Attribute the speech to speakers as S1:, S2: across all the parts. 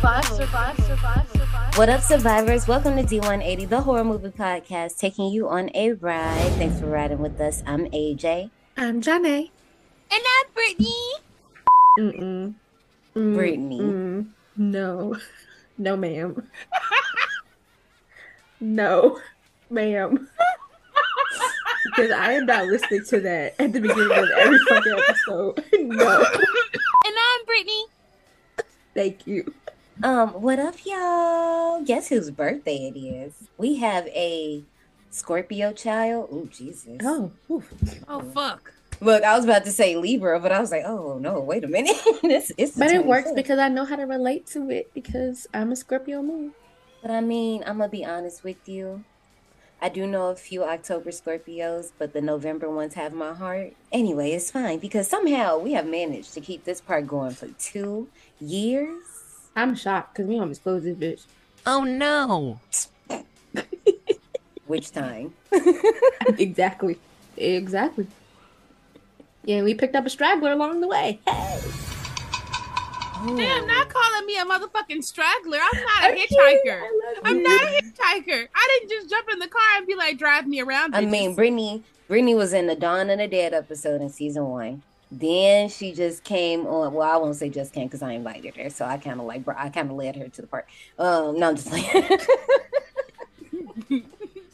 S1: survive, survive, survive, survive. What up, survivors? Welcome to D180, the horror movie podcast, taking you on a ride. Thanks for riding with us. I'm AJ.
S2: I'm Janae.
S3: And I'm Brittany.
S2: Mm-mm.
S1: Mm, Brittany.
S2: Mm, no. No, ma'am. no, ma'am. because I am not listening to that at the beginning of every fucking episode. no.
S3: And I'm Brittany.
S2: Thank you.
S1: Um, what up, y'all? Guess whose birthday it is? We have a Scorpio child. Oh, Jesus.
S2: Oh, oof.
S3: Oh, fuck.
S1: Look, I was about to say Libra, but I was like, oh no, wait a minute. this is
S2: But it works because I know how to relate to it because I'm a Scorpio moon.
S1: But I mean, I'm gonna be honest with you. I do know a few October Scorpios, but the November ones have my heart. Anyway, it's fine because somehow we have managed to keep this part going for two years.
S2: I'm shocked because we almost closed this bitch.
S3: Oh no.
S1: Which time?
S2: exactly. Exactly. Yeah, we picked up a straggler along the way. Hey. Oh.
S3: Damn, not calling me a motherfucking straggler. I'm not a hitchhiker. I'm not a hitchhiker. I didn't just jump in the car and be like, drive me around.
S1: Bitches. I mean, Brittany, Brittany was in the Dawn of the Dead episode in season one. Then she just came on. Well, I won't say just came because I invited her, so I kind of like I kind of led her to the park. Um, no, I'm just like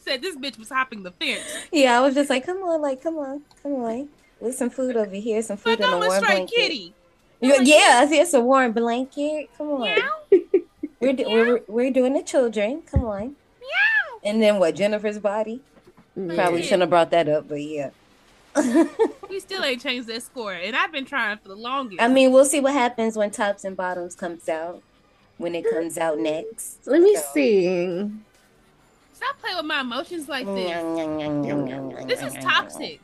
S3: said this bitch was hopping the fence.
S1: Yeah, I was just like, come on, like, come on, come on. There's some food over here, some food in a warm blanket. Kitty. Yeah, yeah, I see it's a warm blanket. Come on. we're, do- we're we're doing the children. Come on.
S3: Meow.
S1: And then what? Jennifer's body. Mm-hmm. Probably shouldn't have brought that up, but yeah.
S3: we still ain't changed that score, and I've been trying for the longest.
S1: I mean, we'll see what happens when tops and bottoms comes out. When it comes out next.
S2: Let me so. see.
S3: Stop playing with my emotions like this. this is toxic.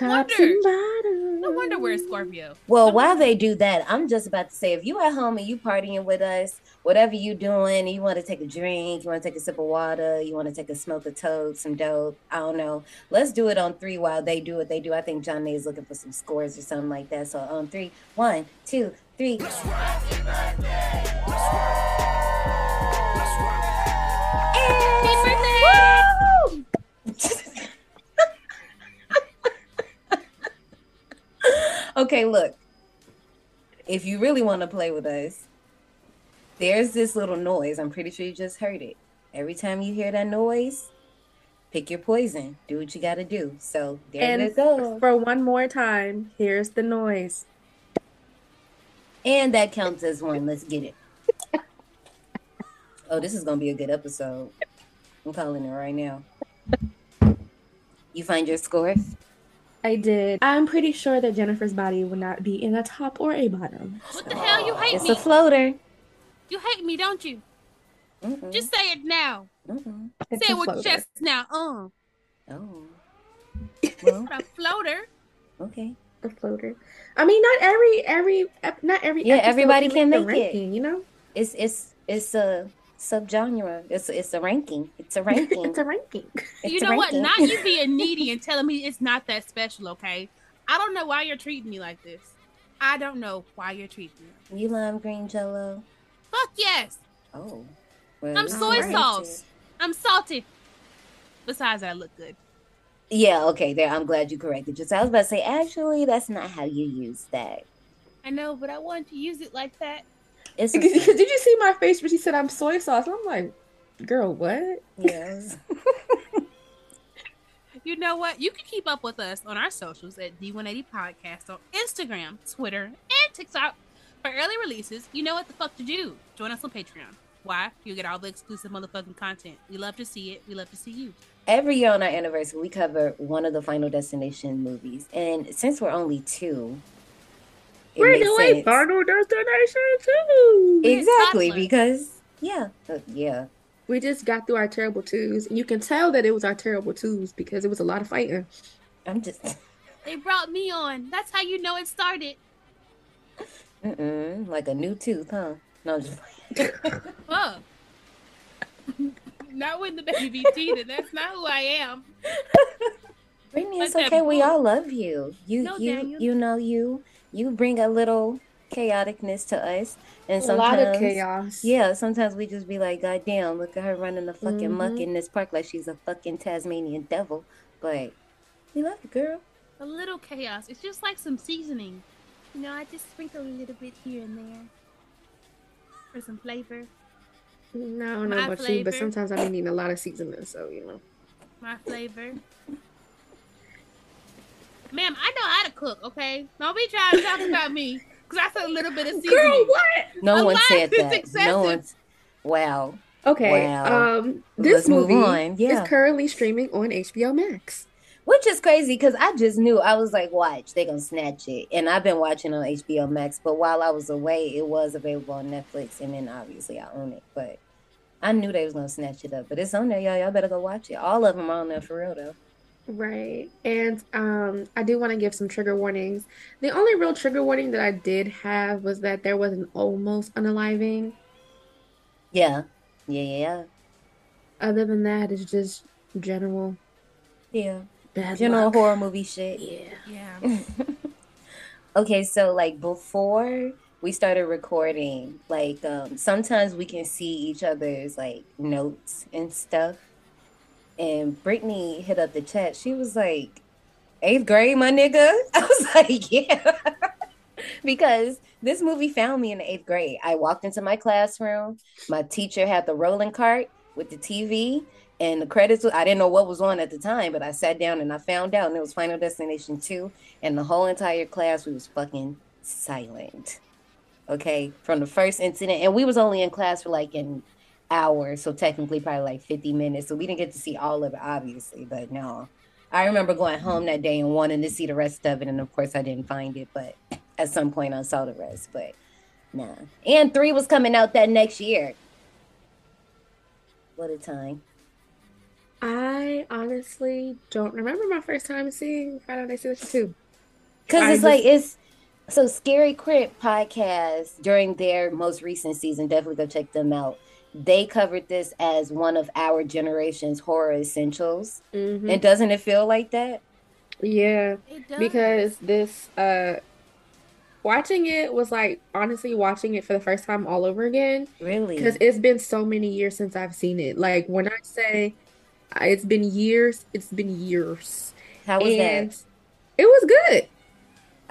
S3: No wonder. No wonder we're Scorpio.
S1: Well,
S3: no
S1: while wonder. they do that, I'm just about to say, if you at home and you partying with us, whatever you doing, you want to take a drink, you want to take a sip of water, you want to take a smoke of toad, some dope, I don't know. Let's do it on three while they do what they do. I think John is looking for some scores or something like that. So on three, one, two, three. Let's rock it like that. Let's rock. Let's rock. Okay, look. If you really want to play with us, there's this little noise. I'm pretty sure you just heard it. Every time you hear that noise, pick your poison. Do what you got to do. So there and it goes.
S2: For one more time, here's the noise.
S1: And that counts as one. Let's get it. oh, this is going to be a good episode. I'm calling it right now. You find your scores?
S2: I did. I'm pretty sure that Jennifer's body would not be in a top or a bottom.
S3: What the hell? You hate
S1: it's
S3: me?
S1: It's a floater.
S3: You hate me, don't you? Mm-mm. Just say it now. Mm-mm. Say it with your chest now. Uh.
S1: Oh.
S3: Well. a floater.
S1: Okay.
S2: A floater. I mean, not every every not every
S1: yeah everybody can make ranking,
S2: it. You know,
S1: it's it's it's a subgenre. It's it's a ranking. It's a ranking.
S2: it's a ranking.
S3: It's you know what? Not you being needy and telling me it's not that special. Okay, I don't know why you're treating me like this. I don't know why you're treating
S1: me. You love green jello?
S3: Fuck yes.
S1: Oh.
S3: Well, I'm soy right. sauce. I'm salty. Besides, I look good.
S1: Yeah, okay, there. I'm glad you corrected yourself. I was about to say, actually, that's not how you use that.
S3: I know, but I wanted to use it like that.
S2: It's did you see my face when she said I'm soy sauce? I'm like, girl, what?
S1: Yes.
S3: you know what? You can keep up with us on our socials at D180 Podcast on Instagram, Twitter, and TikTok for early releases. You know what the fuck to do. Join us on Patreon. Why? You get all the exclusive motherfucking content. We love to see it. We love to see you.
S1: Every year on our anniversary, we cover one of the Final Destination movies. And since we're only two,
S2: we're doing sense. Final Destination too.
S1: Exactly, because yeah, uh, yeah.
S2: We just got through our terrible twos, and you can tell that it was our terrible twos because it was a lot of fighting.
S1: I'm just.
S3: They brought me on. That's how you know it started.
S1: Mm-mm, like a new tooth, huh? No, just.
S3: Fuck. not with the baby teeth. That's not who I am.
S1: Brittany, it's okay. We all love you. You, no, you, Daniel. you know you you bring a little chaoticness to us, and
S2: A lot of
S1: sometimes
S2: chaos.
S1: yeah, sometimes we just be like, God damn, look at her running the fucking muck
S2: Mhm.
S1: in this park like she's a fucking Tasmanian devil. But we love you, girl.
S3: A little chaos. It's just like some seasoning. You know, I just sprinkle a little bit here and there for some flavor.
S2: No, I don't know
S3: My
S2: you, but sometimes I be needing a lot of seasoning, so you know.
S3: My flavor. Ma'am, I know how to cook, okay? Don't be trying to talk about me. Because I said a little bit of seasoning.
S2: Girl, what?
S1: No
S3: A
S1: one said that.
S3: excessive.
S1: No one's. Wow.
S2: Okay.
S1: Wow.
S2: Um, this
S1: Let's
S2: movie
S1: on. Yeah.
S2: is currently streaming on HBO Max.
S1: Which is crazy because I just knew I was like, watch, they gonna snatch it. And I've been watching on HBO Max, but while I was away, it was available on Netflix, and then obviously I own it. But I knew they was gonna snatch it up. But it's on there, y'all. Y'all better go watch it. All of them are on there for real though.
S2: Right. And um, I do want to give some trigger warnings. The only real trigger warning that I did have was that there was an almost unaliving.
S1: Yeah, yeah, yeah,
S2: Other than that, it's just general
S1: yeah.
S2: bad
S1: You know,
S2: luck.
S1: horror movie shit.
S2: Yeah.
S3: Yeah.
S1: okay, so like before we started recording, like um sometimes we can see each other's like notes and stuff. And Brittany hit up the chat. She was like, eighth grade, my nigga. I was like, yeah. because this movie found me in the eighth grade. I walked into my classroom. My teacher had the rolling cart with the TV and the credits. I didn't know what was on at the time, but I sat down and I found out, and it was Final Destination 2. And the whole entire class, we was fucking silent. Okay, from the first incident, and we was only in class for like an hour, so technically probably like 50 minutes. So we didn't get to see all of it, obviously, but no. I remember going home that day and wanting to see the rest of it, and of course I didn't find it, but at some point I saw the rest, but nah. And three was coming out that next year. What a time.
S2: I honestly don't remember my first time seeing Final Destination 2.
S1: Because it's like it's so Scary Crypt podcast during their most recent season. Definitely go check them out. They covered this as one of our generation's horror essentials.
S2: Mhm.
S1: And doesn't it feel like that?
S2: Yeah.
S3: It does.
S2: because this uh watching it was like honestly watching it for the first time all over again
S1: Really?
S2: because it's been so many years since I've seen it. Like when I say uh, it's been years, it's been years.
S1: How was
S2: and
S1: that?
S2: it was good.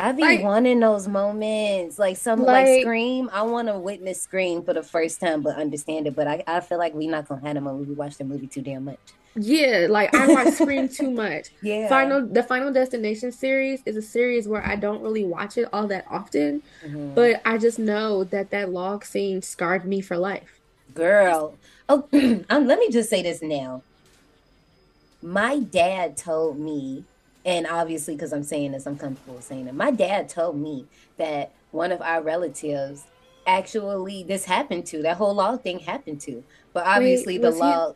S1: I be
S2: like-
S1: wanting those moments, like some like,
S2: Like-
S1: Scream. I want to witness Scream for the first time, but understand it. But I, I feel like we're not gonna have them when we watch the movie too damn much.
S2: Yeah, like I watch Scream too much.
S1: Yeah.
S2: Final the Final Destination series is a series where I don't really watch it all that often,
S1: Mhm.
S2: but I just know that that log scene scarred me for life.
S1: Girl. Oh, um, let me just say this now. My dad told me, and obviously because I'm saying this, I'm comfortable saying it. My dad told me that one of our relatives actually this happened to. That whole law thing happened to. But obviously the
S2: law
S1: log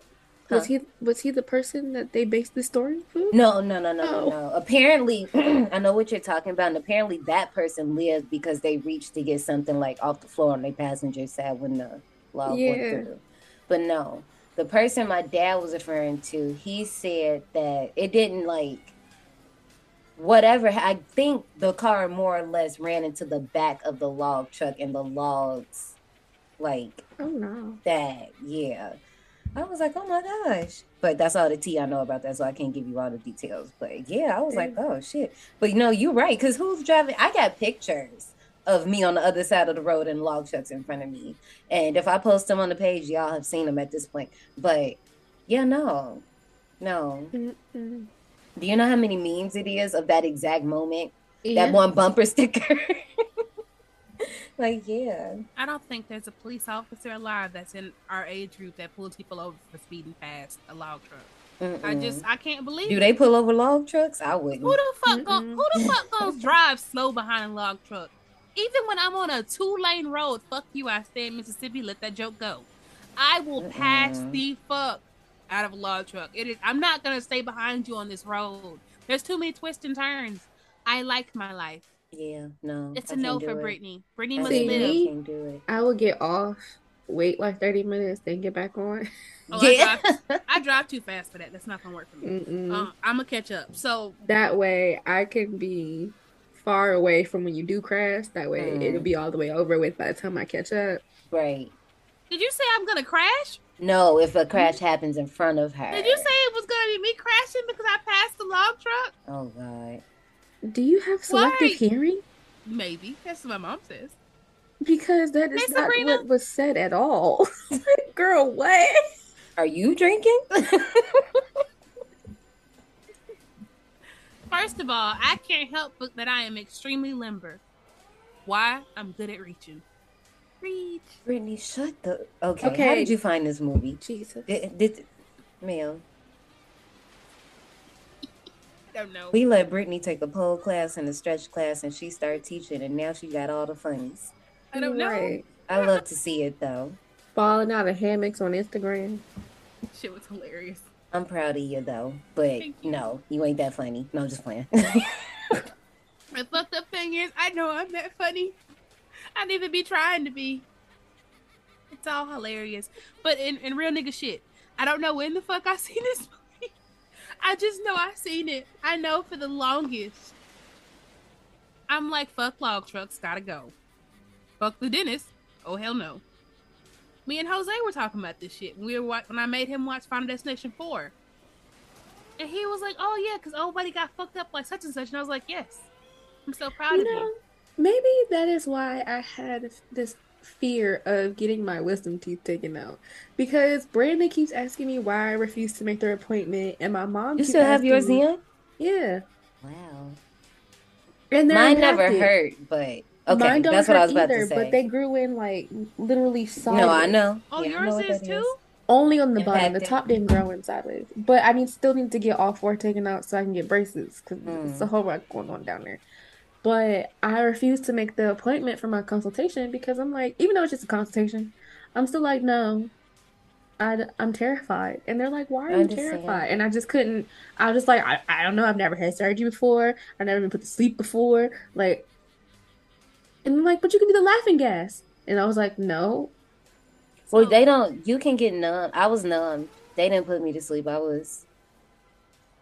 S2: Was he was he the person that they based the story on?
S1: No, no, no, no, no,
S2: Oh.
S1: no. Apparently, I know what you're talking about. And apparently, that person lived because they reached to get something like off the floor on their passenger side when the law
S2: Yeah.
S1: went through. But no, the person my dad was referring to, he said that it didn't like whatever. I think the car more or less ran into the back of the log truck, and the logs like
S2: Oh no.
S1: that. Yeah. I was like, oh my gosh. But that's all the tea I know about that, so I can't give you all the details. But yeah, I was like, mm. oh shit. But you know, you're right, because who's driving? I got pictures of me on the other side of the road and log trucks in front of me. And if I post them on the page, y'all have seen them at this point. But yeah, no. No.
S2: Mm-mm.
S1: Do you know how many memes it is of that exact moment?
S2: Yeah.
S1: That one bumper sticker. like, yeah.
S3: I don't think there's a police officer alive that's in our age group that pulls people over for speeding past a log truck. I
S1: Mm-mm.
S3: just I can't believe
S1: do
S3: it.
S1: they pull over log trucks? I wouldn't.
S3: Who the fuck go,
S2: Mm-mm.
S3: who the fuck goes drive slow behind a log truck? Even when I'm on a two lane road, fuck you, I stay in Mississippi, let that joke go. I will pass
S1: Mm-mm.
S3: the fuck out of a log truck. It is I'm not gonna stay behind you on this road. There's too many twists and turns. I like my life.
S1: Yeah, no.
S3: It's
S1: a
S3: a no for Brittany. Brittany
S1: I
S3: must
S2: See,
S3: live.
S2: me?
S1: can't do it.
S2: I would get off, wait like 30 minutes, then get back on.
S3: Oh,
S1: yeah.
S3: I, drive, I drive too fast for that. That's not gonna work for me. Uh, I'm gonna catch up. So
S2: that way I can be far away from when you do crash. That way
S1: Mm.
S2: it'll be all the way over with by the time I catch up.
S1: Right.
S3: Did you say I'm gonna crash?
S1: No, if a mm-hmm. crash happens in front of her.
S3: Did you say it was gonna be me crashing because I passed the log truck?
S1: Oh God.
S2: Do you have selective
S3: Why?
S2: hearing?
S3: Maybe. That's what my mom says.
S2: Because that is
S3: Hey,
S2: not
S3: Sabrina.
S2: what was said at all. Girl, what?
S1: Are you drinking?
S3: First of all, I can't help but that I am extremely limber. Why? I'm good at reaching. Reach.
S1: Brittany, shut the. Okay. How did you find this movie?
S2: Jesus.
S1: Did, did ma'am?
S3: I don't know.
S1: We let Brittany take a pole class and a stretch class, and she started teaching, and now she got all the funnies.
S3: I don't know.
S2: Right.
S1: I love to see it though.
S2: Falling out of hammocks on Instagram.
S3: Shit was hilarious.
S1: I'm proud of you though, but
S3: you.
S1: no, you ain't that funny. No, I'm just playing.
S3: The fucked up thing is, I know I'm that funny. I didn't even be trying to be. It's all hilarious. But in, in real nigga shit, I don't know when the fuck I seen this movie. I just know I seen it. I know for the longest. I'm like, fuck log trucks, gotta go. Fuck the dentist. Oh hell no. Me and Jose were talking about this shit. We were when I made him watch Final Destination 4. And he was like, "Oh yeah, because everybody got fucked up like such and such." And I was like, "Yes, I'm so proud
S2: You
S3: of
S2: know,
S3: you."
S2: Maybe that is why I had this fear of getting my wisdom teeth taken out. Because Brandon keeps asking me why I refuse to make their appointment, and my mom
S1: you
S2: keeps
S1: still have yours
S2: me-
S1: in?
S2: Yeah.
S1: Wow.
S2: And they're
S1: Mine never
S2: inactive.
S1: hurt, but okay,
S2: Mine don't
S1: that's what I
S2: hurt
S1: was about
S2: either,
S1: to say.
S2: but they grew in like literally solid.
S1: no, I know.
S3: Oh,
S1: Yeah, I know
S3: yours
S1: what
S3: is
S1: that
S3: too.
S2: Only on the bottom. The top didn't grow in sideways. But I mean, still need to get all four taken out so I can get braces because it's a
S1: Mm.
S2: whole lot going on down there. But I refuse to make the appointment for my consultation because I'm like, even though it's just a consultation, I'm still like, no, I, I'm terrified. And they're like, why are you terrified? And I just couldn't, I was just like, I, I don't know. I've never had surgery before. I've never been put to sleep before. Like, and I'm like, but you can do the laughing gas. And I was like, no.
S1: Well, they don't. You can get numb. I was numb. They didn't put me to sleep. I was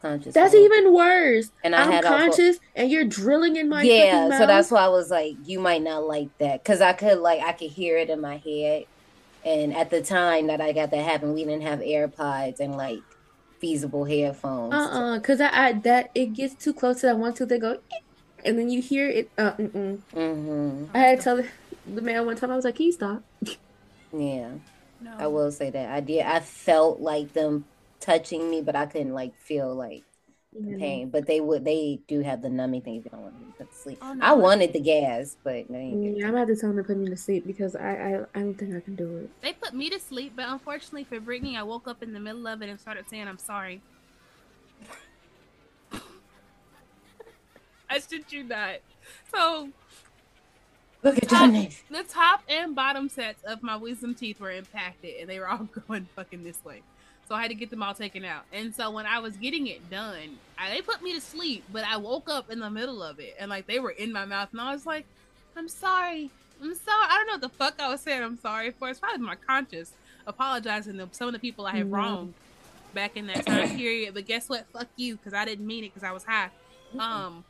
S1: conscious.
S2: That's
S1: for
S2: even worse.
S1: And I
S2: I'm
S1: had all four-
S2: conscious, and you're drilling in my
S1: yeah.
S2: fucking
S1: So
S2: mouth.
S1: that's why I was like, you might not like that because I could like I could hear it in my head. And at the time that I got that happen, we didn't have AirPods and like feasible headphones.
S2: Uh-uh, cause I, I that it gets too close to that one tooth, they go, and then you hear it. Uh, mm-mm.
S1: hmm
S2: I had to tell the, the man one time. I was like, "Can you stop?"
S1: Yeah,
S3: No.
S1: I will say that I did. I felt like them touching me, but I couldn't like feel like
S2: You know?
S1: pain. But they would. They do have the numbing thing if you don't want to put to sleep.
S3: Oh, no.
S1: I wanted the gas, but they didn't give it
S2: Yeah, I'm gonna have to tell him to put me to sleep because I, I, I don't think I can do it.
S3: They put me to sleep, but unfortunately for Brittany, I woke up in the middle of it and started saying, "I'm sorry." I should you not. So
S1: Look at
S3: top, the top and bottom sets of my wisdom teeth were impacted, and they were all going fucking this way. So I had to get them all taken out. And so when I was getting it done, I, they put me to sleep, but I woke up in the middle of it, and like they were in my mouth, and I was like, "I'm sorry, I'm sorry." I don't know what the fuck I was saying. I'm sorry for. It's probably my conscience apologizing to some of the people I have
S2: Mhm.
S3: wronged back in that time period. But guess what? Fuck you, because I didn't mean it because I was high. Um.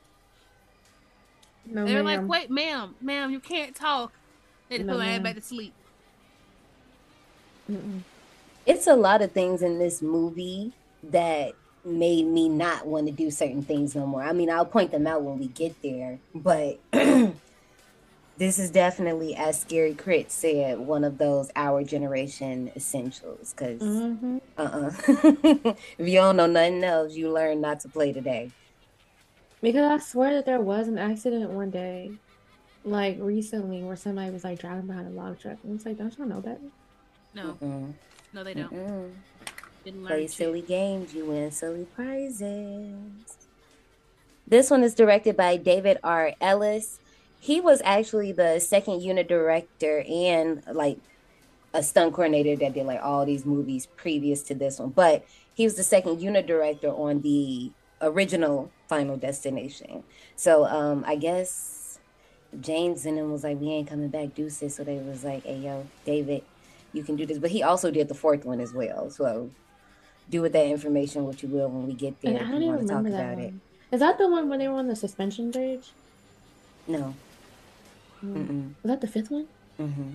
S2: No,
S3: They're like, wait, ma'am, ma'am, you can't talk. They
S2: No,
S3: put my
S2: ma'am.
S3: back to sleep.
S2: Mm-mm.
S1: It's a lot of things in this movie that made me not want to do certain things no more. I mean, I'll point them out when we get there, but this is definitely, as Scary Crit said, one of those our generation essentials. Because
S2: Mhm.
S1: uh-uh. if you don't know nothing else, you learn not to play today.
S2: Because I swear that there was an accident one day, like recently, where somebody was like driving behind a log truck, and it's like, don't y'all know that?
S3: No,
S1: Mm-mm.
S3: No, they don't.
S1: Mm-mm.
S3: Didn't
S1: Play silly games, you win silly prizes. This one is directed by David R. Ellis. He was actually the second unit director and like a stunt coordinator that did like all these movies previous to this one. But he was the second unit director on the original Final Destination. So um I guess James and them was like, we ain't coming back, deuces. So they was like, hey yo, David, you can do this. But he also did the fourth one as well. So do with that information what you will when we get there.
S2: And I don't even
S1: want to talk
S2: remember that
S1: about it.
S2: one. Is that the one when they were on the suspension bridge?
S1: No.
S2: Mm. That the fifth one?
S1: Mm-hmm.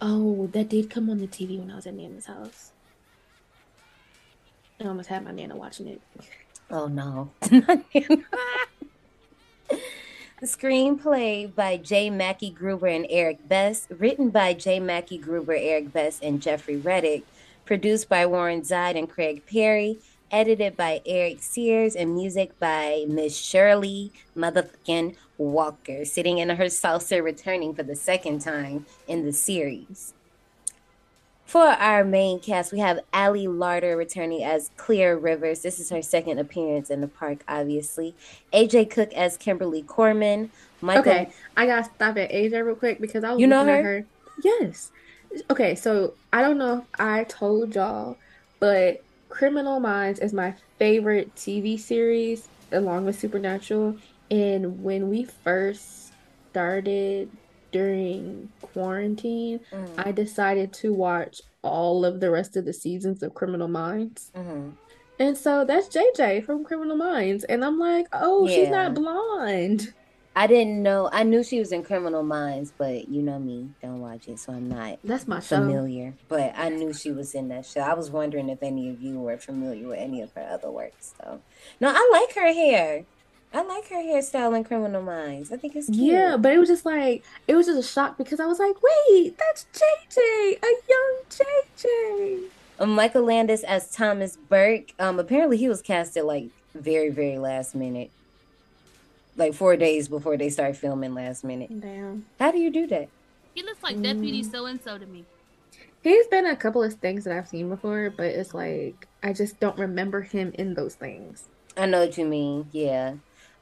S2: Oh, that did come on the TV when I was at Nana's house. I almost had my Nana watching it.
S1: Oh no. the screenplay by J. Mackye Gruber and Eric Bress, written by J. Mackye Gruber, Eric Bress, and Jeffrey Reddick, produced by Warren Zide and Craig Perry, edited by Eric Sears, and music by Miss Shirley motherfucking Walker, sitting in her salsa, returning for the second time in the series. For our main cast, we have Ali Larter returning as Clear Rivers. This is her second appearance in the park, obviously. AJ Cook as Kimberly Corman. Michael,
S2: Okay, I gotta stop at AJ real quick because I was
S1: You know her?
S2: her. Yes. Okay, so I don't know if I told y'all, but Criminal Minds is my favorite TV series along with Supernatural. And when we first started during quarantine,
S1: Mm,
S2: I decided to watch all of the rest of the seasons of Criminal Minds.
S1: mhm.
S2: And so that's JJ from Criminal Minds. And I'm like, oh, she's not blonde.
S1: I didn't know. I knew she was in Criminal Minds, but you know me, don't watch it, so I'm not
S2: That's my show.
S1: familiar. But I knew she was in that show. I was wondering if any of you were familiar with any of her other works. So, no, I like her hair. I like her hairstyle in Criminal Minds. I think it's cute.
S2: Yeah, but it was just like it was just a shock because I was like, wait, that's JJ, a young JJ.
S1: Um, Michael Landes as Thomas Burke. Um, apparently he was casted like very, very last minute, like four days before they start filming. Last minute.
S2: Damn.
S1: How do you do that?
S3: He looks like Deputy
S2: Mm.
S3: So and So to me.
S2: He's been a couple of things that I've seen before, but it's like I just don't remember him in those things.
S1: I know what you mean. Yeah,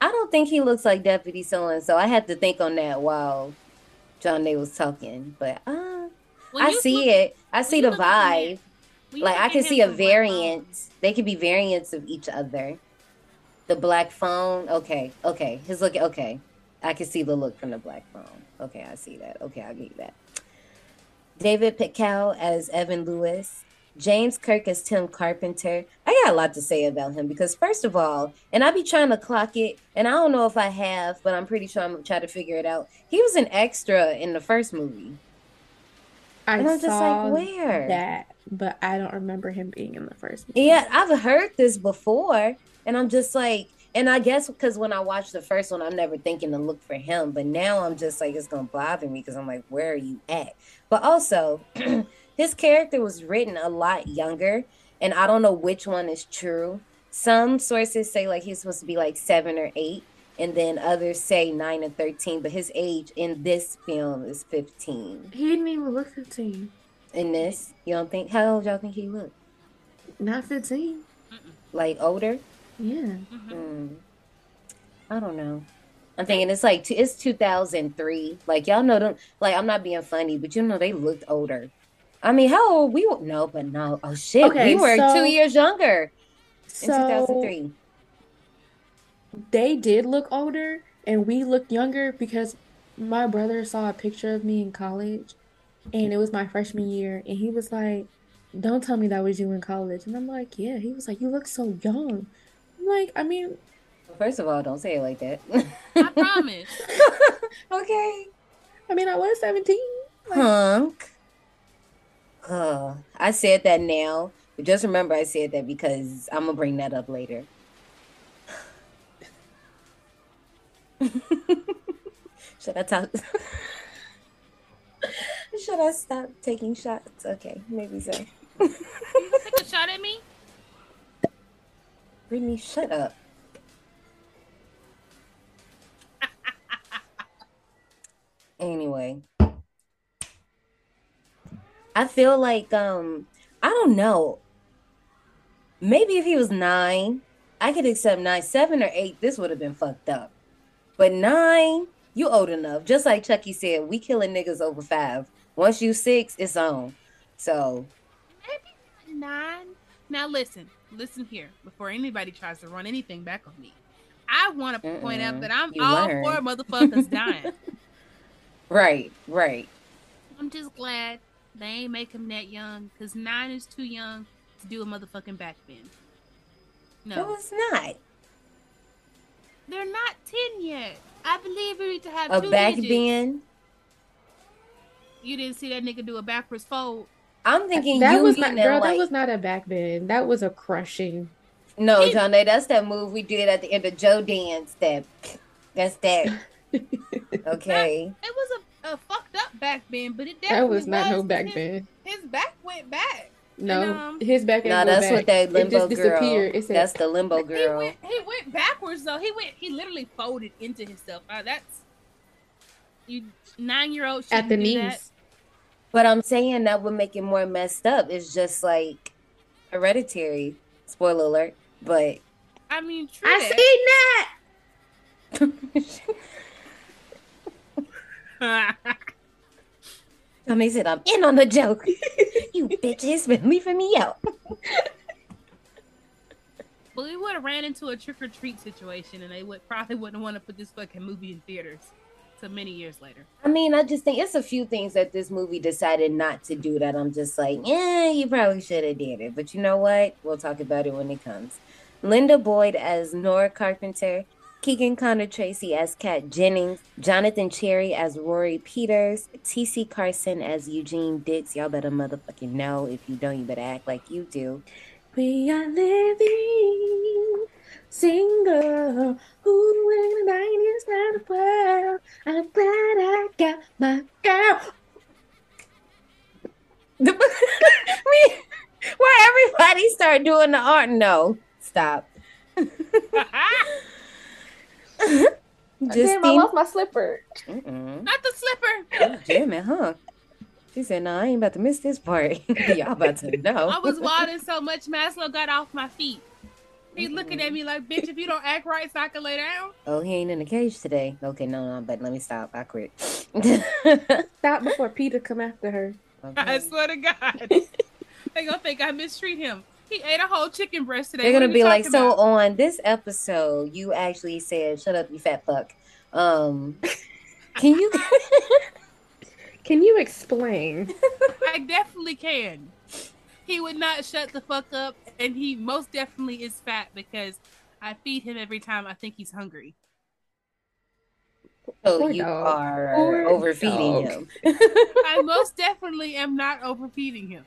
S1: I don't think he looks like Deputy So and So. I had to think on that while Janae was talking, but uh, I see
S3: look-
S1: it. I see the
S3: at him,
S1: vibe. Like I can see a variant. They could be variants of each other. The black phone. Okay, okay. His look. Okay, I can see the look from the black phone. Okay, I see that. Okay, I'll give that. David Paetkau as Evan Lewis. James Kirk as Tim Carpenter. I got a lot to say about him because first of all, and I'll be trying to clock it, and I don't know if I have, but I'm pretty sure I'm gonna try to figure it out. He was an extra in the first movie.
S2: I
S1: And I'm just like, where?
S2: that, but I don't remember him being in the first movie.
S1: Yeah, I've heard this before, and I'm just like, and I guess because when I watched the first one, I'm never thinking to look for him, but now I'm just like, it's gonna bother me because I'm like, where are you at? But also, his character was written a lot younger, and I don't know which one is true. Some sources say like he's supposed to be like seven or eight, and then others say nine and thirteen, but his age in this film is fifteen.
S2: He didn't even look 15.
S1: In this, you don't think? How old y'all think he looked?
S2: Not 15.
S1: Like older?
S2: Yeah.
S3: Mhm.
S1: Mm. I don't know. I'm thinking it's like it's 2003. Like y'all know them. Like I'm not being funny, but you know they looked older. I mean, how old we were? No, but no. Oh shit,
S2: Okay,
S1: we were
S2: so-
S1: two years younger in
S2: So
S1: 2003.
S2: they did look older and we looked younger because my brother saw a picture of me in college and it was my freshman year and he was like don't tell me that was you in college and i'm like yeah he was like you look so young i'm like i mean
S1: First of all, don't say it like that.
S3: I promise.
S1: okay,
S2: i mean i was 17 like,
S1: hunk. Huh. I said that now, but just remember I said that because I'm gonna bring that up later. Should I talk? Should I stop taking shots? Okay, maybe so.
S3: You take a shot at me?
S1: Brittany, shut up. anyway, I feel like um I don't know. Maybe if he was nine, I could accept nine, seven or eight. This would have been fucked up. But nine, you old enough. Just like Chucky said, we killing niggas over five. Once you six, it's on. So
S3: Maybe nine. Now listen, listen here. Before anybody tries to run anything back on me, I want to point out that I'm
S1: You
S3: all for motherfuckers dying.
S1: right, right.
S3: I'm just glad they ain't make him that young because nine is too young to do a motherfucking backbend.
S1: No,
S3: No,
S1: it's not.
S3: they're not ten yet. I believe we need to have
S1: A
S3: two
S1: back
S3: digits.
S1: bend.
S3: You didn't see that nigga do a backwards fold.
S1: I'm thinking
S2: That
S1: you
S2: was not, girl.
S1: like,
S2: That was not a back bend. That was a crushing.
S1: no,
S3: He-
S1: John. That's that move we did at the end of Joe Dance. That that's that. Okay.
S3: It was a, a fucked up back bend, but it
S2: That
S3: definitely
S2: was not no back
S3: his,
S2: bend.
S3: His back went back.
S2: No,
S3: And, um,
S2: his back.
S1: No, that's
S2: back.
S1: what that
S2: It
S1: limbo
S2: just
S1: girl.
S2: disappeared. It said,
S1: That's the limbo
S3: He
S1: girl.
S3: went he went backwards though. He went he literally folded into himself. Uh, that's you nine year old
S2: at the knees.
S3: That.
S1: But I'm saying that would make it more messed up. It's just like hereditary. Spoiler alert. But
S3: I mean, true.
S2: I
S3: that.
S2: seen that.
S1: Tommy said, I'm in on the joke. you bitches been leaving me out.
S3: But we would have ran into a trick or treat situation, and they would probably wouldn't want to put this fucking movie in theaters. So many years later.
S1: I mean, I just think it's a few things that this movie decided not to do that I'm just like, yeah, you probably should have did it. But you know what? We'll talk about it when it comes. Lynda Boyd as Nora Carpenter, Keegan Connor Tracy as Kat Jennings, Jonathan Cherry as Rory Peters, TC Carson as Eugene Dix. Y'all better motherfucking know. If you don't, you better act like you do.
S2: We are living single. Who in the nineties round the world? I'm glad I got my girl.
S1: Where everybody start doing the art. No, stop.
S2: Damn, I lost my slipper.
S1: Mm-mm.
S3: Not the slipper.
S1: Damn it, huh? She said, "No, I ain't about to miss this part. Y'all about to know."
S3: I was wilding so much, Maslow got off my feet. He's looking at me like, bitch, if you don't act right, so I can lay down.
S1: oh, he ain't in the cage today. Okay, no, no, but let me stop. I quit.
S2: Stop before Peter come after her.
S3: I swear to God. they gonna think I mistreat him. He ate a whole chicken breast today.
S1: They're gonna be like,
S3: talking
S1: so
S3: about?"
S1: on this episode, you actually said, "Shut up, you fat fuck." Um, can you?
S2: Can you explain?
S3: I definitely can. He would not shut the fuck up, and he most definitely is fat because I feed him every time I think he's hungry.
S1: so
S2: Poor
S1: you
S2: dog.
S1: are
S2: Poor
S1: overfeeding
S2: dog.
S1: him.
S3: I most definitely am not overfeeding him.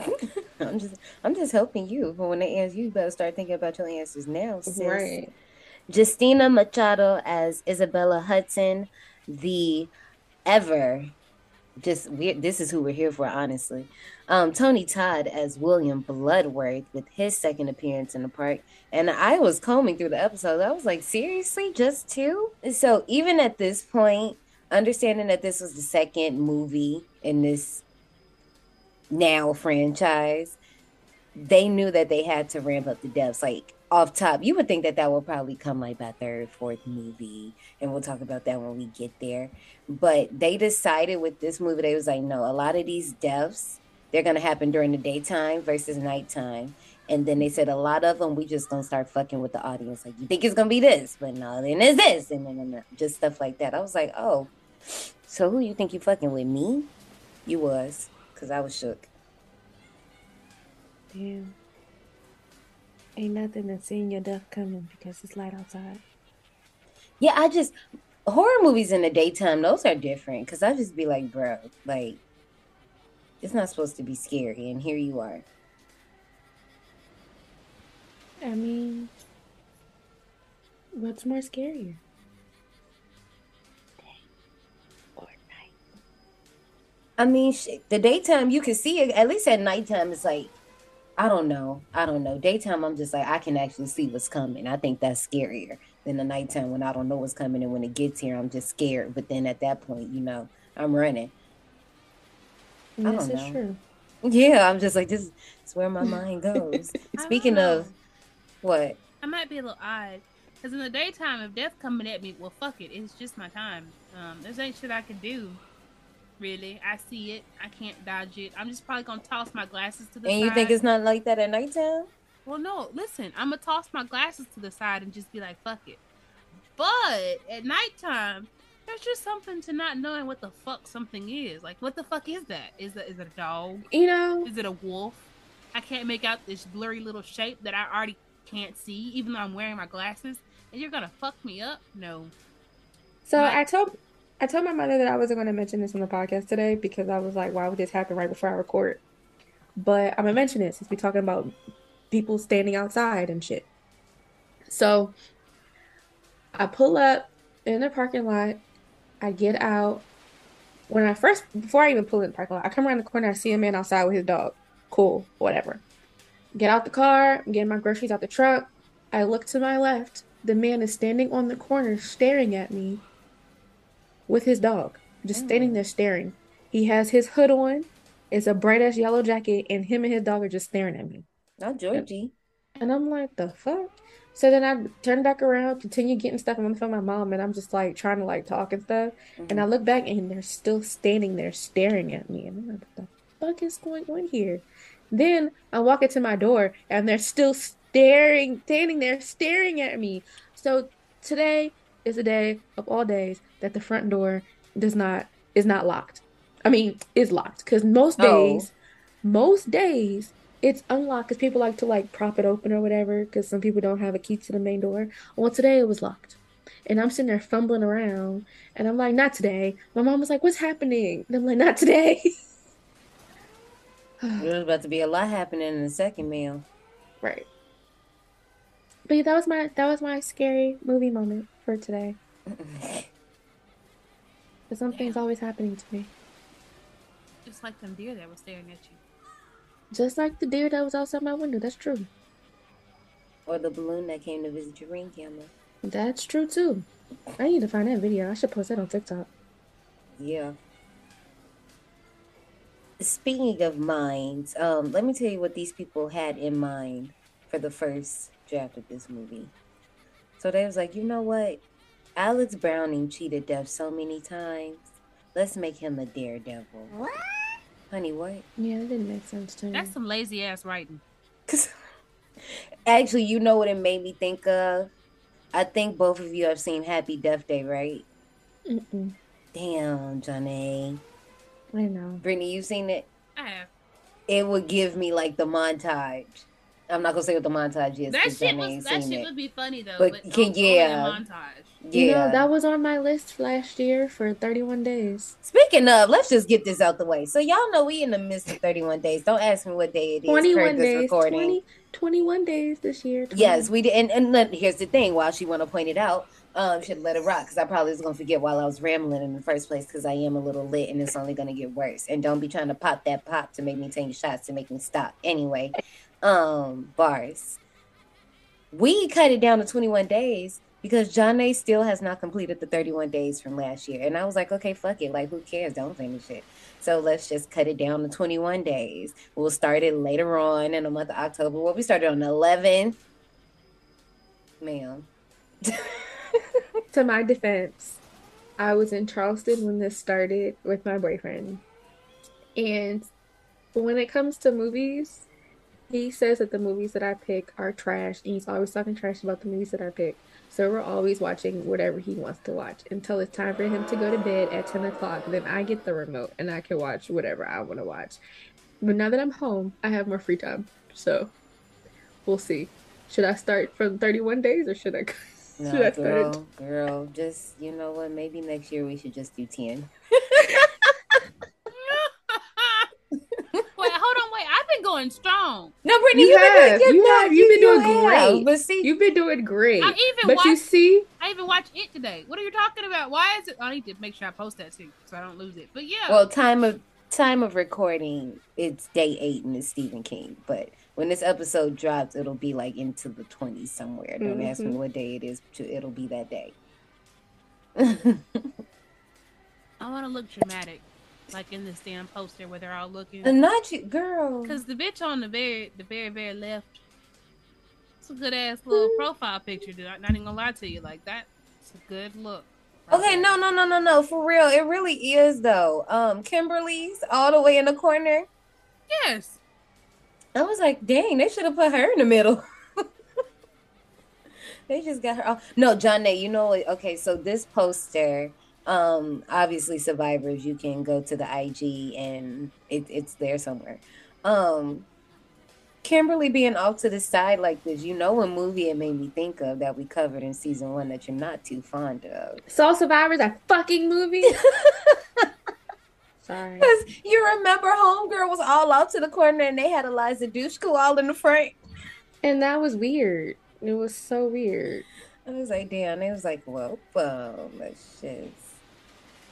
S1: I'm just, I'm just helping you. But when they answer you, you better start thinking about your answers now, sis.
S2: Right.
S1: Justina Machado as Isabella Hudson, the ever just we this is who we're here for, honestly. Um, Tony Todd as William Bloodworth with his second appearance in the park. And I was combing through the episode. I was like, seriously, just two? So even at this point, understanding that this was the second movie in this now franchise, they knew that they had to ramp up the depths. Like off top, you would think that that will probably come like by third, fourth movie, and we'll talk about that when we get there. But they decided with this movie, they was like, no, a lot of these deaths they're gonna happen during the daytime versus nighttime. And then they said a lot of them, we just gonna start fucking with the audience. Like you think it's gonna be this, but no, then it's this, and then just stuff like that. I was like, oh, so who you think you fucking with me? You was, cause I was shook.
S2: Damn. Ain't nothing than seeing your death coming because it's light outside.
S1: Yeah, I just horror movies in the daytime, those are different. Cause I just be like, bro, like it's not supposed to be scary, and here you are.
S2: I mean, what's more scarier?
S1: I mean, shit, the daytime you can see it. At least at nighttime, it's like, I don't know, I don't know. Daytime, I'm just like, I can actually see what's coming. I think that's scarier than the nighttime when I don't know what's coming, and when it gets here, I'm just scared. But then at that point, you know, I'm running. I don't
S2: is
S1: know.
S2: true.
S1: Yeah, I'm just like, this is where my mind goes. Speaking of what,
S3: I might be a little odd. Because in the daytime, if death coming at me, well, fuck it. It's just my time. Um, there's ain't shit I can do. Really. I see it. I can't dodge it. I'm just probably to toss my glasses to the
S1: and
S3: side.
S1: you think it's not like that at nighttime?
S3: Well, no, listen, I'm gonna toss my glasses to the side and just be like, fuck it. But at nighttime, there's just something to not knowing what the fuck something is. Like, what the fuck is that? Is that is it a dog?
S2: You know,
S3: Is it a wolf? I can't make out this blurry little shape that I already can't see, even though I'm wearing my glasses. and you're gonna fuck me up? No.
S2: So. I told I told my mother that I wasn't going to mention this on the podcast today because I was like, why would this happen right before I record? But I'm gonna mention it since we're talking about people standing outside and shit. So I pull up in the parking lot. I get out. When I first, before I even pull in the parking lot, I come around the corner. I see a man outside with his dog. Cool, whatever. Get out the car. Getting my groceries out the truck. I look to my left. The man is standing on the corner staring at me with his dog. Just standing there staring. He has his hood on. It's a bright ass yellow jacket, and him and his dog are just staring at me.
S1: Not Georgie.
S2: And I'm like, the fuck? So then I turn back around, continue getting stuff. and I'm on the phone with my mom, and I'm just like trying to like talk and stuff. And I mm-hmm. look back, and they're still standing there staring at me. And I'm like, what the fuck is going on here? Then I walk into my door, and they're still staring, standing there staring at me. So today is a day of all days that the front door does not is not locked. I mean, is locked because most
S1: Oh.
S2: days, most days it's unlocked because people like to like prop it open or whatever because some people don't have a key to the main door. Well, today it was locked. And I'm sitting there fumbling around and I'm like, not today. My mom was like, what's happening? And I'm like, not today.
S1: There's about to be a lot happening in the second meal.
S2: right. But yeah, that was my that was my scary movie moment for today. Because something's always happening to me.
S3: Just like them deer that were staring at you.
S2: Just like the deer that was outside my window. That's true.
S1: or the balloon that came to visit your ring camera.
S2: That's true too. I need to find that video. I should post that on TikTok.
S1: Yeah. Speaking of minds, um, let me tell you what these people had in mind for the first draft of this movie. So they was like, you know what? Alex Browning cheated death so many times. Let's make him a daredevil. What? Honey, what?
S2: Yeah, that didn't make sense to me.
S3: That's some lazy ass writing.
S1: Actually, you know what it made me think of? I think both of you have seen Happy Death Day, right?
S2: Mm-mm.
S1: Damn, Johnny.
S2: I know.
S1: Brittany, you seen it?
S3: I have.
S1: It would give me like the montage. I'm not gonna say what the montage is.
S3: That
S1: 'cause
S3: shit was that shit
S1: it.
S3: would be funny though.
S1: But
S3: But,
S1: can-
S3: don't- only in
S1: yeah.
S3: montage.
S1: Yeah.
S2: You know, that was on my list last year for 31 days.
S1: Speaking of, let's just get this out the way. So y'all know we in the midst of 31 days. Don't ask me what day it is.
S2: 21 days.
S1: recording.
S2: 20, 21 days this year. 20.
S1: Yes, we did. And, and let- here's the thing. While she want to point it out, um, should let it rock because I probably was gonna forget while I was rambling in the first place because I am a little lit and it's only gonna get worse. And don't be trying to pop that pop to make me take shots to make me stop. Anyway, um, bars. We cut it down to 21 days because Janae still has not completed the 31 days from last year. And I was like, okay, fuck it. Like, who cares? Don't finish it. So let's just cut it down to 21 days. We'll start it later on in the month of October. Well, we started on the 11th. Ma'am.
S2: To my defense, I was in Charleston when this started with my boyfriend. And when it comes to movies, he says that the movies that I pick are trash, and he's always talking trash about the movies that I pick. So we're always watching whatever he wants to watch until it's time for him to go to bed at 10 o'clock. Then I get the remote and I can watch whatever I want to watch. But now that I'm home, I have more free time. So we'll see. Should I start from 31 days or should I?
S1: No,
S2: should I start
S1: girl, girl, just, you know what? Maybe next year we should just do 10.
S3: wait, hold on, wait. I've been going strong.
S1: No, Brittany,
S2: You
S1: you've been
S2: have,
S1: doing
S2: you
S1: good.
S2: have, you've been
S1: You
S2: doing
S1: have.
S2: great.
S1: But see,
S2: You've been doing great.
S3: I even
S2: But you see,
S3: I even watched it today. What are you talking about? Why is it? I need to make sure I post that too, so I don't lose it. But yeah,
S1: well, time of time of recording, it's day eight and it's Stephen King. But when this episode drops, it'll be like into the 20s somewhere. Don't ask me
S2: Mhm.
S1: what day it is. It'll be that day.
S3: I want to look dramatic, like in this damn poster where they're all looking.
S1: Not you, girl.
S3: Because the bitch on the very, the very, very left, it's a good ass little profile picture. Dude. I'm not even gonna lie to you, like that. It's a good look. right
S1: Okay,
S3: there.
S1: no, no, no, no, no. For real, it really is though. Um, Kimberly's all the way in the corner.
S3: Yes.
S1: I was like, dang, they should have put her in the middle. they just got her off. No, Janae, you know what? Okay, so this poster, um, obviously survivors, you can go to the IG and it, it's there somewhere. Um Kimberly being off to the side like this, you know what movie it made me think of that we covered in season one that you're not too fond of.
S2: Soul Survivors, that fucking movie. Sorry.
S1: Because you remember Homegirl was all out to the corner and they had Eliza Dushku all in the front.
S2: And that was weird. It was so weird.
S1: I was like, damn. It was like, well, um, let's just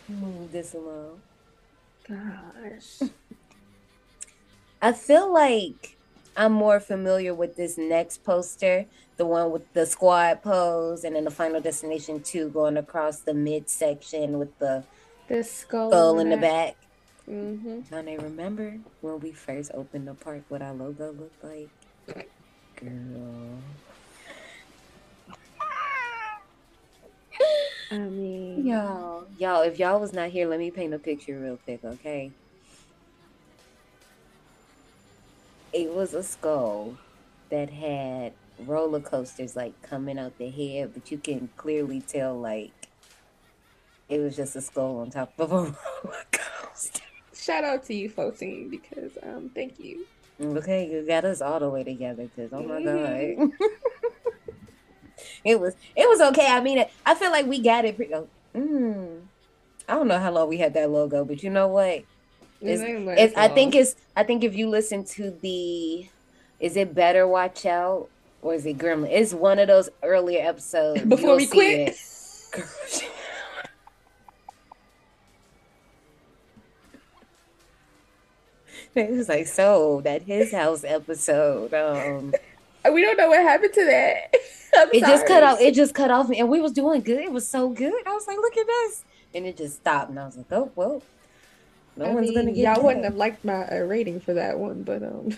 S1: move this along.
S2: Gosh.
S1: I feel like I'm more familiar with this next poster, the one with the squad pose, and then the Final Destination 2 going across the midsection with the
S2: The skull,
S1: skull in the back.
S2: Mm-hmm.
S1: Don't they remember when we first opened the park what our logo looked like? Girl.
S2: I mean,
S1: Y'all, y'all, if y'all was not here, let me paint a picture real quick, okay? It was a skull that had roller coasters like coming out the head, but you can clearly tell like it was just a skull on top of a roller coaster.
S2: shout out to you, Fourteen, because um, thank you.
S1: Okay, you got us all the way together because oh my
S2: Mhm.
S1: god. it was it was okay. I mean I feel like we got it pretty oh, mm, I don't know how long we had that logo, but you know what? It's- It's, I think it's I think if you listen to the is it better watch out or is it gremlin? It's one of those earlier episodes.
S2: before we quit.
S1: it. It was like so that his house episode. Um
S2: We don't know what happened to that. I'm
S1: it just cut off it just cut off and we was doing good. It was so good. I was like, look at this. And it just stopped and I was like, oh well. No
S2: I
S1: one's
S2: mean,
S1: gonna get
S2: y'all
S1: that.
S2: wouldn't have liked my uh, rating for that one, but um,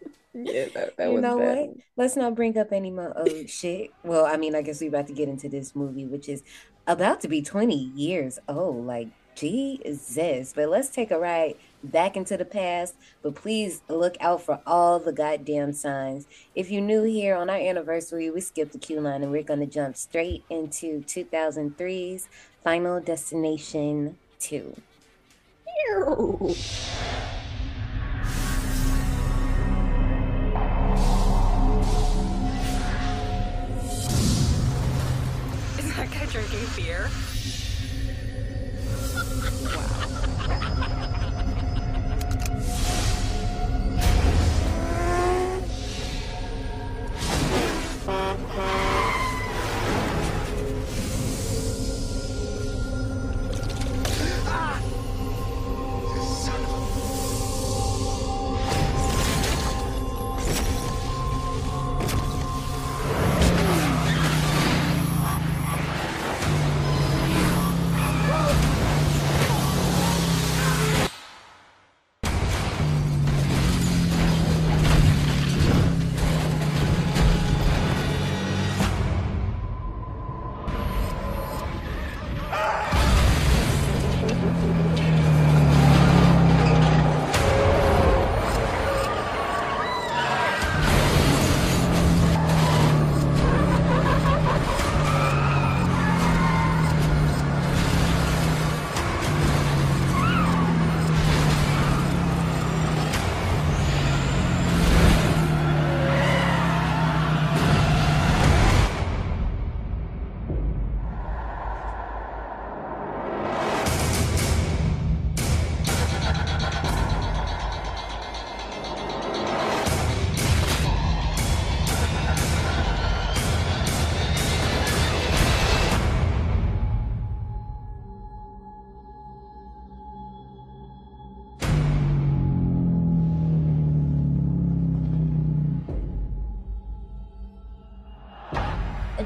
S2: yeah, that, that
S1: You
S2: was
S1: know
S2: bad.
S1: what? Let's not bring up any more oh shit. Well, I mean, I guess we're about to get into this movie, which is about to be 20 years old. Like, Jesus. But let's take a ride back into the past. But please look out for all the goddamn signs. If you're new here on our anniversary, we skipped the queue line and we're going to jump straight into 2003's Final Destination 2.
S2: Ew.
S4: Is that guy drinking beer?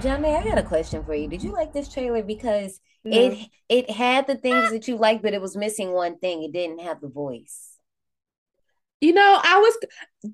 S1: Johnny, I got a question for you. Did you like this trailer? Because
S2: No.
S1: it it had the things that you liked, but it was missing one thing. It didn't have the voice.
S2: You know, I was.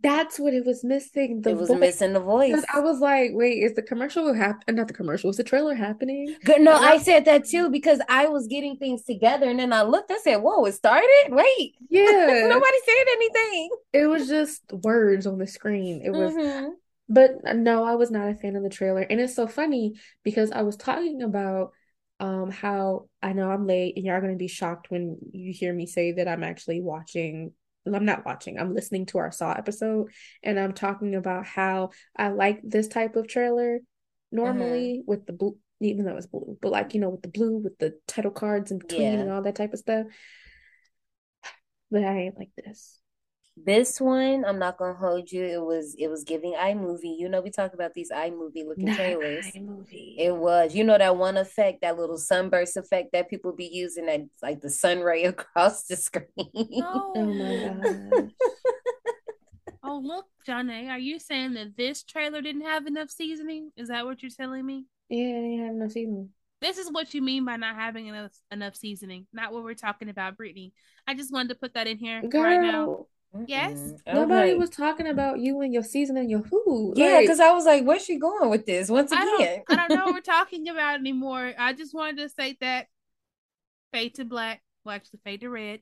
S2: That's what it was missing. The
S1: it was
S2: voice.
S1: missing the voice.
S2: I was like, wait, is the commercial happen? Not the commercial. Is the trailer happening?
S1: Good. No, I
S2: I-
S1: said that too because I was getting things together, and then I looked. I said, "Whoa, it started! Wait,
S2: Yeah.
S1: nobody said anything."
S2: It was just words on the screen. It was,
S1: Mhm.
S2: But no, I was not a fan of the trailer. And it's so funny because I was talking about um how I know I'm late and y'all gonna be shocked when you hear me say that I'm actually watching I'm not watching, I'm listening to our Saw episode and I'm talking about how I like this type of trailer normally mm-hmm. with the blue, even though it's blue, but like, you know, with the blue, with the title cards in between yeah. and all that type of stuff. But I ain't like this.
S1: This one, I'm not gonna hold you. It was it was giving iMovie. You know, we talk about these iMovie looking not trailers. iMovie. It was. You know that one effect, that little sunburst effect that people be using that like the sun ray across the screen. Oh, oh my
S3: god. oh look, Johnny, are you saying that this trailer didn't have enough seasoning? Is that what you're telling me?
S2: Yeah, it didn't have enough seasoning.
S3: This is what you mean by not having enough enough seasoning. Not what we're talking about, Brittany. I just wanted to put that in here Girl, right now. Yes.
S2: Mm-hmm. Nobody was talking about you and your season and your food.
S1: Yeah, because like, I was like, where's she going with this? Once again. I
S3: don't, I don't know what we're talking about anymore. I just wanted to say that fade to black, well actually fade to red.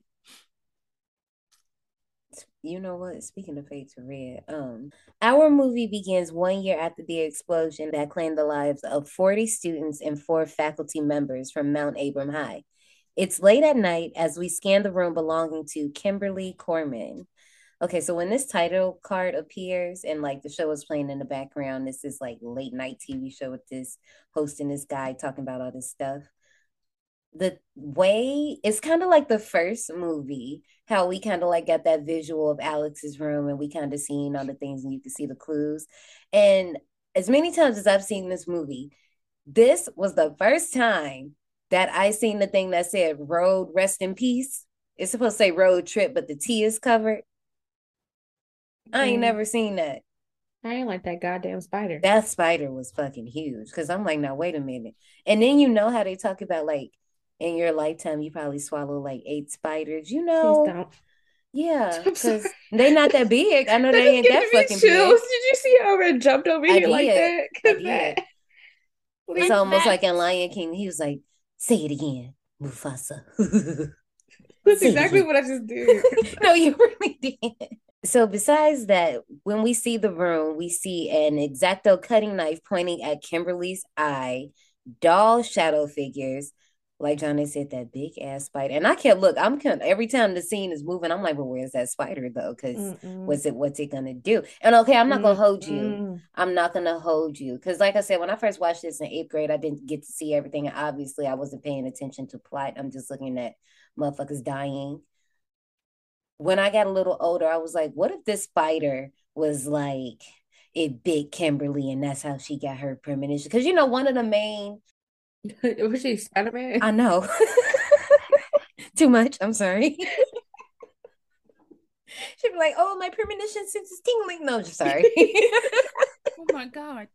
S1: You know what? Speaking of fade to red, um, our movie begins one year after the explosion that claimed the lives of 40 students and four faculty members from Mount Abraham High. It's late at night as we scan the room belonging to Kimberly Corman, Okay, so when this title card appears and like the show is playing in the background, this is like late night TV show with this hosting this guy talking about all this stuff. The way it's kind of like the first movie, how we kind of like got that visual of Alex's room and we kind of seen all the things and you can see the clues. And as many times as I've seen this movie, this was the first time that I seen the thing that said road rest in peace. It's supposed to say road trip, but the T is covered. I ain't mm. never seen that.
S2: I ain't like that goddamn spider.
S1: That spider was fucking huge. Cause I'm like, now wait a minute. And then you know how they talk about like in your lifetime you probably swallow like eight spiders. You know. Yeah, because they not that big. I know they ain't that fucking chills. big.
S2: Did you see how Red jumped over I here did. like that? that...
S1: It's almost like in Lion King. He was like, "Say it again, Mufasa."
S2: That's exactly what I just did.
S1: no, you really did. So besides that, when we see the room, we see an exacto cutting knife pointing at Kimberly's eye, doll shadow figures, like Johnny said, that big ass spider. And I can't look. I'm kind every time the scene is moving, I'm like, well, where's that spider though? Because what's it what's it gonna do? And okay, I'm not gonna hold you. I'm not gonna hold you. Cause like I said, when I first watched this in eighth grade, I didn't get to see everything. And obviously I wasn't paying attention to plot. I'm just looking at motherfuckers dying when I got a little older, I was like, what if this spider was like it bit Kimberly and that's how she got her premonition? Because you know, one of the main
S2: was she Spider Man?
S1: I know. Too much. I'm sorry. She'd be like, "Oh, my premonition sense is tingling." No, just sorry.
S3: oh my god.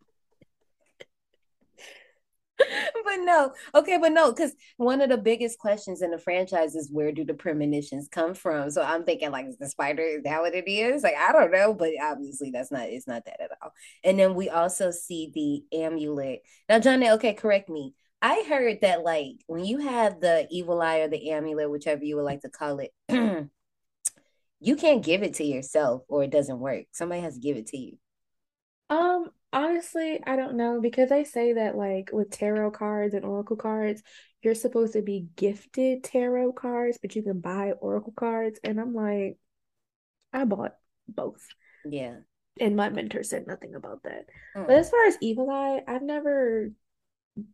S1: but no, okay, but no, because one of the biggest questions in the franchise is where do the premonitions come from? So I'm thinking, like, is the spider is that what it is? Like, I don't know, but obviously that's not it's not that at all. And then we also see the amulet. Now, Johnny, okay, correct me. I heard that like when you have the evil eye or the amulet, whichever you would like to call it, you can't give it to yourself or it doesn't work. Somebody has to give it to you.
S2: Um, Honestly, I don't know because they say that like with tarot cards and oracle cards, you're supposed to be gifted tarot cards, but you can buy oracle cards. And I'm like, I bought both.
S1: Yeah.
S2: And my mentor said nothing about that. Mm. But as far as Evil Eye, I've never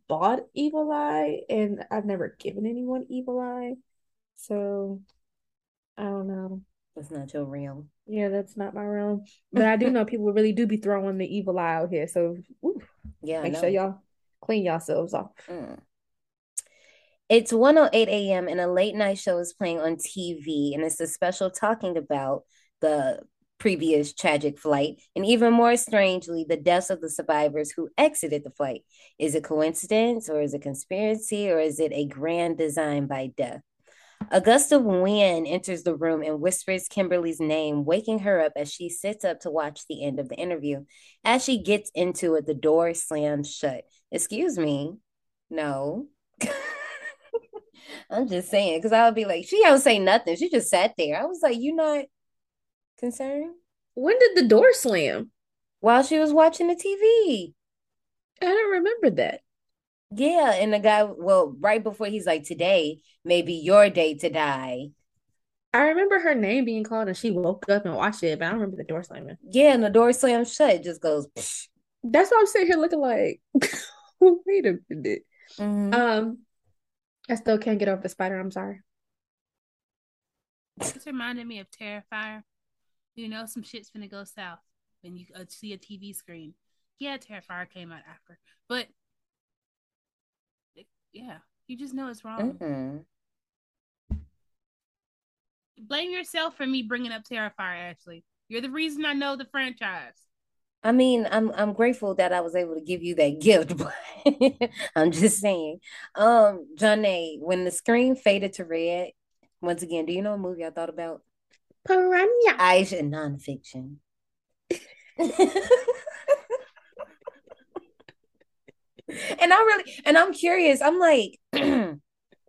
S2: bought Evil Eye and I've never given anyone Evil Eye. So I don't know.
S1: That's not your realm.
S2: Yeah, that's not my realm. But I do know people really do be throwing the evil eye out here. So
S1: yeah,
S2: make sure y'all clean yourselves off.
S1: Mm. It's 108 a.m. and a late night show is playing on TV, and it's a special talking about the previous tragic flight, and even more strangely, the deaths of the survivors who exited the flight. Is it coincidence, or is it conspiracy, or is it a grand design by death? Augusta Wynn enters the room and whispers Kimberly's name, waking her up as she sits up to watch the end of the interview. As she gets into it, the door slams shut. Excuse me. No. I'm just saying, because I would be like, she don't say nothing. She just sat there. I was like, you not concerned?
S2: When did the door slam?
S1: While she was watching the TV.
S2: I don't remember that.
S1: Yeah, and the guy, well, right before he's like, today may be your day to die.
S2: I remember her name being called and she woke up and watched it, but I don't remember the door slamming.
S1: Yeah, and the door slammed shut. It just goes. Psh.
S2: That's why I'm sitting here looking like, wait a minute.
S1: Mhm.
S2: Um, I still can't get over the spider. I'm sorry.
S3: This reminded me of Terrifier. You know, some shit's gonna go south when you uh, see a TV screen. Yeah, Terrifier came out after, but it- yeah, you just know it's wrong.
S1: Mhm.
S3: Blame yourself for me bringing up Terrifier, Ashley. You're the reason I know the franchise.
S1: I mean, I'm I'm grateful that I was able to give you that gift, but I'm just saying. Um, Johnny, when the screen faded to red, once again, do you know a movie I thought about?
S2: Piranha.
S1: Aisha nonfiction. and I really and I'm curious. I'm like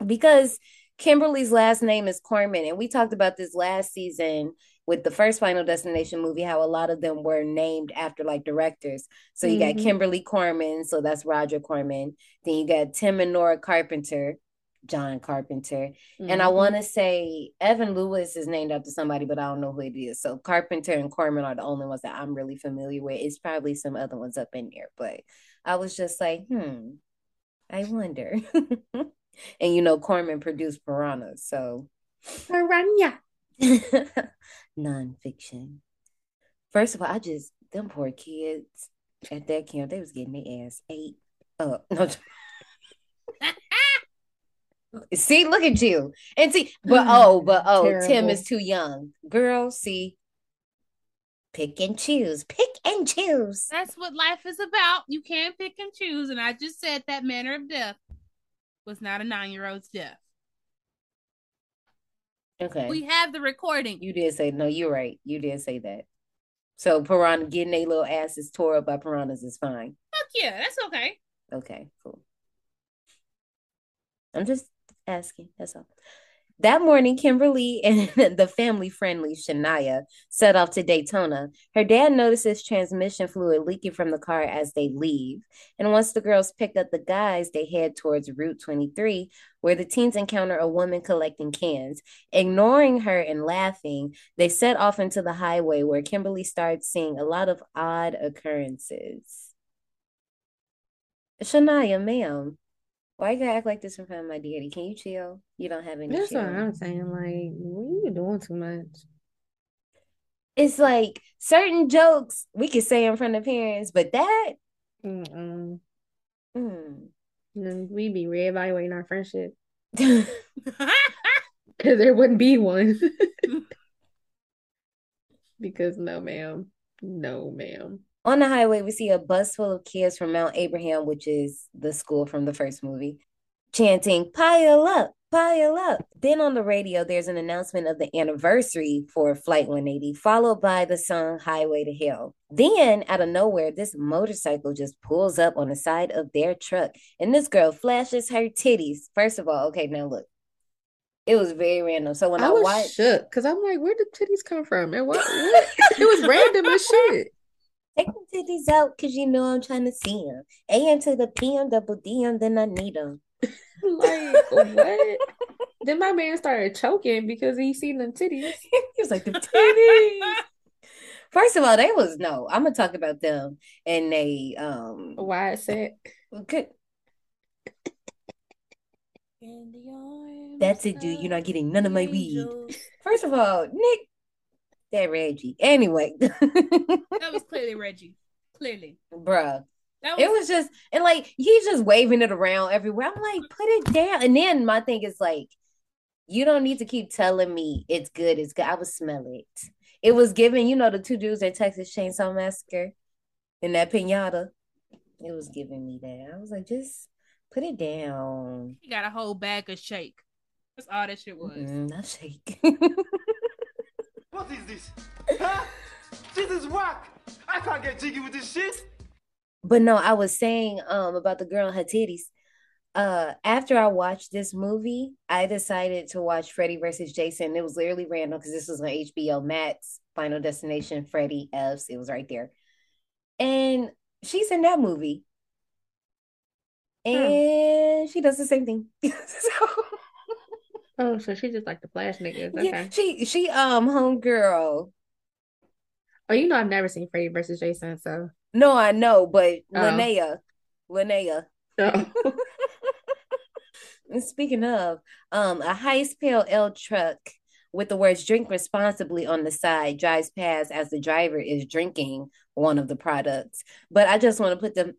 S1: because Kimberly's last name is Corman, and we talked about this last season with the first Final Destination movie, how a lot of them were named after like directors. So you got
S2: Mhm.
S1: Kimberly Corman, so that's Roger Corman. Then you got Tim and Nora Carpenter, John Carpenter. And I
S2: Mhm.
S1: want to say Evan Lewis is named after somebody, but I don't know who it is. So Carpenter and Corman are the only ones that I'm really familiar with. It's probably some other ones up in there, but I was just like, hmm, I wonder. and you know, Corman produced Piranha, so
S2: Piranha.
S1: nonfiction. First of all, I just them poor kids at that camp, they was getting their ass ate up. No, see, look at you. And see, but oh, but oh, Tim is too young. Girl, see. Pick and choose. Pick and choose.
S3: That's what life is about. You can't pick and choose. And I just said that manner of death was not a nine year old's death.
S1: Okay.
S3: We have the recording.
S1: You did say no, you're right. You did say that. So piranha getting their little asses tore up by piranhas is fine.
S3: Fuck yeah, that's okay.
S1: Okay, cool. I'm just asking. That's all. That morning, Kimberly and the family friendly Shania set off to Daytona. Her dad notices transmission fluid leaking from the car as they leave. And once the girls pick up the guys, they head towards Route 23, where the teens encounter a woman collecting cans. Ignoring her and laughing, they set off into the highway where Kimberly starts seeing a lot of odd occurrences. Shania, ma'am, why you gotta act like this in front of my daddy? Can you chill? You don't have any
S2: That's
S1: chill.
S2: what I'm saying. Like, what are you doing too much.
S1: It's like certain jokes we could say in front of parents, but that,
S2: Mm-mm.
S1: mm.
S2: We'd be reevaluating our friendship because there wouldn't be one. Because no, ma'am. No, ma'am.
S1: On the highway, we see a bus full of kids from Mount Abraham, which is the school from the first movie, chanting, Pile up, pile up. Then on the radio, there's an announcement of the anniversary for Flight 180, followed by the song Highway to Hell. Then, out of nowhere, this motorcycle just pulls up on the side of their truck, and this girl flashes her titties. First of all, okay, now look, it was very random. So when
S2: I
S1: I,
S2: was
S1: watched,
S2: shook because I'm like, where did titties come from? And what? what? It was random as shit.
S1: Take the titties out because you know I'm trying to see them. AM to the PM, double DM, then I need them.
S2: Like, what? Then my man started choking because he seen them titties.
S1: he was like, the titties. First of all, they was no. I'm gonna talk about them and they um
S2: Wide set.
S1: good. That's it, dude. You're not getting none of my weed. First of all, Nick, that Reggie. Anyway,
S3: That was clearly Reggie. Clearly.
S1: bruh.
S3: Was,
S1: It was just and like he's just waving it around everywhere. I'm like, put it down. And then my thing is like, you don't need to keep telling me it's good. It's good. I would smell it. It was given, you know, the two dudes in Texas Chainsaw Massacre in that pinata. It was giving me that. I was like, just put it down.
S3: he got a whole bag of shake. That's all that shit was.
S1: Mm, not shake.
S5: What is this? Huh? This is whack! I can't get jiggy with this shit!
S1: But no, I was saying um about the girl and her titties. Uh, after I watched this movie, I decided to watch Freddy versus Jason. It was literally random because this was on HBO Max, Final Destination, Freddy F's. It was right there, and she's in that movie, and she does the same thing. so
S2: Oh, so she just like the flash niggas. Okay.
S1: Yeah, she she um homegirl.
S2: Oh, you know I've never seen Freddy versus Jason, so
S1: No, I know, but
S2: Oh.
S1: Linnea, Linnea.
S2: oh.
S1: And Speaking of, um, a heist pale L truck with the words "drink responsibly" on the side drives past as the driver is drinking one of the products. But I just want to put them.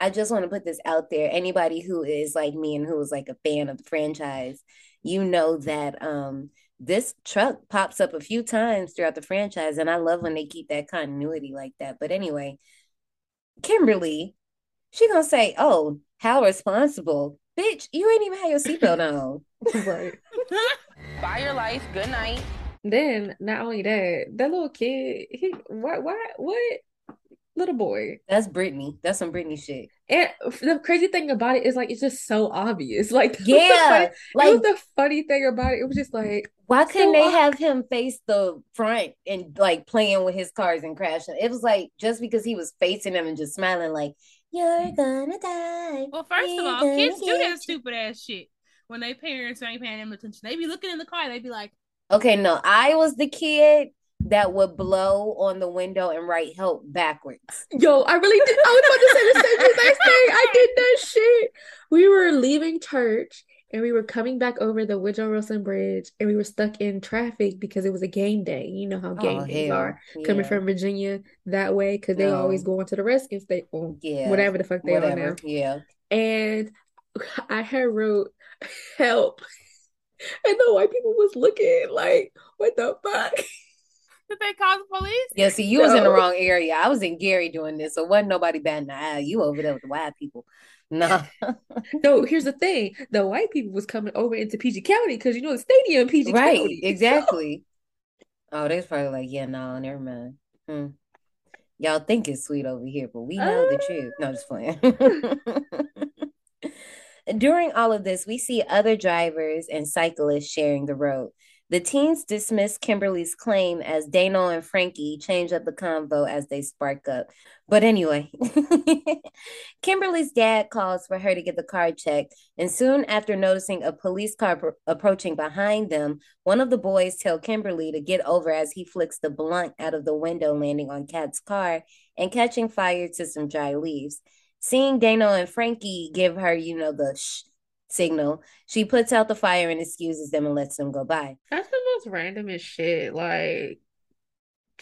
S1: I just want to put this out there. Anybody who is like me and who is like a fan of the franchise, you know that um this truck pops up a few times throughout the franchise, and I love when they keep that continuity like that. But anyway, Kimberly, she gonna say, "Oh, how responsible, bitch! You ain't even had your seatbelt on."
S2: right.
S6: Buy your life. Good night.
S2: Then not only that, that little kid, he what what what little boy.
S1: That's Brittany. That's some Brittany shit.
S2: And the crazy thing about it is like it's just so obvious. Like that was
S1: Yeah,
S2: funny- it
S1: like
S2: was the funny thing about it. It was just like
S1: why couldn't
S2: so
S1: they
S2: ob-
S1: have him face the front and like playing with his cars and crashing? It was like just because he was facing them and just smiling, like "You're mm. gonna die."
S3: Well, first of
S1: We're
S3: all,
S1: gonna
S3: kids do that
S1: you."
S3: stupid ass shit when they parents ain't paying them attention. They be looking in the car. They be like,
S1: Okay, no, I was the kid that would blow on the window and write help backwards.
S2: Yo, I really did. I was about to say the same exact thing. I did that shit. We were leaving church and we were coming back over the Woodrow Wilson Bridge and we were stuck in traffic because it was a game day. You know how oh, game
S1: Oh
S2: days
S1: hell,
S2: are coming
S1: yeah,
S2: from Virginia that way because they always go into the Redskins state or oh,
S1: yeah,
S2: whatever the fuck they are now.
S1: yeah.
S2: And I had wrote help. And the white people was looking like, what the fuck?
S3: did they call the police?
S1: Yeah, see, you was in the wrong area. I was in Gary doing this, so wasn't nobody batting the eye. You over there with the white people. No.
S2: No, here's the thing. The white people was coming over into PG County because you know the stadium in PG
S1: Right,
S2: County. So-
S1: exactly. Oh, they was probably like, yeah, no, never mind. Hmm. Y'all think it's sweet over here, but we know the
S2: Uh.
S1: truth. No, just playing. During all of this, we see other drivers and cyclists sharing the road. The teens dismiss Kimberly's claim as Dano and Frankie change up the convo as they spark up. But anyway, Kimberly's dad calls for her to get the car checked, and soon after noticing a police car pro- approaching behind them, one of the boys tell Kimberly to get over as he flicks the blunt out of the window, landing on Kat's car and catching fire to some dry leaves. Seeing Dano and Frankie give her, you know, the shh signal, she puts out the fire and excuses them and lets them go by.
S2: That's the most randomest shit. Like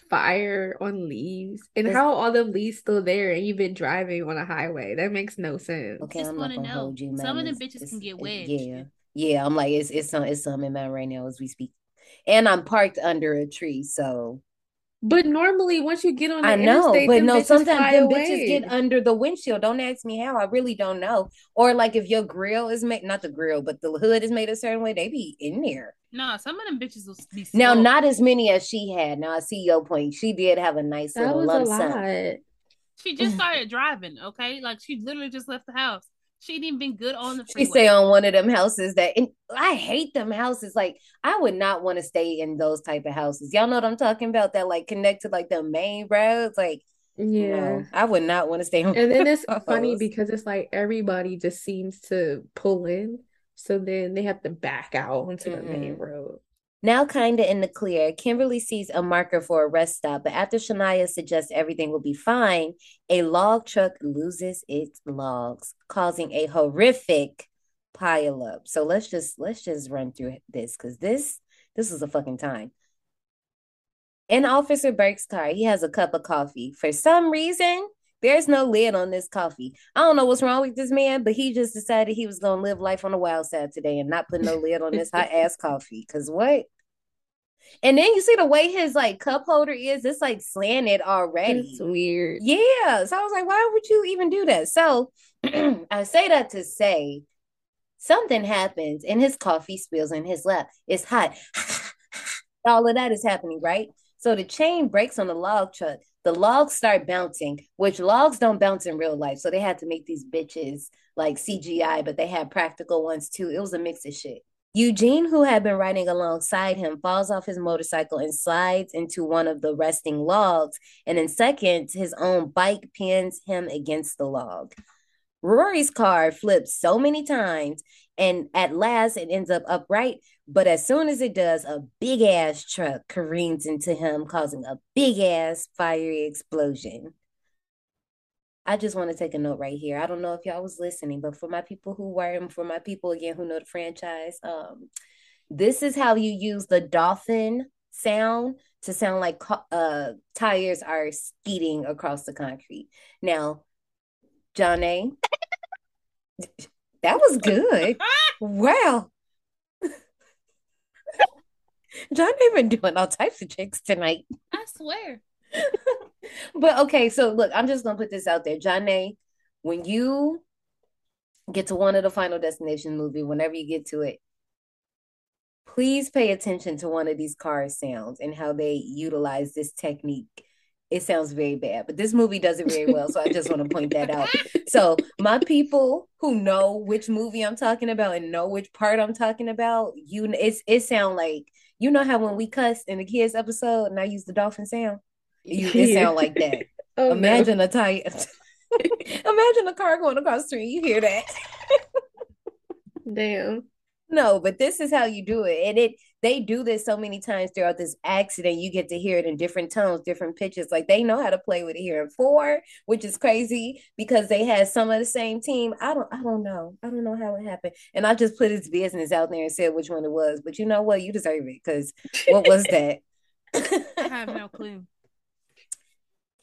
S2: fire on leaves. And
S1: It's-
S2: how all the leaves still there and you've been driving on a highway. That makes no sense.
S1: Okay,
S3: Just
S1: I'm not
S3: wanna
S1: gonna
S3: know.
S1: hold you,
S3: Some of
S1: the
S3: bitches
S1: it's-
S3: can get
S1: it-
S3: wedged.
S1: Yeah, yeah. I'm like, it's it's some it's some in my right now as we speak, and I'm parked under a tree, so
S2: But normally once you get on the
S1: I know, but no, sometimes them
S2: away.
S1: bitches get under the windshield. Don't ask me how. I really don't know. Or like if your grill is made, not the grill, but the hood is made a certain way, they be in there.
S3: No, some of them bitches will be
S1: Now, not as many as she had. Now I see your point. She did have a nice
S2: That
S1: little
S2: was a
S1: lump sum.
S3: She just started driving, okay? Like she literally just left the house. She ain't even been good on the
S1: She
S3: freeway.
S1: stay on one of them houses that, and I hate them houses. Like I would not want to stay in those type of houses. Y'all know what I'm talking about? That like connect to like the main roads. Like
S2: Yeah.
S1: no, I would not want to stay on.
S2: And then it's funny because it's like everybody just seems to pull in. So then they have to back out onto the main road.
S1: Now, kind of in the clear, Kimberly sees a marker for a rest stop, but after Shania suggests everything will be fine, a log truck loses its logs, causing a horrific pileup. So let's just let's just run through this because this this is a fucking time. In Officer Burke's car, he has a cup of coffee. For some reason, there's no lid on this coffee. I don't know what's wrong with this man, but he just decided he was gonna live life on the wild side today and not put no lid on this hot ass coffee. Cause what? And then you see the way his like cup holder is, it's like slanted already.
S2: It's weird.
S1: Yeah. So I was like, why would you even do that? So I say that to say something happens and his coffee spills in his lap. It's hot. All of that is happening, right? So the chain breaks on the log truck. The logs start bouncing, which logs don't bounce in real life. So they had to make these bitches like CGI, but they had practical ones too. It was a mix of shit. Eugene, who had been riding alongside him, falls off his motorcycle and slides into one of the resting logs. And in seconds, his own bike pins him against the log. Rory's car flips so many times, And at last, it ends up upright. But as soon as it does, a big ass truck careens into him, causing a big ass fiery explosion. I just want to take a note right here. I don't know if y'all was listening, but for my people who were, and for my people again who know the franchise, um, this is how you use the dolphin sound to sound like uh tires are speeding across the concrete. Now, Johnny, that was good. wow. John been doing all types of tricks tonight.
S3: I swear.
S1: but okay, so look, I'm just gonna put this out there. John A, when you get to one of the final destination movie, whenever you get to it, please pay attention to one of these car sounds and how they utilize this technique. It sounds very bad, but this movie does it very well. So I just want to point that out. So my people who know which movie I'm talking about and know which part I'm talking about, you it's it sound like you know how when we cuss in the kids episode and I use the dolphin sound, you, it sound like that. oh, Imagine no. a tire. Imagine a car going across the street. You hear that?
S2: Damn.
S1: No, but this is how you do it. And it they do this so many times throughout this accident. You get to hear it in different tones, different pitches. Like they know how to play with it here in four, which is crazy because they had some of the same team. I don't I don't know. I don't know how it happened. And I just put his business out there and said which one it was. But you know what? You deserve it because what was that?
S3: I have no clue.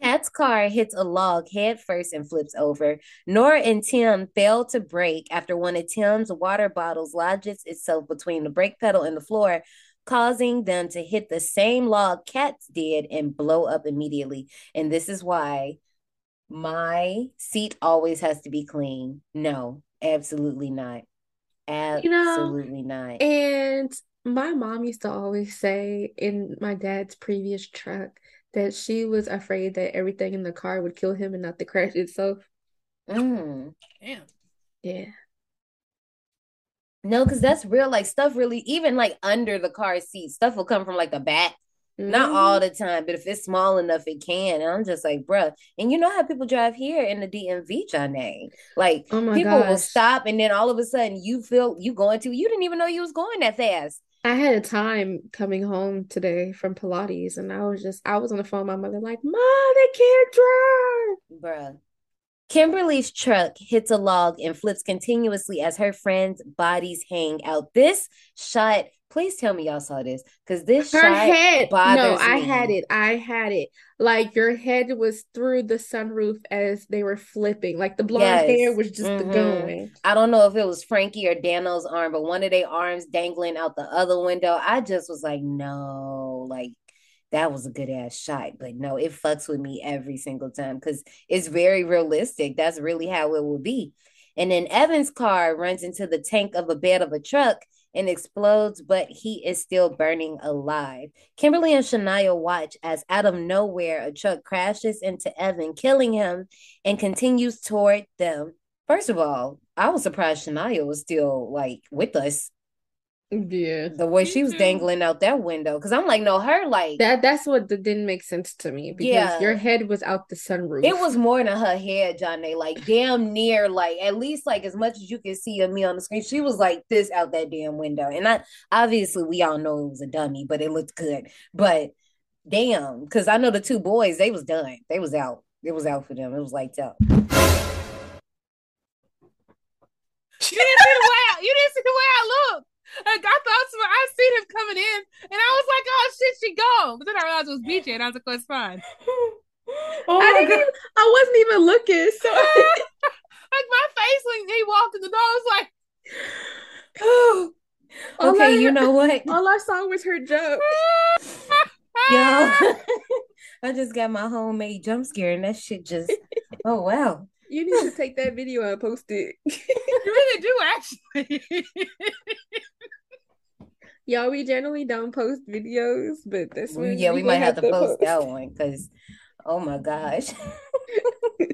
S1: Kat's car hits a log head first and flips over. Nora and Tim fail to brake after one of Tim's water bottles lodges itself between the brake pedal and the floor, causing them to hit the same log Kat's did and blow up immediately. And this is why my seat always has to be clean. No, absolutely not. Absolutely you know, not.
S2: And my mom used to always say in my dad's previous truck, that she was afraid that everything in the car would kill him and not the crash itself.
S1: Mm.
S3: Damn.
S2: Yeah.
S1: No, because that's real. Like stuff really, even like under the car seat, stuff will come from like the back. Mm-hmm. Not all the time, but if it's small enough, it can. And I'm just like, bruh. And you know how people drive here in the DMV, Johnny? Like oh people gosh. will stop, and then all of a sudden you feel you going to. You didn't even know you was going that fast.
S2: I had a time coming home today from Pilates, and I was just I was on the phone my mother, like, "Mom, they can't drive,
S1: bruh." Kimberly's truck hits a log and flips continuously as her friends' bodies hang out. This shot Please tell me y'all saw this because this her head. no,
S2: I
S1: me.
S2: had it. I had it. Like your head was through the sunroof as they were flipping. Like the blonde yes. hair was just mm-hmm. going.
S1: I don't know if it was Frankie or Dano's arm, but one of their arms dangling out the other window. I just was like, no, like that was a good ass shot. But no, it fucks with me every single time because it's very realistic. That's really how it will be. And then Evan's car runs into the tank of a bed of a truck and explodes, but he is still burning alive. Kimberly and Shania watch as out of nowhere a truck crashes into Evan, killing him, and continues toward them. First of all, I was surprised Shania was still like with us
S2: yeah.
S1: The way she was mm-hmm. dangling out that window. Cause I'm like, no, her like
S2: that that's what didn't make sense to me. Because yeah. your head was out the sunroof.
S1: It was more than her head, Johnny. Like damn near like at least like as much as you can see of me on the screen. She was like this out that damn window. And I obviously we all know it was a dummy, but it looked good. But damn, because I know the two boys, they was done. They was out. It was out for them. It was lights out. You didn't
S3: see the way I, you didn't see the way I looked. Like I thought so I seen him coming in and I was like, oh shit, she gone. But then I realized it was BJ and I was like, oh, it's fine.
S2: Oh I didn't even, I wasn't even looking. So
S3: like my face when he walked in the door, I was like
S1: oh. Okay, I, you know what?
S2: All I saw was her jump.
S1: Yo, I just got my homemade jump scare and that shit just oh wow.
S2: You need to take that video and post it.
S3: you really do actually.
S2: Y'all, we generally don't post videos, but this one,
S1: yeah, we, might have, have to, post, post that one because, oh my gosh.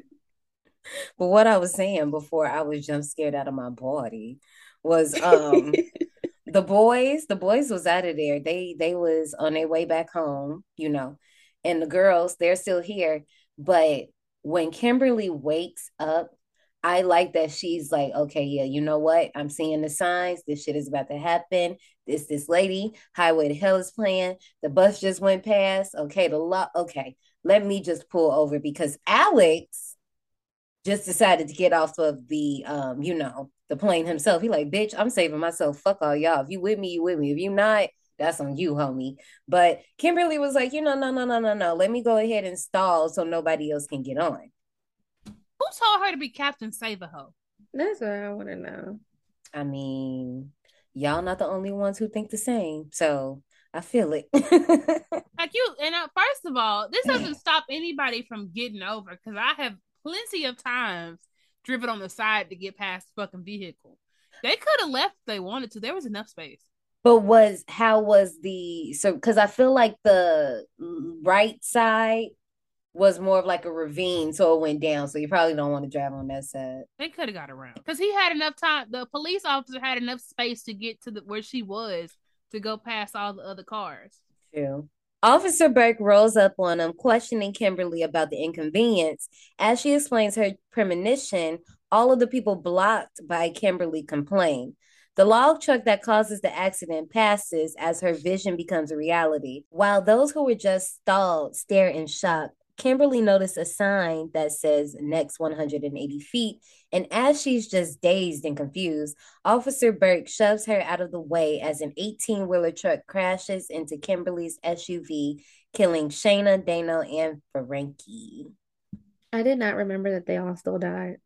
S1: but what I was saying before I was jump scared out of my body was um the boys. The boys was out of there. They they was on their way back home, you know, and the girls they're still here. But when Kimberly wakes up I like that she's like, okay, yeah, you know what? I'm seeing the signs. This shit is about to happen. This this lady, Highway to Hell is playing. The bus just went past. Okay, the lot. Okay, let me just pull over because Alex just decided to get off of the um, you know, the plane himself. He like, bitch, I'm saving myself. Fuck all y'all. If you with me, you with me. If you not, that's on you, homie. But Kimberly was like, you know, no, no, no, no, no. Let me go ahead and stall so nobody else can get on.
S3: Who told her to be Captain Save a Ho?
S2: That's what I want to know.
S1: I mean, y'all not the only ones who think the same. So I feel it.
S3: Like you, and uh, first of all, this doesn't stop anybody from getting over because I have plenty of times driven on the side to get past the fucking vehicle. They could have left if they wanted to. There was enough space.
S1: but was how was the so because I feel like the right side was more of like a ravine, so it went down. So you probably don't want to drive on that side.
S3: They could have got around because he had enough time. The police officer had enough space to get to the where she was to go past all the other cars.
S1: True. Officer Burke rolls up on him, questioning Kimberly about the inconvenience. As she explains her premonition, all of the people blocked by Kimberly complain. The log truck that causes the accident passes as her vision becomes a reality. While those who were just stalled stare in shock, Kimberly noticed a sign that says next 180 feet. And as she's just dazed and confused, Officer Burke shoves her out of the way as an 18 wheeler truck crashes into Kimberly's SUV, killing Shayna, Dano, and Frankie.
S2: I did not remember that they all still died.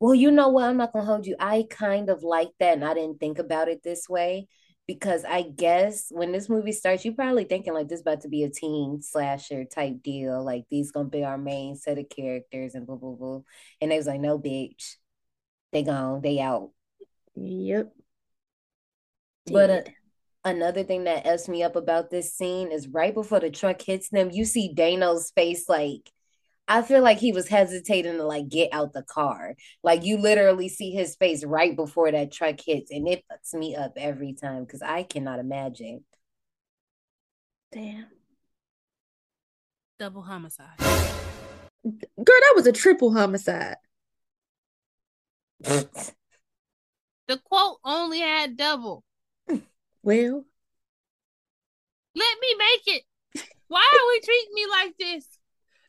S1: Well, you know what? I'm not gonna hold you. I kind of like that, and I didn't think about it this way because I guess when this movie starts, you probably thinking like this about to be a teen slasher type deal. Like these gonna be our main set of characters and blah blah blah. And they was like, no, bitch, they gone, they out.
S2: Yep.
S1: But uh, another thing that f's me up about this scene is right before the truck hits them, you see Dano's face like I feel like he was hesitating to like get out the car. Like you literally see his face right before that truck hits, and it fucks me up every time because I cannot imagine.
S2: Damn.
S3: Double homicide.
S2: Girl, that was a triple homicide.
S3: The quote only had double.
S2: Well,
S3: Let me make it. Why are we treating me like this?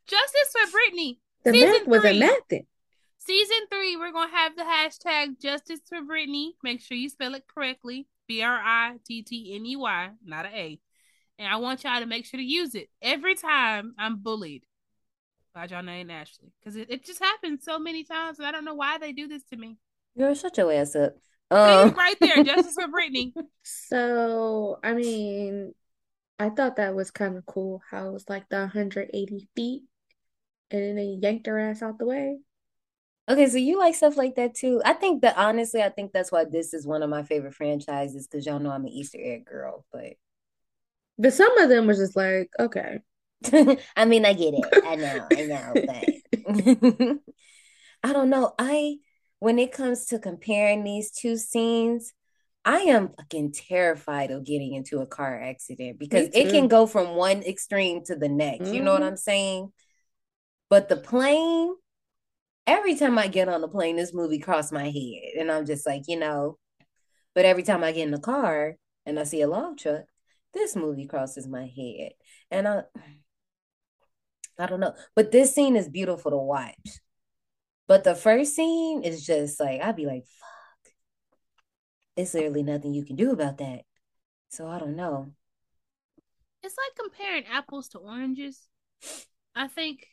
S3: Justice for Brittany.
S2: the
S3: Season
S2: math was a
S3: three.
S2: mathing.
S3: Season three, we're gonna have the hashtag Justice for Brittany. Make sure you spell it correctly. B R I T T N E Y, not a A. And I want y'all to make sure to use it every time I'm bullied by John and Ashley. Because it, it just happens so many times, and I don't know why they do this to me.
S1: Girl, shut your ass up. Um,
S3: right there, Justice for Brittany.
S2: So, I mean, I thought that was kind of cool how it was like the 180 feet and then they yanked her ass out the way.
S1: okay, so you like stuff like that too. I think that honestly, I think that's why this is one of my favorite franchises because y'all know I'm an Easter egg girl. But
S2: But some of them were just like, okay.
S1: I mean, I get it. I know, I know, but I don't know. I when it comes to comparing these two scenes, I am fucking terrified of getting into a car accident because it can go from one extreme to the next. You know what
S2: Mhm.
S1: I'm saying? But the plane, every time I get on the plane, this movie crossed my head, and I'm just like, you know. But every time I get in the car and I see a log truck, this movie crosses my head, and I. I don't know. But this scene is beautiful to watch. But the first scene is just like, I'd be like, fuck. It's literally nothing you can do about that. So I don't know.
S3: It's like comparing apples to oranges. I think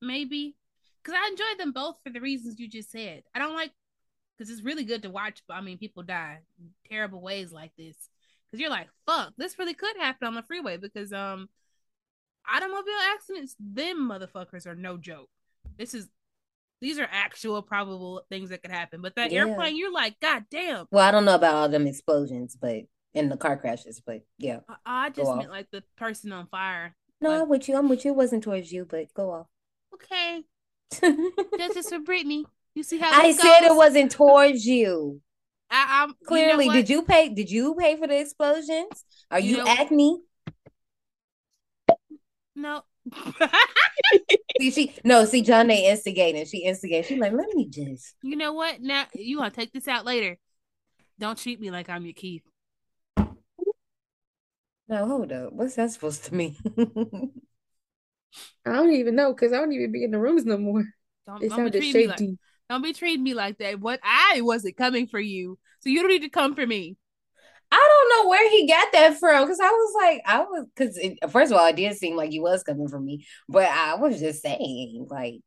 S3: maybe because I enjoy them both for the reasons you just said. I don't like because it's really good to watch. But I mean, people die in terrible ways like this because you're like, fuck, this really could happen on the freeway because um, automobile accidents, them motherfuckers are no joke. This is these are actual probable things that could happen. But that
S1: Yeah.
S3: airplane, you're like, god damn.
S1: Well, I don't know about all them explosions, but in the car crashes, but yeah.
S3: I, I just meant
S1: off.
S3: like the person on fire.
S1: No,
S3: Like-
S1: I'm with you. I'm with you. It wasn't towards you, but go off.
S3: Okay, justice for Brittany. You see how
S1: I said it wasn't towards you.
S3: I, I'm
S1: Clearly,
S3: you know
S1: did you pay? Did you pay for the explosions? Are
S3: You
S1: you,
S3: know-
S1: Acme?
S3: No,
S1: see, she no, see, John instigating. She instigating. She like, let me just.
S3: you know what? Now you want to take this out later. Don't treat me like I'm your Keith.
S1: No, hold up. What's that supposed to mean?
S2: I don't even know because I don't even be in the rooms no more.
S3: Don't,
S2: It
S3: don't be
S2: sounded
S3: treating me like
S2: shady.
S3: don't be treating me like that. What I wasn't coming for you, so you don't need to come for me.
S1: I don't know where he got that from because I was like, I was because first of all, it did seem like he was coming for me, but I was just saying, like,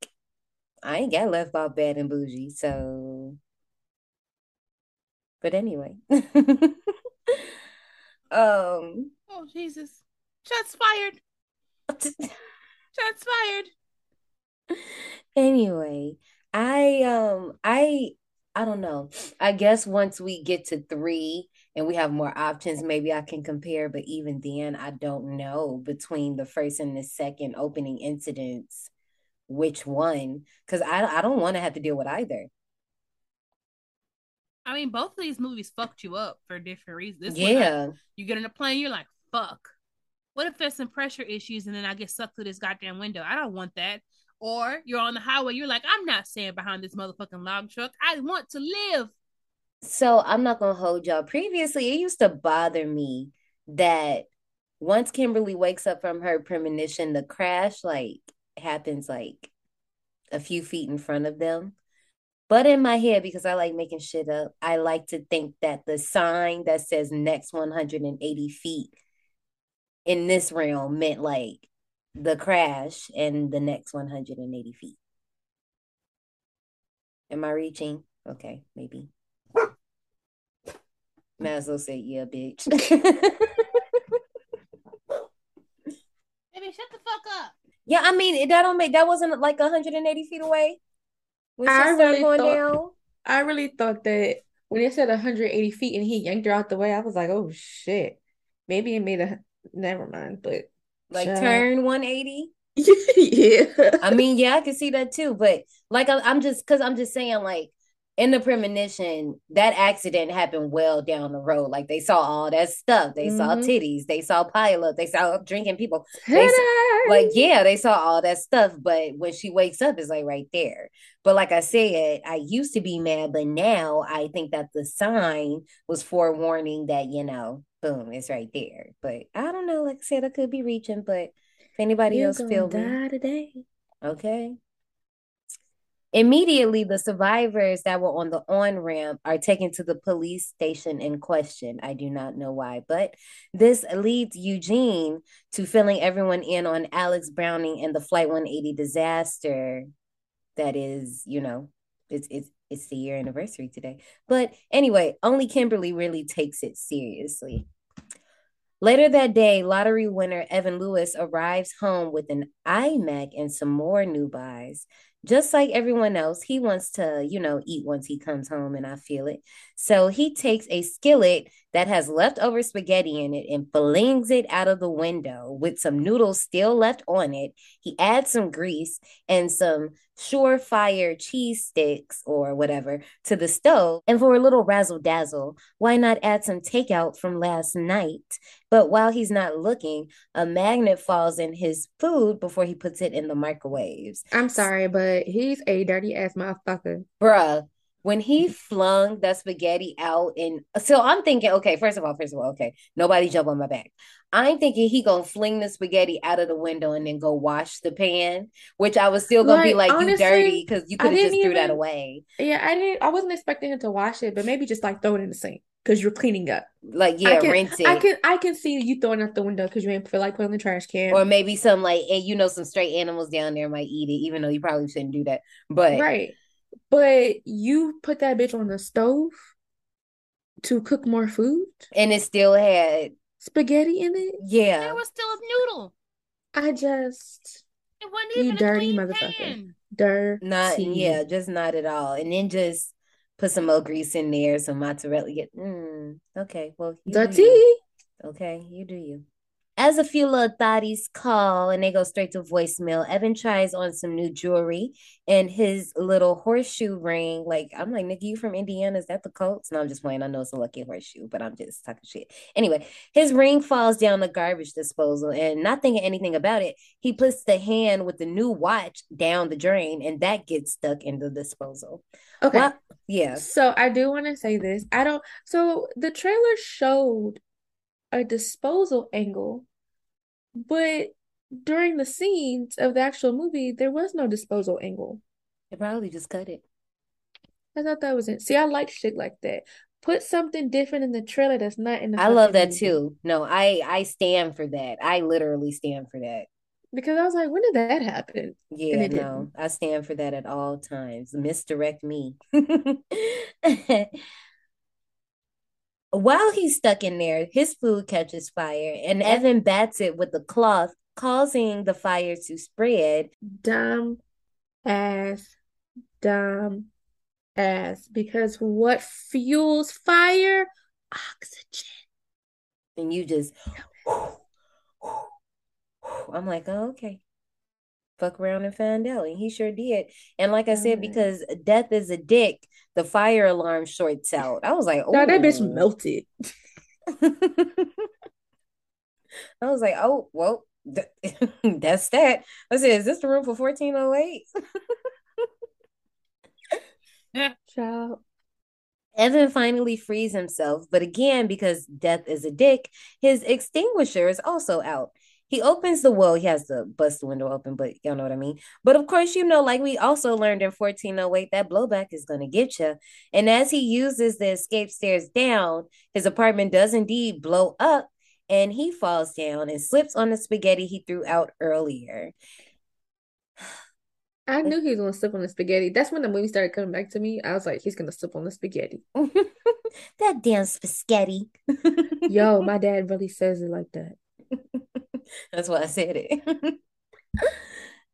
S1: I ain't got left off bad and bougie, so. But anyway, um,
S3: Oh Jesus! Shots fired! Shots fired!
S1: anyway, I um, I I don't know. I guess once we get to three and we have more options, maybe I can compare. But even then, I don't know between the first and the second opening incidents which one because I I don't want to have to deal with either.
S3: I mean, both of these movies fucked you up for different reasons. This one, like,
S1: Yeah,
S3: you get in a plane, you're like, fuck. What if there's some pressure issues and then I get sucked through this goddamn window? I don't want that. Or you're on the highway, you're like, I'm not staying behind this motherfucking log truck. I want to live.
S1: so I'm not gonna hold y'all. Previously, it used to bother me that once Kimberly wakes up from her premonition, the crash like happens like a few feet in front of them. But in my head, because I like making shit up, I like to think that the sign that says next 180 feet in this realm meant like the crash and the next 180 feet. Am I reaching? Okay, maybe. Might as well say, yeah, bitch.
S3: Baby, shut the fuck up.
S1: yeah, I mean, that don't make that wasn't like 180 feet away. When she
S2: I really
S1: going
S2: thought-
S1: down.
S2: I really thought that when it said 180 feet and he yanked her out the way, I was like, oh shit. Maybe it made a never mind, but
S1: Like
S2: Child.
S1: turn 180.
S2: yeah.
S1: I mean, yeah, I can see that too. But like, I, I'm just because I'm just saying, like, in the premonition, that accident happened well down the road. Like, they saw all that stuff. They saw
S2: Mhm.
S1: titties. They saw pile up. They saw drinking people.
S2: Today.
S1: Like, yeah, they saw all that stuff. But when she wakes up, it's like right there. But like I said, I used to be mad, but now I think that the sign was forewarning that, you know, boom, it's right there. But I don't know. Like I said, I could be reaching, but if anybody
S2: You're
S1: else feel me.
S2: today.
S1: Okay. Immediately, the survivors that were on the on ramp are taken to the police station in question. I do not know why, but this leads Eugene to filling everyone in on Alex Browning and the Flight 180 disaster. That is, you know, it's it's it's the year anniversary today. But anyway, only Kimberly really takes it seriously. Later that day, lottery winner Evan Lewis arrives home with an iMac and some more new buys. Just like everyone else, he wants to, you know, eat once he comes home, and I feel it. So he takes a skillet that has leftover spaghetti in it and flings it out of the window with some noodles still left on it. He adds some grease and some surefire cheese sticks or whatever to the stove. And for a little razzle dazzle, why not add some takeout from last night? But while he's not looking, a magnet falls in his food before he puts it in the microwaves.
S2: I'm sorry, but he's a dirty ass motherfucker.
S1: Bruh, when he mm-hmm. flung that spaghetti out and so I'm thinking, okay, first of all, first of all, okay, nobody jump on my back. I'm thinking he gonna fling the spaghetti out of the window and then go wash the pan, which I was still gonna be
S2: Like,
S1: like, you dirty because you could have just
S2: didn't
S1: threw that away.
S2: Yeah, I didn't I wasn't expecting him to wash it, but maybe just like throw it in the sink because you're cleaning up.
S1: Like,
S2: I
S1: yeah,
S2: can,
S1: rinse it.
S2: I can I can see you throwing out the window because you ain't feel like putting in the trash can.
S1: Or maybe some like, and you know, some stray animals down there might eat it, even though you probably shouldn't do that. But
S2: Right. But you put that bitch on the stove to cook more food?
S1: and it still had,
S2: Spaghetti in it?
S1: yeah.
S3: There was still a noodle.
S2: I just
S3: It wasn't even a
S2: dirty
S3: clean
S2: motherfucker.
S3: pan.
S1: Not yeah, just not at all. And then just put some more grease in there, some mozzarella. Get mm, okay. Well, you do
S2: Dirty.
S1: you. Okay, you do you. As a few little thotties call and they go straight to voicemail, Evan tries on some new jewelry and his little horseshoe ring. Like, I'm like, Nikki, you from Indiana? Is that the Colts? No, I'm just playing. I know it's a lucky horseshoe, but I'm just talking shit. Anyway, his ring falls down the garbage disposal and not thinking anything about it, he puts the hand with the new watch down the drain and that gets stuck in the disposal.
S2: Okay.
S1: Well, yeah.
S2: So I do want to say this. I don't. So the trailer showed a disposal angle, but during the scenes of the actual movie, there was no disposal angle.
S1: They probably just cut it.
S2: I thought that was it. See, I like shit like that. Put something different in the trailer that's not in the
S1: I love that
S2: movie.
S1: too. No, I I stand for that. I literally stand for that.
S2: Because I was like, when did that happen?
S1: Yeah, no, I stand for that at all times. Misdirect me. While he's stuck in there, his food catches fire, and Evan bats it with the cloth, causing the fire to spread.
S2: Dumb ass, dumb ass. Because what fuels fire? Oxygen.
S1: And you just, I'm like, oh, okay. Fuck around and find out. And he sure did. And like I said, because death is a dick, the fire alarm shorts out. I was like, oh,
S2: No, that bitch melted.
S1: I was like, oh, well, th- that's that. I said, is this the room for 1408?
S2: Child.
S1: Evan finally frees himself, but again, because death is a dick, his extinguisher is also out. He opens the well, he has to bust the window open, but y'all know what I mean. But of course, you know, like we also learned in 1408, that blowback is going to get you. And as he uses the escape stairs down, his apartment does indeed blow up and he falls down and slips on the spaghetti he threw out earlier.
S2: I knew he was gonna slip on the spaghetti. That's when the movie started coming back to me. I was like, he's gonna slip on the spaghetti.
S1: that damn spaghetti.
S2: Yo, my dad really says it like that.
S1: That's why I said it.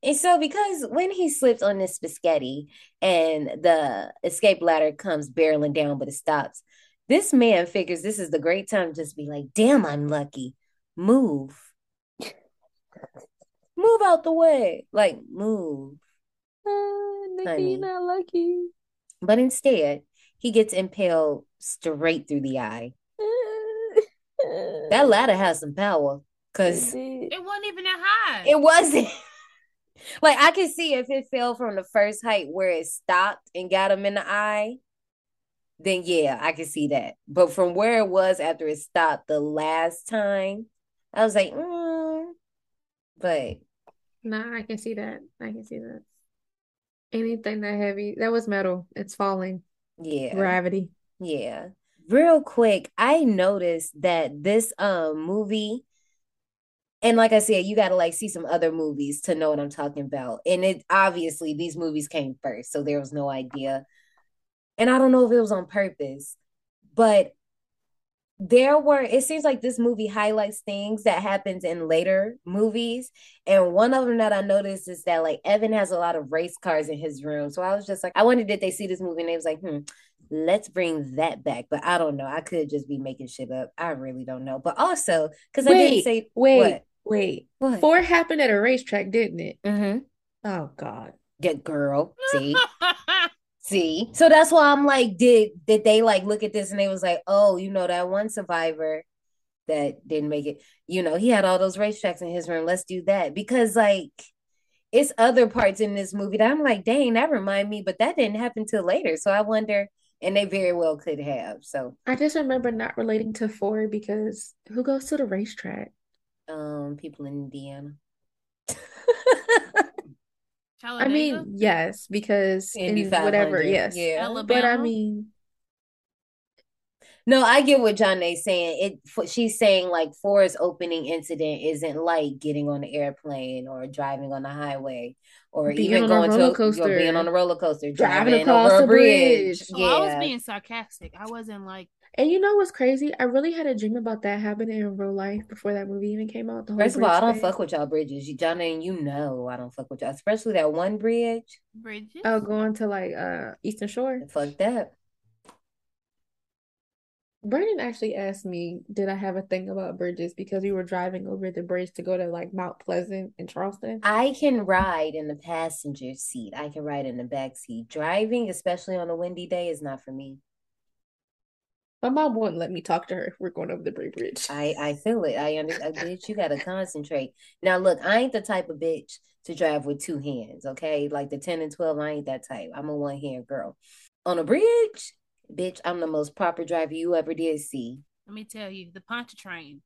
S1: and so, because when he slips on this spaghetti and the escape ladder comes barreling down, but it stops, this man figures this is the great time to just be like, damn, I'm lucky. Move. Move out the way. Like, move.
S2: Uh, Nikki, you're not lucky.
S1: But instead, he gets impaled straight through the eye. That ladder has some power because
S2: It
S3: It wasn't even that high.
S1: it wasn't. like I can see if it fell from the first height where it stopped and got him in the eye, then yeah, I can see that. But from where it was after it stopped the last time, I was like, mm. but
S2: Nah, I can see that. I can see that. Anything that heavy, that was metal. It's falling.
S1: yeah,
S2: Gravity.
S1: yeah. Real quick, I noticed that this um movie, and like I said, you gotta like see some other movies to know what I'm talking about. And it obviously these movies came first, so there was no idea. And I don't know if it was on purpose, but there were it seems like this movie highlights things that happens in later movies and one of them that i noticed is that like evan has a lot of race cars in his room so i was just like i wondered did they see this movie and they was like hmm let's bring that back but i don't know i could just be making shit up i really don't know but also because i didn't say
S2: wait,
S1: what
S2: wait.
S1: what
S2: Four happened at a racetrack, didn't it?
S1: mm-hmm
S2: Oh God.
S1: get girl see See, so that's why I'm like, did did they like look at this and they was like, oh, you know that one survivor that didn't make it, you know, he had all those racetracks in his room. Let's do that because like it's other parts in this movie that I'm like, dang, that remind me, but that didn't happen till later. So I wonder, and they very well could have. So
S2: I just remember not relating to four because who goes to the racetrack?
S1: um, people in Indiana.
S2: I mean, yes, because in whatever, yes.
S1: yeah.
S3: Alabama.
S2: But I mean,
S1: No, I get what John is saying. It she's saying like Ford's opening incident isn't like getting on the airplane or driving on the highway or
S2: Being
S1: even going to
S2: roller
S1: or
S2: coaster.
S1: being on a roller coaster,
S2: Driving
S1: driving,
S2: across
S1: over a bridge.
S2: bridge.
S3: Oh, I was being sarcastic. I wasn't like,
S2: and you know what's crazy? I really had a dream about that happening in real life before that movie even came out. The whole
S1: First of all, I don't
S2: thing.
S1: fuck with y'all bridges. You, John, and you know I don't fuck with y'all, especially that one bridge.
S3: Bridget.
S2: Oh, going to like uh Eastern Shore.
S1: Fuck that.
S2: Brandon actually asked me, did I have a thing about bridges because we were driving over the bridge to go to like Mount Pleasant in Charleston.
S1: I can ride in the passenger seat. I can ride in the back seat. Driving, especially on a windy day, is not for me.
S2: My mom wouldn't let me talk to her if we're going over the Bridge.
S1: I I feel it. I understand. Bitch, you gotta concentrate. Now, look, I ain't the type of bitch to drive with two hands. Okay, like the ten and twelve, I ain't that type. I'm a one hand girl. On a bridge, bitch, I'm the most proper driver you ever did see.
S3: Let me tell you, the Pontchartrain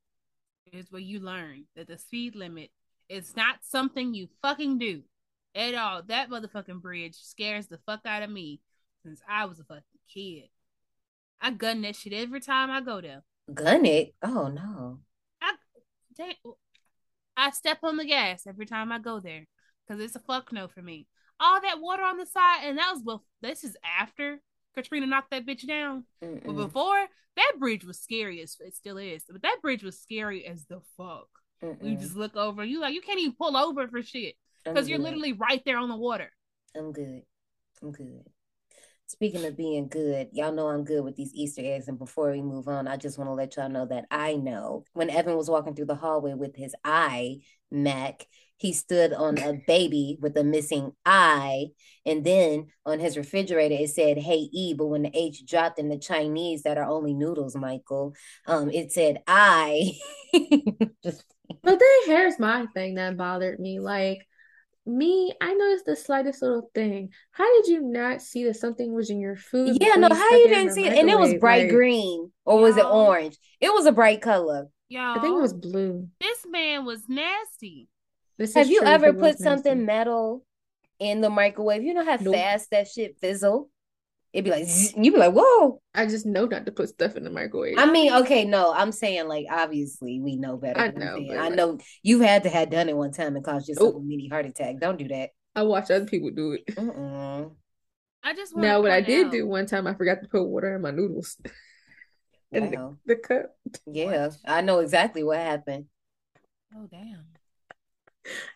S3: is where you learn that the speed limit is not something you fucking do at all. That motherfucking bridge scares the fuck out of me since I was a fucking kid. I gun that shit every time I go there.
S1: Gun it? Oh no.
S3: I dang, I step on the gas every time I go there because it's a fuck no for me. All that water on the side, and that was before. This is after Katrina knocked that bitch down.
S1: Mm-mm.
S3: But before that bridge was scary as it still is. But that bridge was scary as the fuck. You
S1: Mm-mm.
S3: just look over, you like you can't even pull over for shit because you're literally right there on the water.
S1: I'm good. I'm good. Speaking of being good, y'all know I'm good with these Easter eggs. And before we move on, I just want to let y'all know that I know when Evan was walking through the hallway with his eye, Mac, he stood on a baby with a missing eye. And then on his refrigerator, it said, Hey E. But when the H dropped in the Chinese that are only noodles, Michael, um, it said I. just
S2: But then here's my thing that bothered me. Like me, I noticed the slightest little thing. How did you not see that something was in your food?
S1: yeah, no, how you didn't see it? And it was bright
S2: Like,
S1: green, or was it orange? It was a bright color.
S3: Y'all,
S2: I think it was blue.
S3: this man was nasty.
S2: This
S1: Have
S2: is
S1: you ever put something
S2: nasty.
S1: metal in the microwave? You know how
S2: Nope.
S1: fast that shit fizzle? It'd be like, zzz, you'd be like, whoa.
S2: I just know not to put stuff in the microwave.
S1: I mean, okay, no, I'm saying like obviously we know better.
S2: I know,
S1: saying,
S2: but,
S1: I
S2: like-
S1: know you had to have done it one time and caused yourself
S2: Oh.
S1: a mini heart attack. Don't do that.
S2: I watch other people do it.
S1: Mm-mm.
S3: I just
S2: Now, what I did
S3: out-
S2: do one time, I forgot to put water in my noodles in the,
S1: Wow.
S2: the cup.
S1: Yeah, I know exactly what happened.
S3: Oh damn.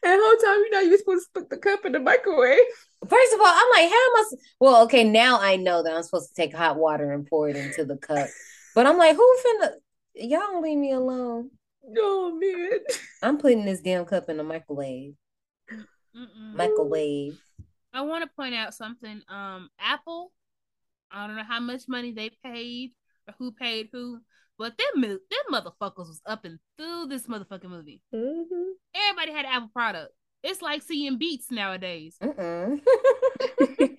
S2: And the whole time, you know, you're supposed to put the cup in the microwave.
S1: First of all, I'm like, how am I? s- Well, okay, now I know that I'm supposed to take hot water and pour it into the cup. But I'm like, who finna? Y'all don't leave me alone.
S2: Oh man.
S1: I'm putting this damn cup in the microwave.
S3: Mm-mm.
S1: Microwave.
S3: I want to point out something. Um, Apple. I don't know how much money they paid or who paid who, but them them motherfuckers was up and through this motherfucking movie.
S2: Mhm.
S3: Everybody had an Apple product. It's like seeing Beats nowadays.
S1: Mm-mm.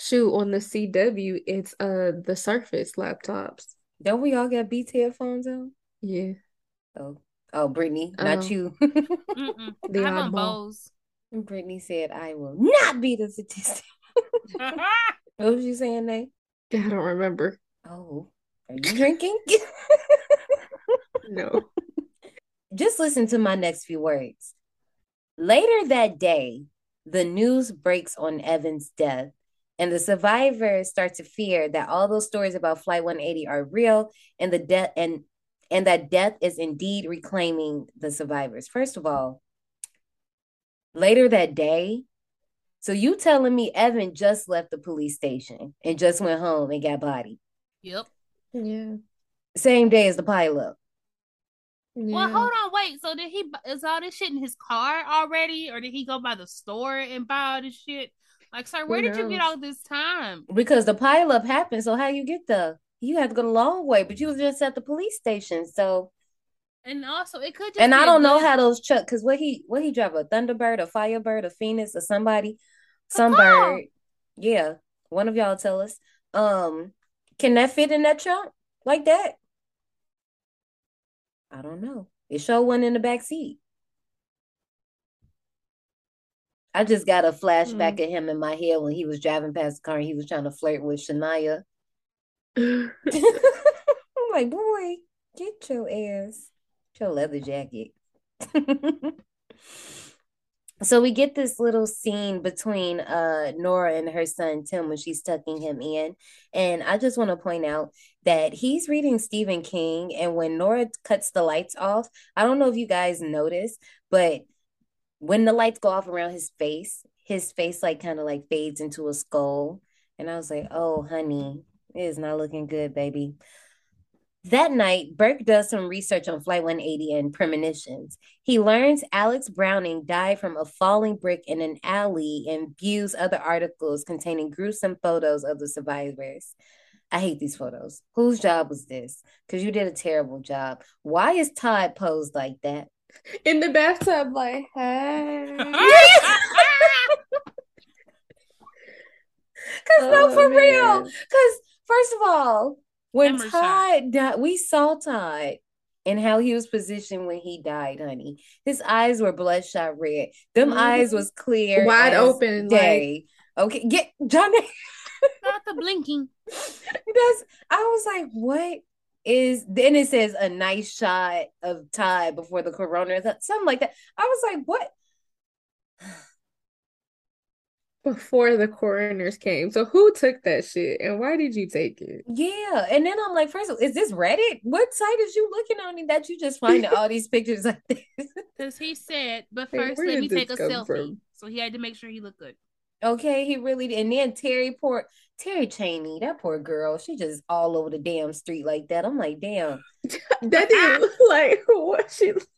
S2: Shoot, on the CW, it's uh the Surface laptops.
S1: Don't we all get Beats headphones on?
S2: Yeah.
S1: Oh, oh, Brittany, not
S2: Oh.
S1: you.
S2: The
S3: I'm on
S2: oddball.
S3: Bose.
S1: Brittany said, "I will not be the statistic." What was you saying, Nate?
S2: I don't remember.
S1: Oh, are you drinking?
S2: No.
S1: Just listen to my next few words. Later that day, the news breaks on Evan's death, and the survivors start to fear that all those stories about Flight 180 are real, and the death and and that death is indeed reclaiming the survivors. First of all, later that day, so you telling me Evan just left the police station and just went home and got bodied
S3: Yep.
S2: Yeah.
S1: same day as the pilot.
S3: Well, hold on, wait. So did he? Is all this shit in his car already, or did he go by the store and buy all this shit? Like, sir, where
S2: Who
S3: did you get all this time?
S1: Because the pileup happened, so how you get there? You had to go the long way, but you was just at the police station. So,
S3: And also, it could just
S1: and I don't know how those truck, because what he what he drive a Thunderbird, a Firebird, a Phoenix, or somebody, some bird. Yeah, one of y'all tell us. Um, can that fit in that trunk like that? I don't know. It showed one in the back seat. I just got a flashback mm. of him in my head when he was driving past the car and he was trying to flirt with Shania. I'm like, boy, get your ass, your leather jacket. So we get this little scene between uh Nora and her son Tim when she's tucking him in. And I just want to point out that he's reading Stephen King and when Nora cuts the lights off, I don't know if you guys notice, but when the lights go off around his face, his face like kind of like fades into a skull. And I was like, "Oh, honey, It is not looking good, baby. That night, Burke does some research on Flight 180 and premonitions. He learns Alex Browning died from a falling brick in an alley and views other articles containing gruesome photos of the survivors. I hate these photos. Whose job was this? Because you did a terrible job. Why is Todd posed like that?
S2: In the bathtub, like, hey.
S1: Because no,
S2: Oh,
S1: for real. Because first of all, when. Todd died, we saw Todd and how he was positioned when he died, honey. His eyes were bloodshot red. Them
S2: Mhm.
S1: eyes was clear,
S2: Wide open, like-
S1: day. okay, get John.
S3: Not the blinking.
S1: That's. I was like, what is? Then it says a nice shot of Todd before the corona, something like that. I was like, what?
S2: Before the coroners came. So who took that shit and why did you take it?
S1: Yeah, and then I'm like, first of all, is this Reddit? What site is you looking on that you just find all these pictures like this?
S3: Because he said, but first
S2: where
S3: let me take a selfie.
S2: from?
S3: So he had to make sure he looked good.
S1: Okay, he really did. And then Terry poor Terry Chaney, that poor girl, she just all over the damn street like that. I'm like, damn.
S2: That didn't look like what she looked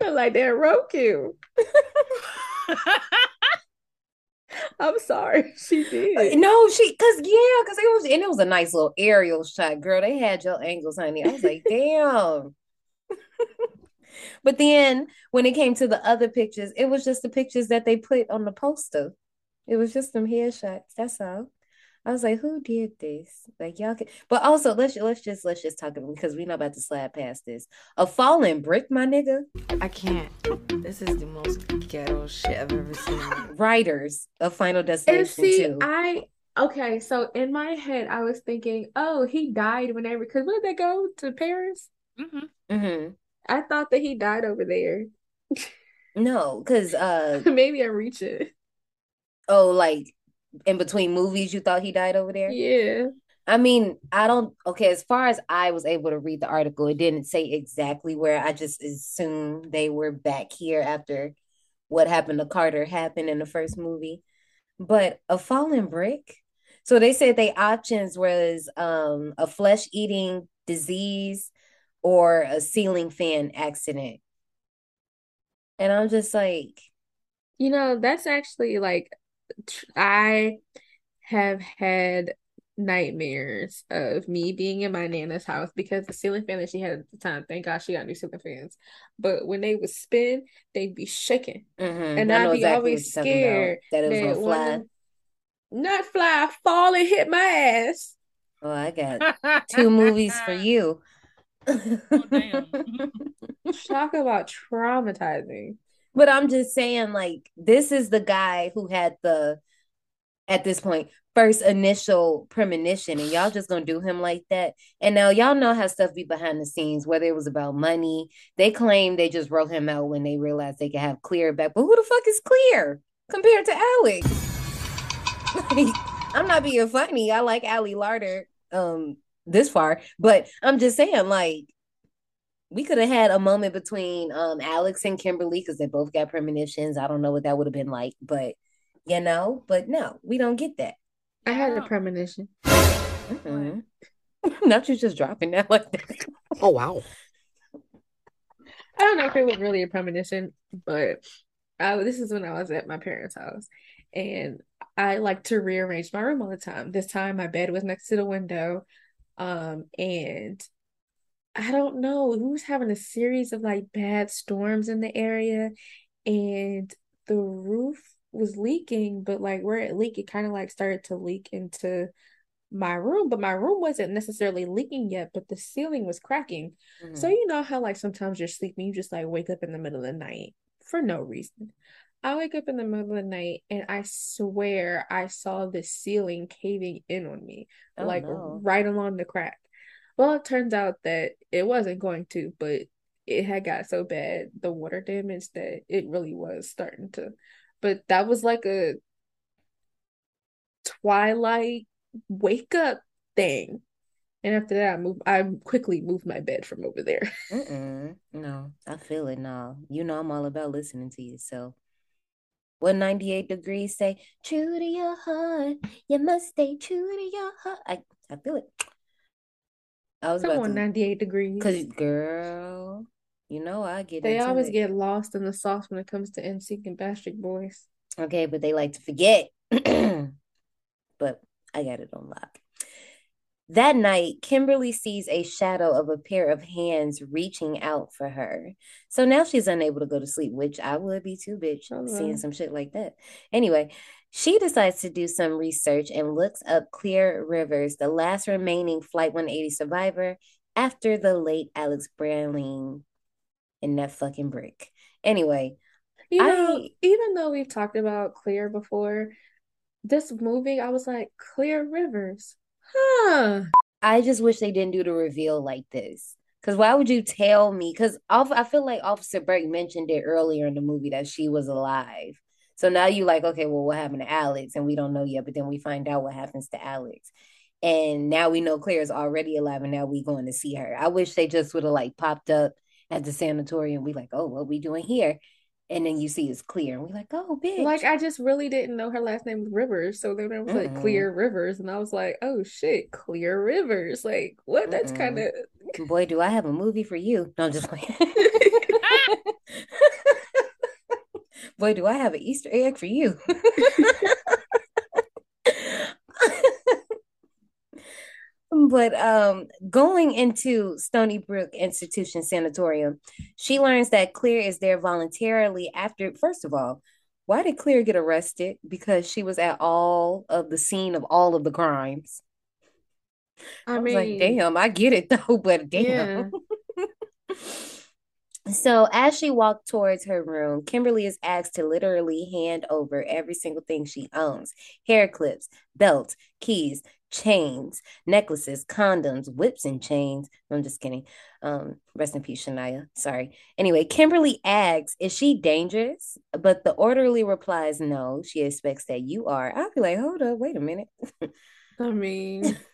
S2: like that Roku. I'm sorry, she uh, did.
S1: No, she cause yeah, cause it was and it was a nice little aerial shot, girl. They had your angles, honey. I was like, damn. But then when it came to the other pictures, it was just the pictures that they put on the poster. It was just some headshots. That's all. I was like, who did this? Like y'all can but also let's let's just let's just talk about because we're not about to slide past this. A falling brick, my nigga.
S7: I can't. This is the most ghetto shit I've ever seen.
S1: Writers of Final
S2: And
S1: Destination
S2: see,
S1: 2.
S2: I okay, so in my head, I was thinking, oh, he died whenever, because where did they go to Paris?
S3: Mm-hmm.
S1: Mm-hmm.
S2: I thought that he died over there.
S1: No, because uh
S2: Maybe I'm reaching.
S1: oh, like in between movies, you thought he died over there?
S2: Yeah.
S1: I mean, I don't, okay, as far as I was able to read the article, it didn't say exactly where. I just assumed they were back here after what happened to Carter happened in the first movie. But a fallen brick. So they said they options was um a flesh-eating disease or a ceiling fan accident. And I'm just like,
S2: You know, that's actually like I have had nightmares of me being in my nana's house because the ceiling fan that she had at the time, thank God she got new ceiling fans. But when they would spin, they'd be shaking.
S1: mhm,
S2: And
S1: I
S2: I'd be
S1: exactly
S2: always
S1: what you're talking about,
S2: scared
S1: that it was
S2: that
S1: gonna
S2: one of
S1: fly.
S2: them not fly, fall and hit my ass.
S1: Oh, I got two movies for you.
S3: Oh, damn.
S2: Talk about traumatizing.
S1: But I'm just saying, like, this is the guy who had the, at this point, first initial premonition, and y'all just gonna do him like that. And now y'all know how stuff be behind the scenes, whether it was about money. They claim they just wrote him out when they realized they could have clear back. But who the fuck is clear compared to Alex? I'm not being funny. I like Ali Larter um this far, but I'm just saying, like, we could have had a moment between um Alex and Kimberly because they both got premonitions. I don't know what that would have been like, but you know, but no, we don't get that.
S2: I had a
S3: Yeah.
S2: premonition.
S1: Mhm. Not you just dropping that like that.
S7: Oh wow.
S2: I don't know if it was really a premonition, but I, this is when I was at my parents' house, and I like to rearrange my room all the time. This time, my bed was next to the window, um, and I don't know, we was having a series of like bad storms in the area, and the roof was leaking, but like where it leaked, it kind of like started to leak into my room, but my room wasn't necessarily leaking yet, but the ceiling was cracking. So
S1: Mhm.
S2: you know how like sometimes you're sleeping, you just like wake up in the middle of the night for no reason. I wake up in the middle of the night and I swear I saw the ceiling caving in on me,
S1: Oh,
S2: like
S1: no.
S2: right along the crack. Well, it turns out that it wasn't going to, but it had got so bad, the water damage that it really was starting to. But that was like a twilight wake up thing. And after that, I moved, I quickly moved my bed from over there.
S1: No, I feel it now. You know I'm all about listening to you. So what 98 degrees say? True to your heart, you must stay true to your heart. I, I feel it. I was about
S2: on,
S1: to,
S2: 98 degrees.
S1: cause girl, you know I get
S2: They always
S1: it.
S2: get lost in the sauce when it comes to NSYNC and Backstreet Boys.
S1: Okay, but they like to forget. but I got it on lock. That night, Kimberly sees a shadow of a pair of hands reaching out for her. So now she's unable to go to sleep, which I would be too, bitch,
S2: Oh,
S1: seeing some shit like that. Anyway, she decides to do some research and looks up Clear Rivers, the last remaining Flight 180 survivor after the late Alex Browning in that fucking brick. Anyway,
S2: You know,
S1: I-
S2: even though we've talked about Clear before, this movie, I was like, Clear Rivers. Huh.
S1: I just wish they didn't do the reveal like this. Because why would you tell me? Because I feel like Officer Burke mentioned it earlier in the movie that she was alive. So now you like, okay, well, what happened to Alex? And we don't know yet, but then we find out what happens to Alex. And now we know Clear's already alive, and now we going to see her. I wish they just would have like popped up at the sanatorium. We like, oh, what we doing here? And then you see it's clear, and we like, oh, bitch.
S2: Like, I just really didn't know her last name was Rivers. So then it was like
S1: Mm-mm.
S2: Clear Rivers. And I was like, oh shit, Clear Rivers. Like, what? That's
S1: Mm-mm.
S2: kind of.
S1: Boy, do I have a movie for you. No, I'm just playing. Boy, do I have an Easter egg for you. But um, going into Stony Brook Institution Sanatorium, she learns that Clear is there voluntarily after, first of all, why did Clear get arrested? Because she was at all of the scene of all of the crimes.
S2: I
S1: I
S2: mean,
S1: like, damn, I get it though, but damn. So as she walked towards her room, Kimberly is asked to literally hand over every single thing she owns: hair clips, belts, keys, chains, necklaces, condoms, whips, and chains. I'm just kidding. Um, rest in peace, Shania. Sorry. Anyway, Kimberly asks, "Is she dangerous?" But the orderly replies, "No." She expects that you are. I'll be like, "Hold up, wait a minute."
S2: I mean,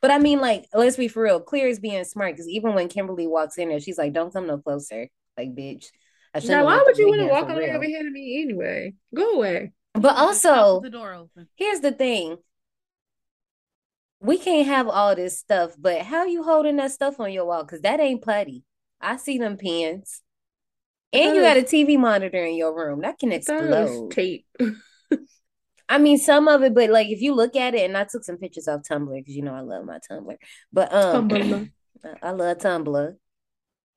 S1: But I mean, like, let's be for real. Clear is being smart because even when Kimberly walks in there, she's like, "Don't come no closer." Like, bitch. I shouldn't
S2: now why would you want to walk
S1: for
S2: all the way
S1: real.
S2: over here to me anyway? Go away.
S1: But also,
S3: the door open.
S1: here's the thing. We can't have all this stuff, but how you holding that stuff on your wall? Because that ain't putty. I see them pins. And you got a TV monitor in your room. That can
S2: I thought
S1: explode.
S2: tape.
S1: I mean, some of it, but like if you look at it, and I took some pictures off Tumblr because you know I love my Tumblr. But um,
S2: Tumblr.
S1: I love Tumblr.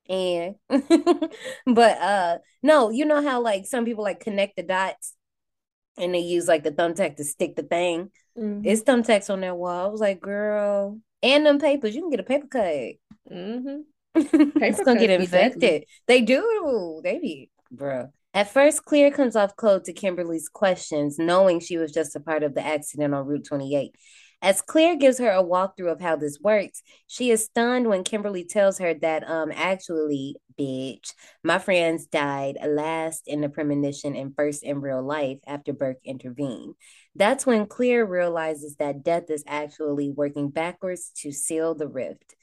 S1: And but uh no, you know how like some people like connect the dots and they use like the thumbtack to stick the thing.
S2: Mhm.
S1: It's thumbtacks on that wall. I was like, girl, and them papers, you can get a paper cut.
S2: Mhm.
S1: it's gonna get infected.
S2: deadly.
S1: They do. They be, bruh. At first, Clear comes off cold to Kimberly's questions, knowing she was just a part of the accident on Route 28. As Clear gives her a walkthrough of how this works, she is stunned when Kimberly tells her that, um, actually, bitch, my friends died last in the premonition and first in real life after Burke intervened. That's when Clear realizes that death is actually working backwards to seal the rift.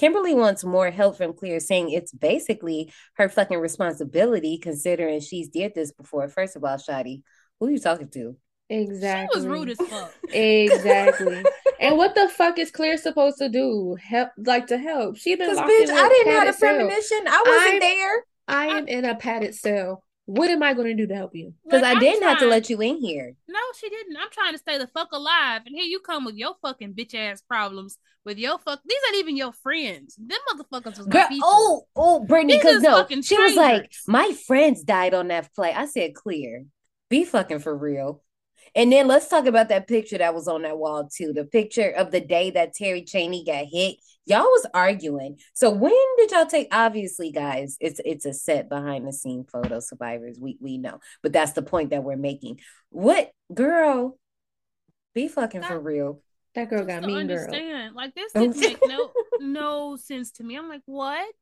S1: Kimberly wants more help from Clear, saying it's basically her fucking responsibility considering she's did this before. First of all, Shadi, who are you talking to?
S2: Exactly.
S3: She was rude as fuck.
S2: Exactly. and what the fuck is Clear supposed to do? Help, like to help? She been
S1: Because
S2: locked
S1: bitch,
S2: in
S1: I
S2: a
S1: didn't have a premonition. I wasn't
S2: I'm-
S1: there
S2: I am in a padded cell. What am I going to do to help you?
S1: because I didn't have to let you in here.
S3: No, she didn't. I'm trying to stay the fuck alive, and here you come with your fucking bitch ass problems with your fuck. These ain't even your friends. Them motherfuckers was my
S1: Girl, oh, oh, Brittany, because no, she was like, my friends died on that flight. I said, clear, be fucking for real. And then let's talk about that picture that was on that wall too. The picture of the day that Terry Chaney got hit. Y'all was arguing. So when did y'all take? Obviously, guys, it's it's a set behind the scene photo. Survivors, we we know, but that's the point that we're making. What girl? Be fucking for real.
S2: That girl got
S3: to
S2: mean girl.
S3: understand. Like this didn't make no no sense to me. I'm like, what?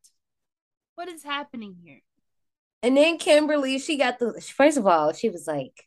S3: What is happening here?
S1: And then Kimberly, she got the first of all, she was like,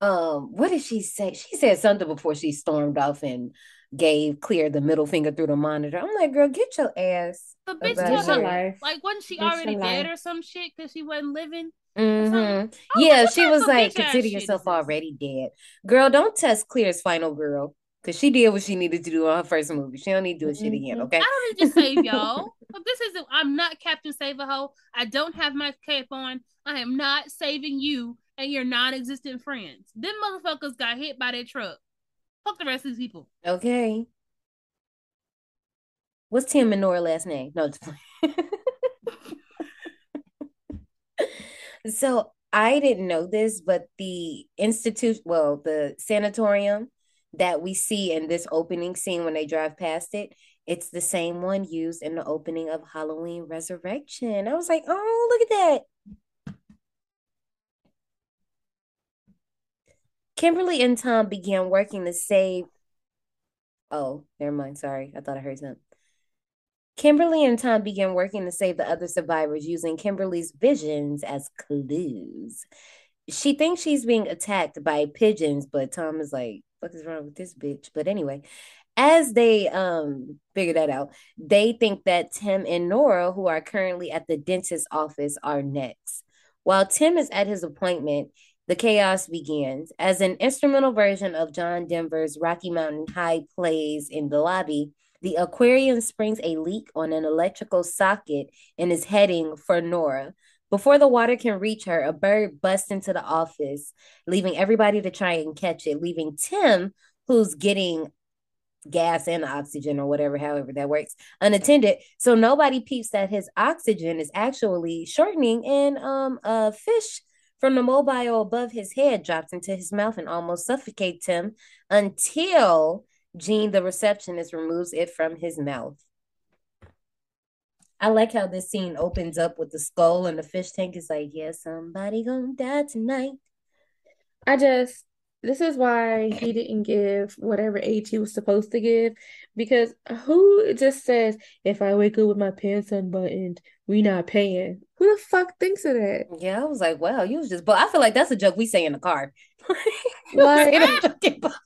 S1: um, what did she say? She said something before she stormed off and gave Clear the middle finger through the monitor. I'm like, girl, get your ass.
S3: The bitch
S1: About
S3: tell
S2: It's your
S1: her-
S3: her
S2: life.
S3: like wasn't she
S2: It's your
S3: already dead
S2: life.
S3: or some shit because she wasn't living?
S1: hmm
S3: Oh,
S1: Yeah,
S3: what
S1: she was like, consider yourself already dead. Girl, don't test Clear's final girl. Cause she did what she needed to do on her first movie. She don't need to do shit again,
S2: Mhm.
S1: okay?
S3: I don't need to save y'all. But this isn't. I'm not Captain Save a Ho. I don't have my cape on. I am not saving you and your non-existent friends. Them motherfuckers got hit by that truck. Fuck the rest of these people.
S1: Okay. What's Tim and Nora last name? No. So I didn't know this, but the institute, well, the sanatorium that we see in this opening scene when they drive past it, it's the same one used in the opening of Halloween Resurrection. I was like, oh, look at that. Kimberly and Tom began working to save. Oh, never mind. Sorry. I thought I heard something. Kimberly and Tom began working to save the other survivors using Kimberly's visions as clues. She thinks she's being attacked by pigeons, but Tom is like, what is wrong with this bitch? But anyway, as they um figure that out, they think that Tim and Nora, who are currently at the dentist's office, are next. While Tim is at his appointment, the chaos begins. As an instrumental version of John Denver's Rocky Mountain High plays in the lobby, the aquarium springs a leak on an electrical socket and is heading for Nora. Before the water can reach her, a bird busts into the office, leaving everybody to try and catch it, leaving Tim, who's getting gas and oxygen or whatever, however that works, unattended. So nobody peeps that his oxygen is actually shortening, and um, a fish from the mobile above his head drops into his mouth and almost suffocates him until Jean, the receptionist, removes it from his mouth. I like how this scene opens up with the skull and the fish tank is like, yeah, somebody gonna die tonight.
S2: I just this is why he didn't give whatever age he was supposed to give because who just says if I wake up with my pants unbuttoned, we not paying? Who the fuck thinks of that?
S1: Yeah, I was like, wow, you was just, but I feel like that's a joke we say in the car.
S2: Like-
S1: Say that joke in public.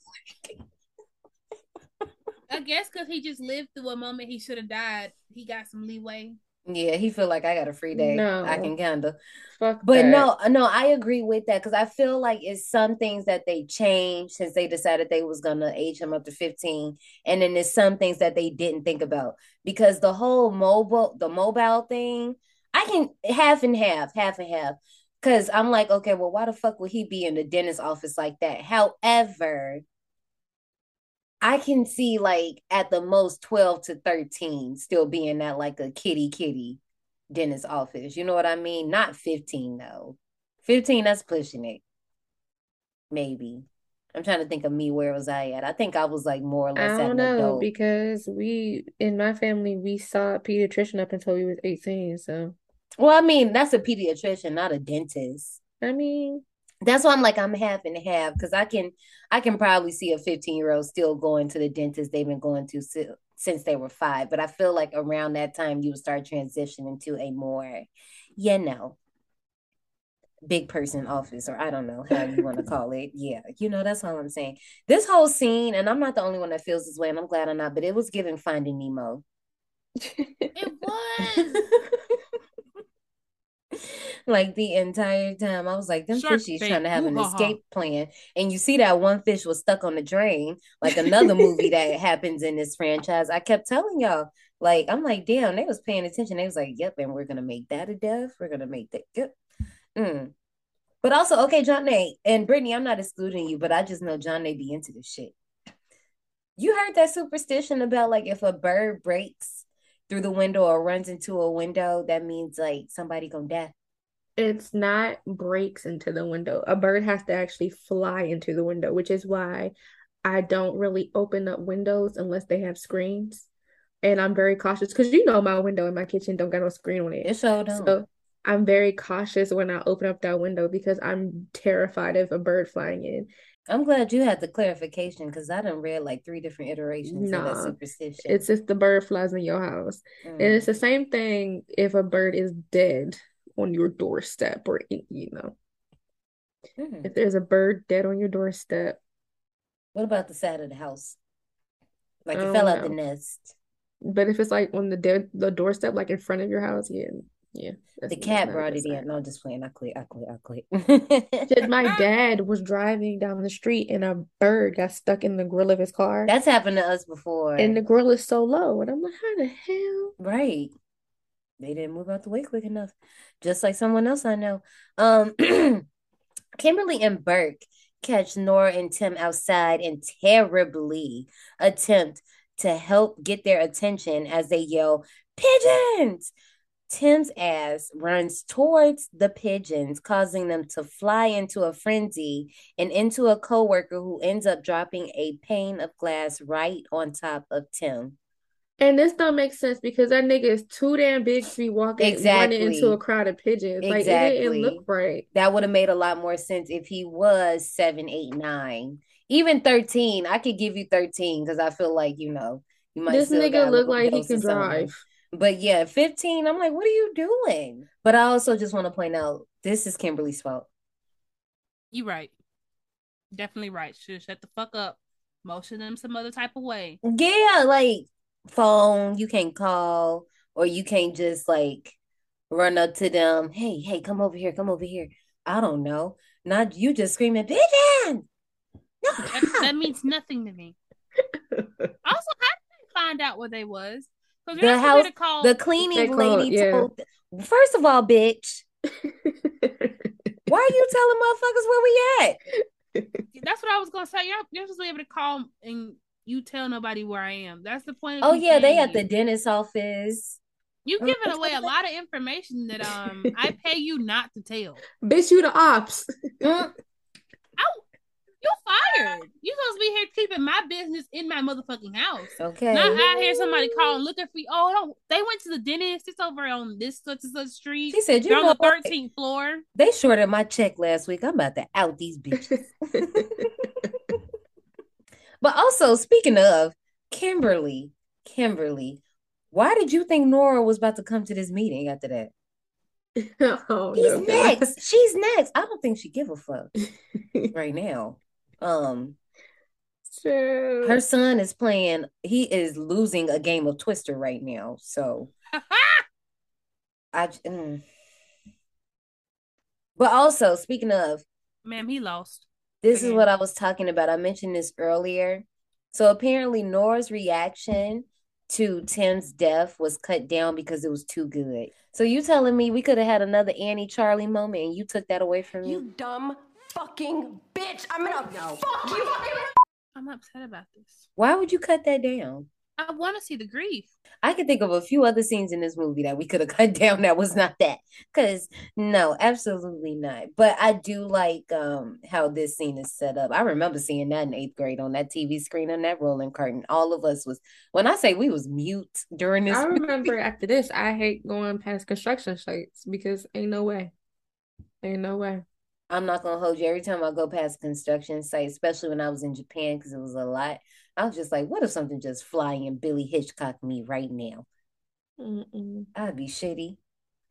S3: I guess because he just lived through a moment he should have died. He got some leeway.
S1: Yeah, he feel like I got a free day.
S2: No.
S1: I can kinda.
S2: Fuck
S1: But
S2: that.
S1: no, no, I agree with that because I feel like it's some things that they changed since they decided they was gonna age him up to 15. And then there's some things that they didn't think about. Because the whole mobile the mobile thing, I can half and half, half and half. Cause I'm like, okay, well, why the fuck would he be in the dentist office like that? However, I can see like at the most 12 to 13 still being at like a kitty kitty dentist office. You know what I mean? Not 15 though. 15, that's pushing it. Maybe. I'm trying to think of me. Where was I at? I think I was like more or less at
S2: don't know
S1: adult.
S2: because we in my family we saw a pediatrician up until we was 18, so
S1: Well, I mean, that's a pediatrician, not a dentist.
S2: I mean
S1: That's why I'm like I'm half and half because I can I can probably see a 15 year old still going to the dentist they've been going to si- since they were five. But I feel like around that time you would start transitioning to a more, you know, big person office or I don't know how you want to call it. Yeah, you know that's all I'm saying. This whole scene, and I'm not the only one that feels this way, and I'm glad I'm not. But it was giving Finding Nemo.
S3: It was.
S1: Like the entire time, I was like, them
S3: Shark
S1: fishies trying to have an
S3: Woo-ha-ha.
S1: escape plan. And you see that one fish was stuck on the drain, like another movie that happens in this franchise. I kept telling y'all, like, I'm like, damn, they was paying attention. They was like, yep, and we're gonna make that a death. We're gonna make that. Yep. Mm. But also, okay, John Nate and Brittany, I'm not excluding you, but I just know John Nate be into this shit. You heard that superstition about like if a bird breaks through the window or runs into a window, that means like somebody gonna die.
S2: It's not breaks into the window. A bird has to actually fly into the window, which is why I don't really open up windows unless they have screens. And I'm very cautious because you know my window in my kitchen don't got no screen on it.
S1: It sure don't.
S2: So I'm very cautious when I open up that window because I'm terrified of a bird flying in.
S1: I'm glad you had the clarification because I done read like three different iterations of that superstition.
S2: It's just the bird flies in your house. And
S1: Mm.
S2: it's the same thing if a bird is dead on your doorstep or you know,
S1: Mm.
S2: if there's a bird dead on your doorstep.
S1: What about the side of the house? Like it fell out the nest.
S2: But if it's like on the dead the doorstep, like in front of your house, yeah, Yeah.
S1: The cat
S2: that's not a
S1: brought it in.
S2: sign.
S1: No, I'm just playing. I quit. I quit. I quit.
S2: Said my dad was driving down the street and a bird got stuck in the grill of his car.
S1: That's happened to us before.
S2: and the grill is so low. And I'm like, how the hell?
S1: Right. They didn't move out the way quick enough. Just like someone else I know. Um Kimberly and Burke catch Nora and Tim outside and terribly attempt to help get their attention as they yell, Pigeons! Tim's ass runs towards the pigeons, causing them to fly into a frenzy and into a coworker who ends up dropping a pane of glass right on top of Tim.
S2: And this don't make sense because that nigga is too damn big to be walking running
S1: Exactly.
S2: into a crowd of pigeons. Like it
S1: Exactly.
S2: didn't look right.
S1: That would have made a lot more sense if he was seven, eight, nine, even 13. I could give you 13 because I feel like, you know, you might
S2: This nigga look like he can drive.
S1: But yeah, 15, I'm like, what are you doing? But I also just want to point out this is Kimberly's fault.
S3: You right. Definitely right. Should shut the fuck up. Motion them some other type of way.
S1: Yeah, like phone, you can't call, or you can't just like run up to them. Hey, hey, come over here, come over here. I don't know. Not you just screaming, pigeon! No!
S3: That, that means nothing to me. Also, how did they find out where they was? Because
S1: The
S3: you're not supposed
S1: house-
S3: to call.
S1: The cleaning
S2: They called,
S1: lady
S2: yeah.
S1: told. First of all, bitch, why are you telling motherfuckers where we at?
S3: That's what I was gonna say. You're you're supposed to be able to call and you tell nobody where I am. That's the point.
S1: Oh yeah, they at the
S3: you.
S1: didentist office.
S3: You giving away a lot of information that um I pay you not to tell.
S2: Bitch, you the ops.
S3: You're fired. You supposed to be here keeping my business in my motherfucking house.
S1: Okay.
S3: Not out here somebody calling looking for you. Oh, no, they went to the dentist. It's over on this such and such street.
S1: She said, you
S3: They're on
S1: know
S3: the
S1: what?
S3: thirteenth floor.
S1: They shorted my check last week. I'm about to out these bitches. But also, speaking of Kimberly, Kimberly, why did you think Nora was about to come to this meeting after that?
S2: oh,
S1: She's
S2: no, God.
S1: next. She's next. I don't think she give a fuck right now. Um,
S2: True.
S1: her son is playing. He is losing a game of Twister right now. So I. mm. But also, speaking of,
S3: Ma'am, he lost.
S1: This is what I was talking about. I mentioned this earlier. So apparently Nora's reaction to Tim's death was cut down because it was too good. So you telling me we could have had another Annie Charlie moment and you took that away from me?
S8: You dumb fucking bitch. I'm gonna fuck you.
S3: I'm upset about this.
S1: Why would you cut that down?
S3: I want to see the grief.
S1: I can think of a few other scenes in this movie that we could have cut down that was not that. Cause no, absolutely not. But I do like um how this scene is set up. I remember seeing that in eighth grade on that TV screen on that rolling curtain. All of us was when I say we was mute during this
S2: I remember after this, I hate going past construction sites because ain't no way. Ain't no way.
S1: I'm not gonna hold you. Every time I go past a construction site, especially when I was in Japan, because it was a lot, I was just like, what if something just flying and Billy Hitchcock me right now?
S2: Mm-mm.
S1: I'd be shitty.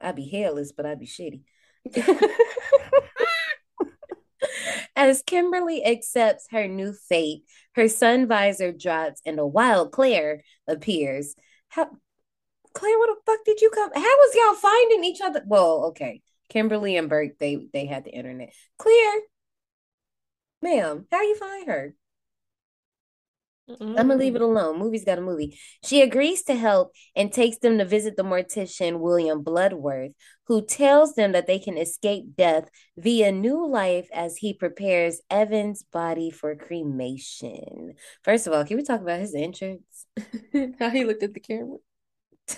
S1: I'd be hairless, but I'd be shitty. As Kimberly accepts her new fate, her sun visor drops and a wild Claire appears. How Claire, where the fuck did you come? How was y'all finding each other? Well, okay. Kimberly and Burke, they they had the internet. Clear. ma'am, how you find her? I'm gonna mm. leave it alone. Movie's got a movie. She agrees to help and takes them to visit the mortician William Bloodworth, who tells them that they can escape death via new life as he prepares Evan's body for cremation. First of all, can we talk about his entrance?
S2: How he looked at the camera.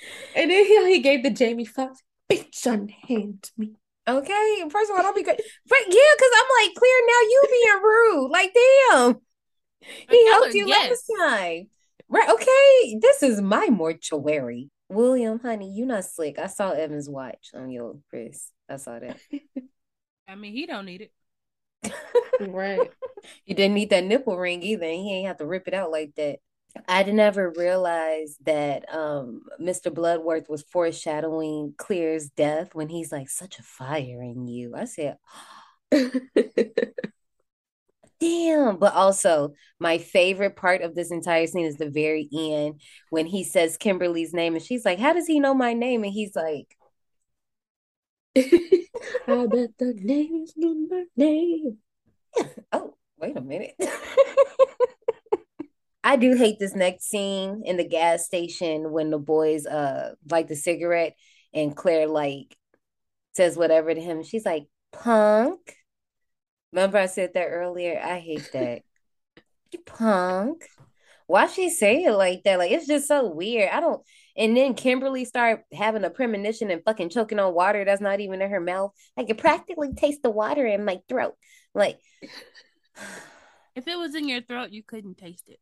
S2: And then he, he gave the Jamie Foxx, bitch, unhand me.
S1: Okay, first of all, don't be great. But yeah, because I'm like, Claire, now you being rude. Like, damn. He
S3: Tell
S1: helped you
S3: yes.
S1: last time. Right, okay. This is my mortuary. William, honey, you not slick. I saw Evan's watch on your wrist. I saw that.
S3: I mean, he don't need it.
S2: Right.
S1: He didn't need that nipple ring either. and He ain't have to rip it out like that. I never realize that um Mr. Bloodworth was foreshadowing Clear's death when he's like such a fire in you. I said, Damn. But also, my favorite part of this entire scene is the very end when he says Kimberly's name and she's like, How does he know my name? And he's like,
S2: I bet the names know my name.
S1: Oh, wait a minute. I do hate this next scene in the gas station when the boys uh light the cigarette and Claire like says whatever to him. She's like, punk. Remember I said that earlier? I hate that. You punk. Why she say it like that? Like it's just so weird. I don't and then Kimberly start having a premonition and fucking choking on water that's not even in her mouth. I can practically taste the water in my throat. Like
S3: If it was in your throat, you couldn't taste it.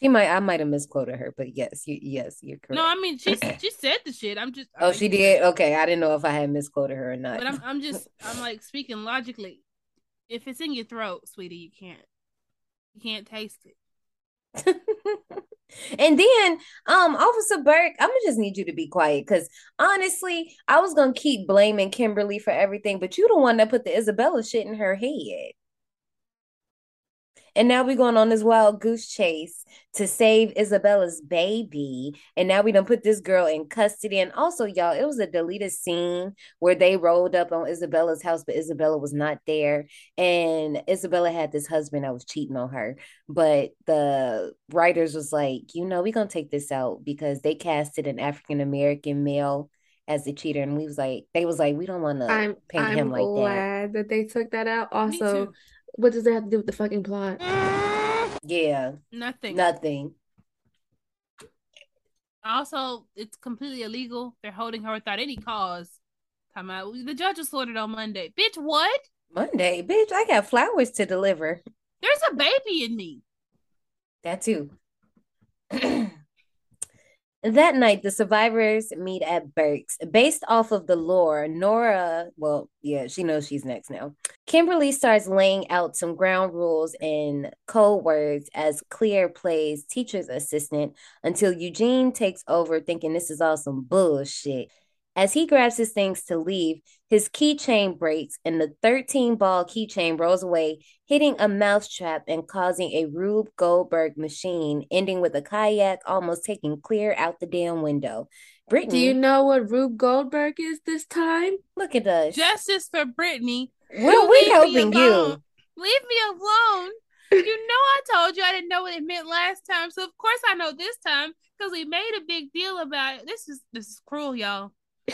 S1: She might I might have misquoted her, but yes, you yes, you're correct.
S3: No, I mean she she said the shit. I'm just.
S1: Oh, she did? Okay. I didn't know if I had misquoted her or not.
S3: But I'm I'm just I'm like speaking logically. If it's in your throat, sweetie, you can't you can't taste it.
S1: and then um Officer Burke, I'm gonna just need you to be quiet because honestly, I was gonna keep blaming Kimberly for everything, but you the one that put the Isabella shit in her head. And now we're going on this wild goose chase to save Isabella's baby. And now we done put this girl in custody. And also, y'all, it was a deleted scene where they rolled up on Isabella's house, but Isabella was not there. And Isabella had this husband that was cheating on her. But the writers was like, you know, we're gonna take this out because they casted an African American male as the cheater. And we was like, they was like, we don't want to
S2: I'm
S1: paint
S2: I'm
S1: him like that.
S2: glad that they took that out. Also,
S3: too.
S2: What does that have to do with the fucking plot?
S1: Yeah,
S3: Nothing.
S1: nothing.
S3: Also, it's completely illegal. They're holding her without any cause. Time out. The judge was sorted on Monday. Bitch, what?
S1: Monday, bitch, I got flowers to deliver.
S3: There's a baby in me.
S1: That too. that night, the survivors meet at Burke's. Based off of the lore, Nora, well, yeah, she knows she's next now. Kimberly starts laying out some ground rules and code words as Claire plays teacher's assistant until Eugene takes over, thinking this is all some bullshit. As he grabs his things to leave, his keychain breaks and the 13 ball keychain rolls away, hitting a mousetrap and causing a Rube Goldberg machine, ending with a kayak almost taking Clear out the damn window. Brittany,
S2: Do you know what Rube Goldberg is this time?
S1: look at us.
S3: Justice for Brittany.
S1: Well, we
S3: leave
S1: helping you.
S3: Leave me alone. You know I told you I didn't know what it meant last time, so of course I know this time because we made a big deal about it. This is this is cruel, y'all.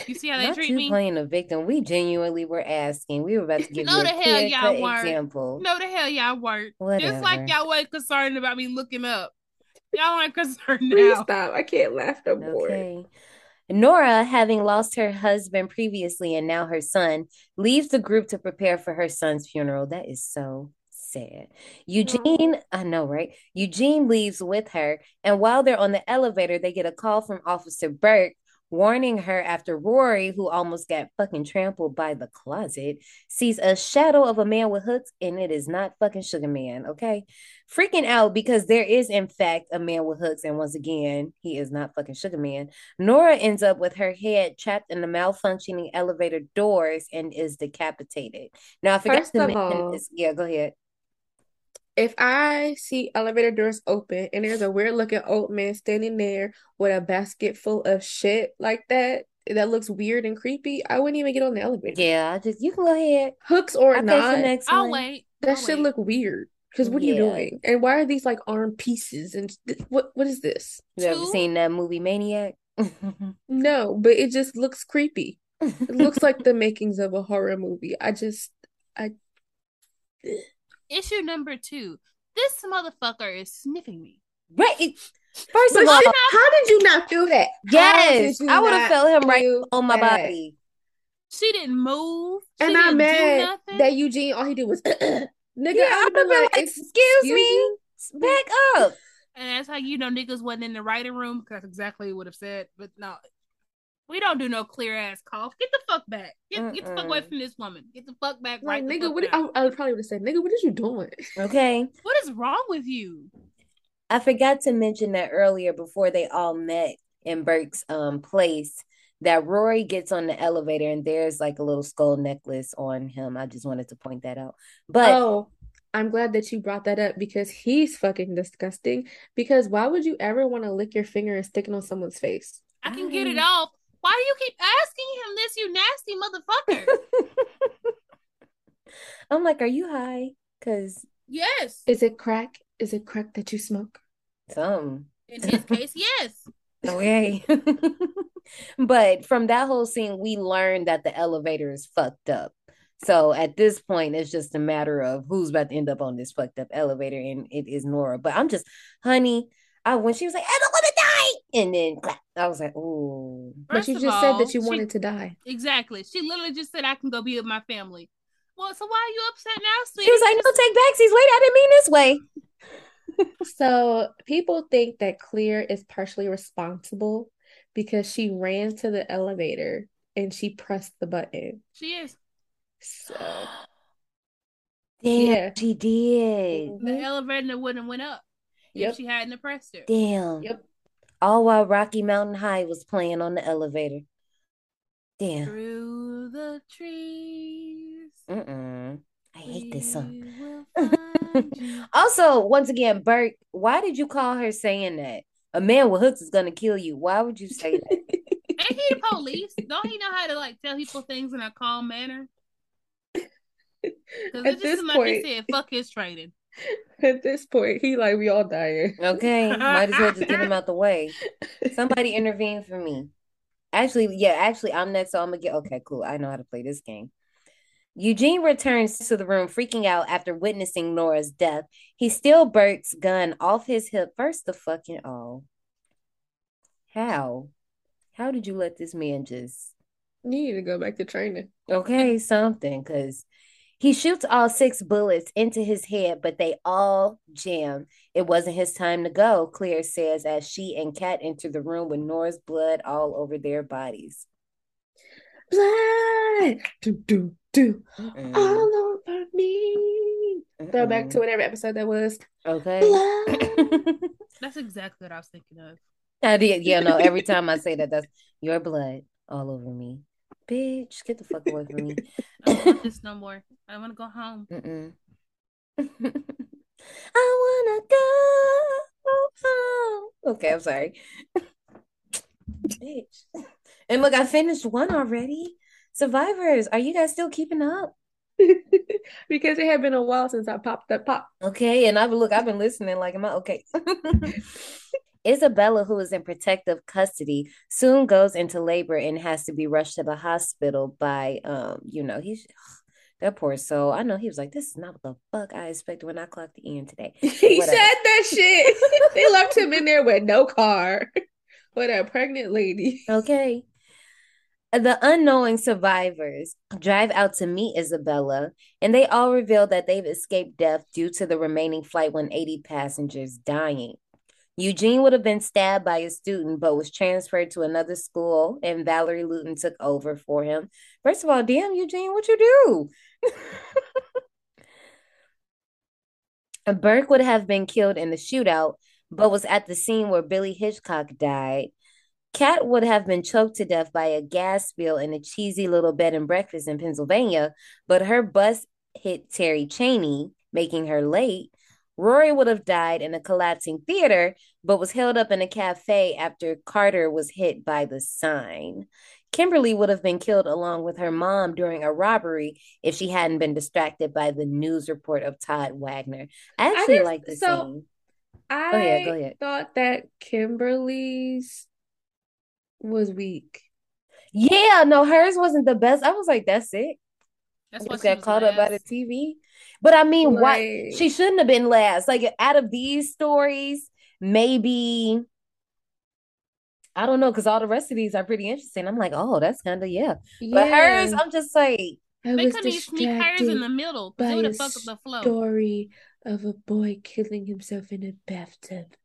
S3: You see how they
S1: Not
S3: treat
S1: you
S3: me?
S1: playing a victim. We genuinely were asking. We were about to give
S3: No,
S1: you
S3: the
S1: a
S3: hell
S1: clear
S3: y'all
S1: cut
S3: weren't.
S1: example.
S3: No, the hell y'all weren't. Just like y'all weren't concerned about me looking up. Y'all aren't concerned
S2: Please
S3: now.
S2: stop. I can't laugh no more.
S1: Okay. Nora, having lost her husband previously and now her son, leaves the group to prepare for her son's funeral. That is so sad. Eugene, mm. I know, right? Eugene leaves with her, and while they're on the elevator, they get a call from Officer Burke warning her after Rory, who almost got fucking trampled by the closet, sees a shadow of a man with hooks, and it is not fucking Sugar Man, okay? Freaking out because there is, in fact, a man with hooks, and once again, he is not fucking Sugar Man. Nora ends up with her head trapped in the malfunctioning elevator doors and is decapitated. Now, I forgot
S2: First
S1: to mention
S2: all-
S1: this. Yeah, go ahead.
S2: If I see elevator doors open and there's a weird looking old man standing there with a basket full of shit like that, that looks weird and creepy, I wouldn't even get on the elevator.
S1: Yeah, just you can go ahead.
S2: Hooks or
S1: I'll
S2: not,
S1: next
S3: I'll
S1: one.
S3: wait.
S2: that
S3: I'll
S2: should
S3: wait.
S2: look weird. Because what are you doing? And why are these like arm pieces? And th- what what is this?
S1: You ever
S3: Two?
S1: seen that movie Maniac?
S2: No, but it just looks creepy. It looks like the makings of a horror movie. I just I
S3: Issue number two. This motherfucker is sniffing me.
S1: right. First
S2: But
S1: of all,
S2: how, how did you not feel that?
S1: Yes, I would have felt him right on my
S2: that?
S1: body.
S3: She didn't move. She
S2: And
S3: didn't
S2: I'm mad that Eugene, all he did was, nigga,
S1: Yeah,
S2: I
S1: I
S2: would have been
S1: been
S2: like,
S1: like, excuse me,
S2: you?
S1: back up.
S3: And that's how you know niggas wasn't in the writing room because that's exactly what I would have said. But no, we don't do no clear ass calls. Get the fuck back. Get, get the fuck away from this woman. Get the fuck back
S2: Like,
S3: right the
S2: nigga, what?
S3: now.
S2: I, I probably would have said, nigga, what is you doing?
S1: Okay.
S3: What is wrong with you?
S1: I forgot to mention that earlier before they all met in Burke's um place. that Rory gets on the elevator and there's like a little skull necklace on him. I just wanted to point that out. But
S2: Oh, I'm glad that you brought that up because he's fucking disgusting. Because why would you ever want to lick your finger and stick it on someone's face?
S3: I can get it off. Why do you keep asking him this, you nasty motherfucker?
S1: I'm like, are you high? Cause
S3: yes.
S2: Is it crack? Is it crack that you smoke?
S1: some
S3: In his case, yes.
S1: okay. But from that whole scene, we learned that the elevator is fucked up. So at this point, it's just a matter of who's about to end up on this fucked up elevator, and it is Nora. But I'm just, honey, I when she was like, I don't want to die, and then I was like, oh,
S2: But you just said that you
S3: she-
S2: wanted to die.
S3: Exactly. She literally just said, I can go be with my family. Well, so why are you upset now, sweetie?
S1: she was like, no, take back. backsies, wait, I didn't mean this way.
S2: So people think that Clear is partially responsible because she ran to the elevator and she pressed the button.
S3: She is.
S2: So
S1: Damn,
S2: Yeah.
S1: she did. Mm-hmm.
S3: The elevator wouldn't have went up
S2: Yep.
S3: if she hadn't pressed it.
S1: Damn.
S2: Yep.
S1: All while Rocky Mountain High was playing on the elevator. Damn.
S3: Through the trees.
S1: Mm-mm. I hate this song.
S3: we will find you.
S1: Also, once again, Burke, why did you call her saying that? A man with hooks is gonna kill you. Why would you say that?
S3: Ain't he the police? Don't he know how to like tell people things in a calm manner? Because
S2: At
S3: it just
S2: this
S3: seemed like he said, "Fuck his training."
S2: at this point, he like we all dying.
S1: Okay, might as well just get him out the way. Somebody intervene for me. Actually, yeah, actually, I'm next, so I'm gonna get. Okay, cool. I know how to play this game. Eugene returns to the room, freaking out after witnessing Nora's death. He steals Burke's gun off his hip. First, the fucking oh, how? How did you let this man just?
S2: You need to go back to training.
S1: Okay, something, because he shoots all six bullets into his head, but they all jam. It wasn't his time to go, Claire says as she and Kat enter the room with Nora's blood all over their bodies.
S2: Blood, do do do,
S1: Mm-mm,
S2: all over me. Throw back to whatever episode that was.
S1: Okay.
S2: Blood.
S3: That's exactly what I was thinking of.
S1: I did, yeah, no, every time I say that, that's your blood all over me. Bitch, get the fuck away from me.
S3: I don't want this no more. I want to go home.
S1: I want to go home. Okay, I'm sorry. Bitch. And look, I finished one already. Survivors, are you guys still keeping up?
S2: because it had been a while since I popped that pop.
S1: Okay, and I've look, I've been listening like am I okay? Isabella, who is in protective custody, soon goes into labor and has to be rushed to the hospital by um, you know, he's that poor soul. I know he was like, This is not what the fuck I expected when I clocked in today.
S2: He
S1: Whatever.
S2: said that shit. they left him in there with no car. With a pregnant lady.
S1: Okay. The unknowing survivors drive out to meet Isabella, and they all reveal that they've escaped death due to the remaining Flight 180 passengers dying. Eugene would have been stabbed by a student, but was transferred to another school, and Valerie Lewton took over for him. First of all, damn, Eugene, what you do? Burke would have been killed in the shootout, but was at the scene where Billy Hitchcock died. Kat would have been choked to death by a gas spill in a cheesy little bed and breakfast in Pennsylvania, but her bus hit Terry Chaney, making her late. Rory would have died in a collapsing theater, but was held up in a cafe after Carter was hit by the sign. Kimberly would have been killed along with her mom during a robbery if she hadn't been distracted by the news report of Tod Waggner. I actually
S2: just-
S1: like the
S2: so-
S1: scene.
S2: I oh,
S1: ahead, go ahead.
S2: thought that Kimberly's was weak.
S1: Yeah, no, hers wasn't the best. I was like, that's it.
S3: That's
S1: I
S3: why
S1: just got
S3: was
S1: caught up by the. TV. But I mean, why she shouldn't have been last. Like out of these stories, maybe I don't know, because all the rest of these are pretty interesting. I'm like, oh, that's kind of yeah. But hers, I'm just like,
S2: I
S3: They
S2: was
S3: couldn't sneak hers in the
S2: middle.
S3: middle. 'cause
S2: by
S3: It would
S2: a
S3: have fucked up the flow.
S2: story of a boy killing himself in a bathtub.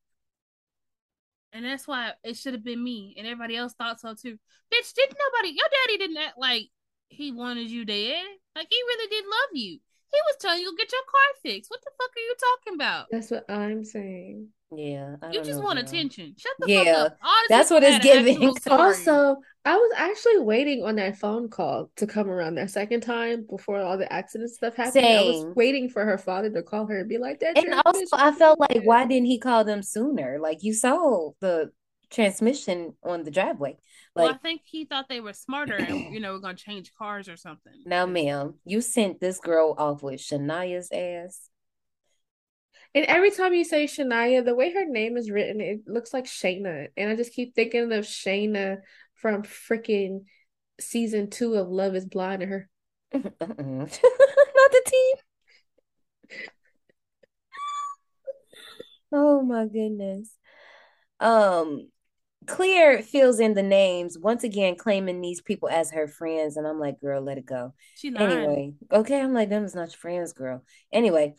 S3: And that's why it should have been me. And everybody else thought so too. Bitch, didn't nobody your daddy didn't act like he wanted you dead. Like he really did love you. He was telling you to get your car fixed. What the fuck are you talking about?
S2: That's what I'm saying.
S1: Yeah, I
S3: You just
S1: know,
S3: want
S1: girl.
S3: attention. Shut the
S1: Yeah,
S3: fuck up. All this
S1: that's what it's giving.
S2: Also, I was actually waiting on that phone call to come around that second time before all the accident stuff happened. I was waiting for her father to call her and be like, that
S1: And also, I felt
S2: is
S1: like, why didn't he call them sooner? Like you saw the transmission on the driveway.
S3: Well, I think he thought they were smarter and you know we're gonna change cars or something.
S1: now, ma'am, you sent this girl off with Shania's ass.
S2: And every time you say Shania, the way her name is written, it looks like Shaina. And I just keep thinking of Shaina from freaking season two of Love is Blind and her.
S1: Not the team. Oh my goodness. Um, Claire fills in the names once again, claiming these people as her friends, and I'm like, girl, let it go.
S3: She lying.
S1: Anyway, okay, I'm like, them is not your friends, girl. Anyway,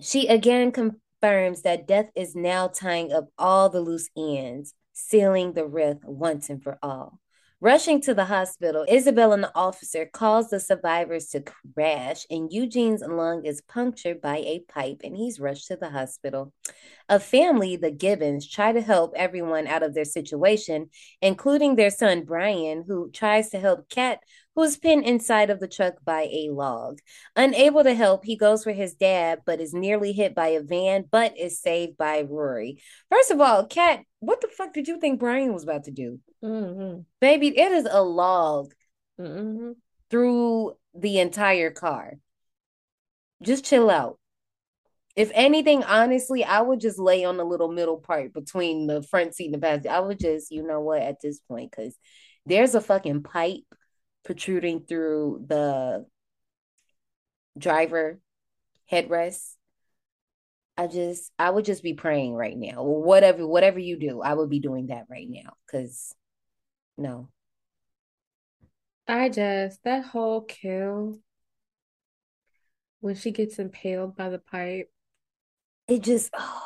S1: she again confirms that death is now tying up all the loose ends, sealing the rift once and for all. Rushing to the hospital, Isabel and the officer calls the survivors to crash, and Eugene's lung is punctured by a pipe, and he's rushed to the hospital. A family, the Gibbons, try to help everyone out of their situation, including their son Brian, who tries to help Kat, who is pinned inside of the truck by a log. Unable to help, he goes for his dad, but is nearly hit by a van, but is saved by Rory. First of all, Kat, what the fuck did you think Brian was about to do?
S2: Mm-hmm.
S1: Baby, it is a log
S2: Mm-hmm.
S1: through the entire car. Just chill out. If anything, honestly, I would just lay on the little middle part between the front seat and the back. seat. I would just, you know what, at this point, because there's a fucking pipe protruding through the driver headrest. I just, I would just be praying right now. Whatever, whatever you do, I would be doing that right now. Because no.
S2: I just, that whole kill when she gets impaled by the pipe,
S1: It just, oh.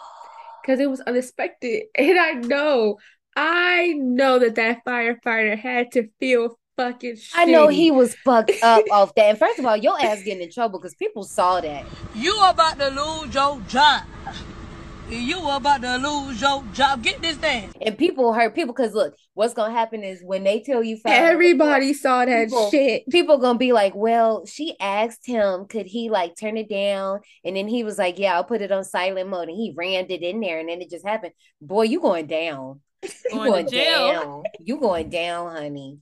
S2: because it was unexpected. And I know, I know that that firefighter had to feel fucking
S1: I know he was fucked up off that. And first of all, your ass getting in trouble because people saw that.
S9: You about to lose your job. You about to lose your job. Get this thing.
S1: And people hurt people because look, what's gonna happen is when they tell you five
S2: Everybody saw that
S1: people,
S2: shit.
S1: people gonna be like, Well, she asked him, could he like turn it down? And then he was like, Yeah, I'll put it on silent mode. And he rammed it in there and then it just happened. Boy, you going down. You
S3: Going
S1: going
S3: to jail.
S1: down. You going down, honey.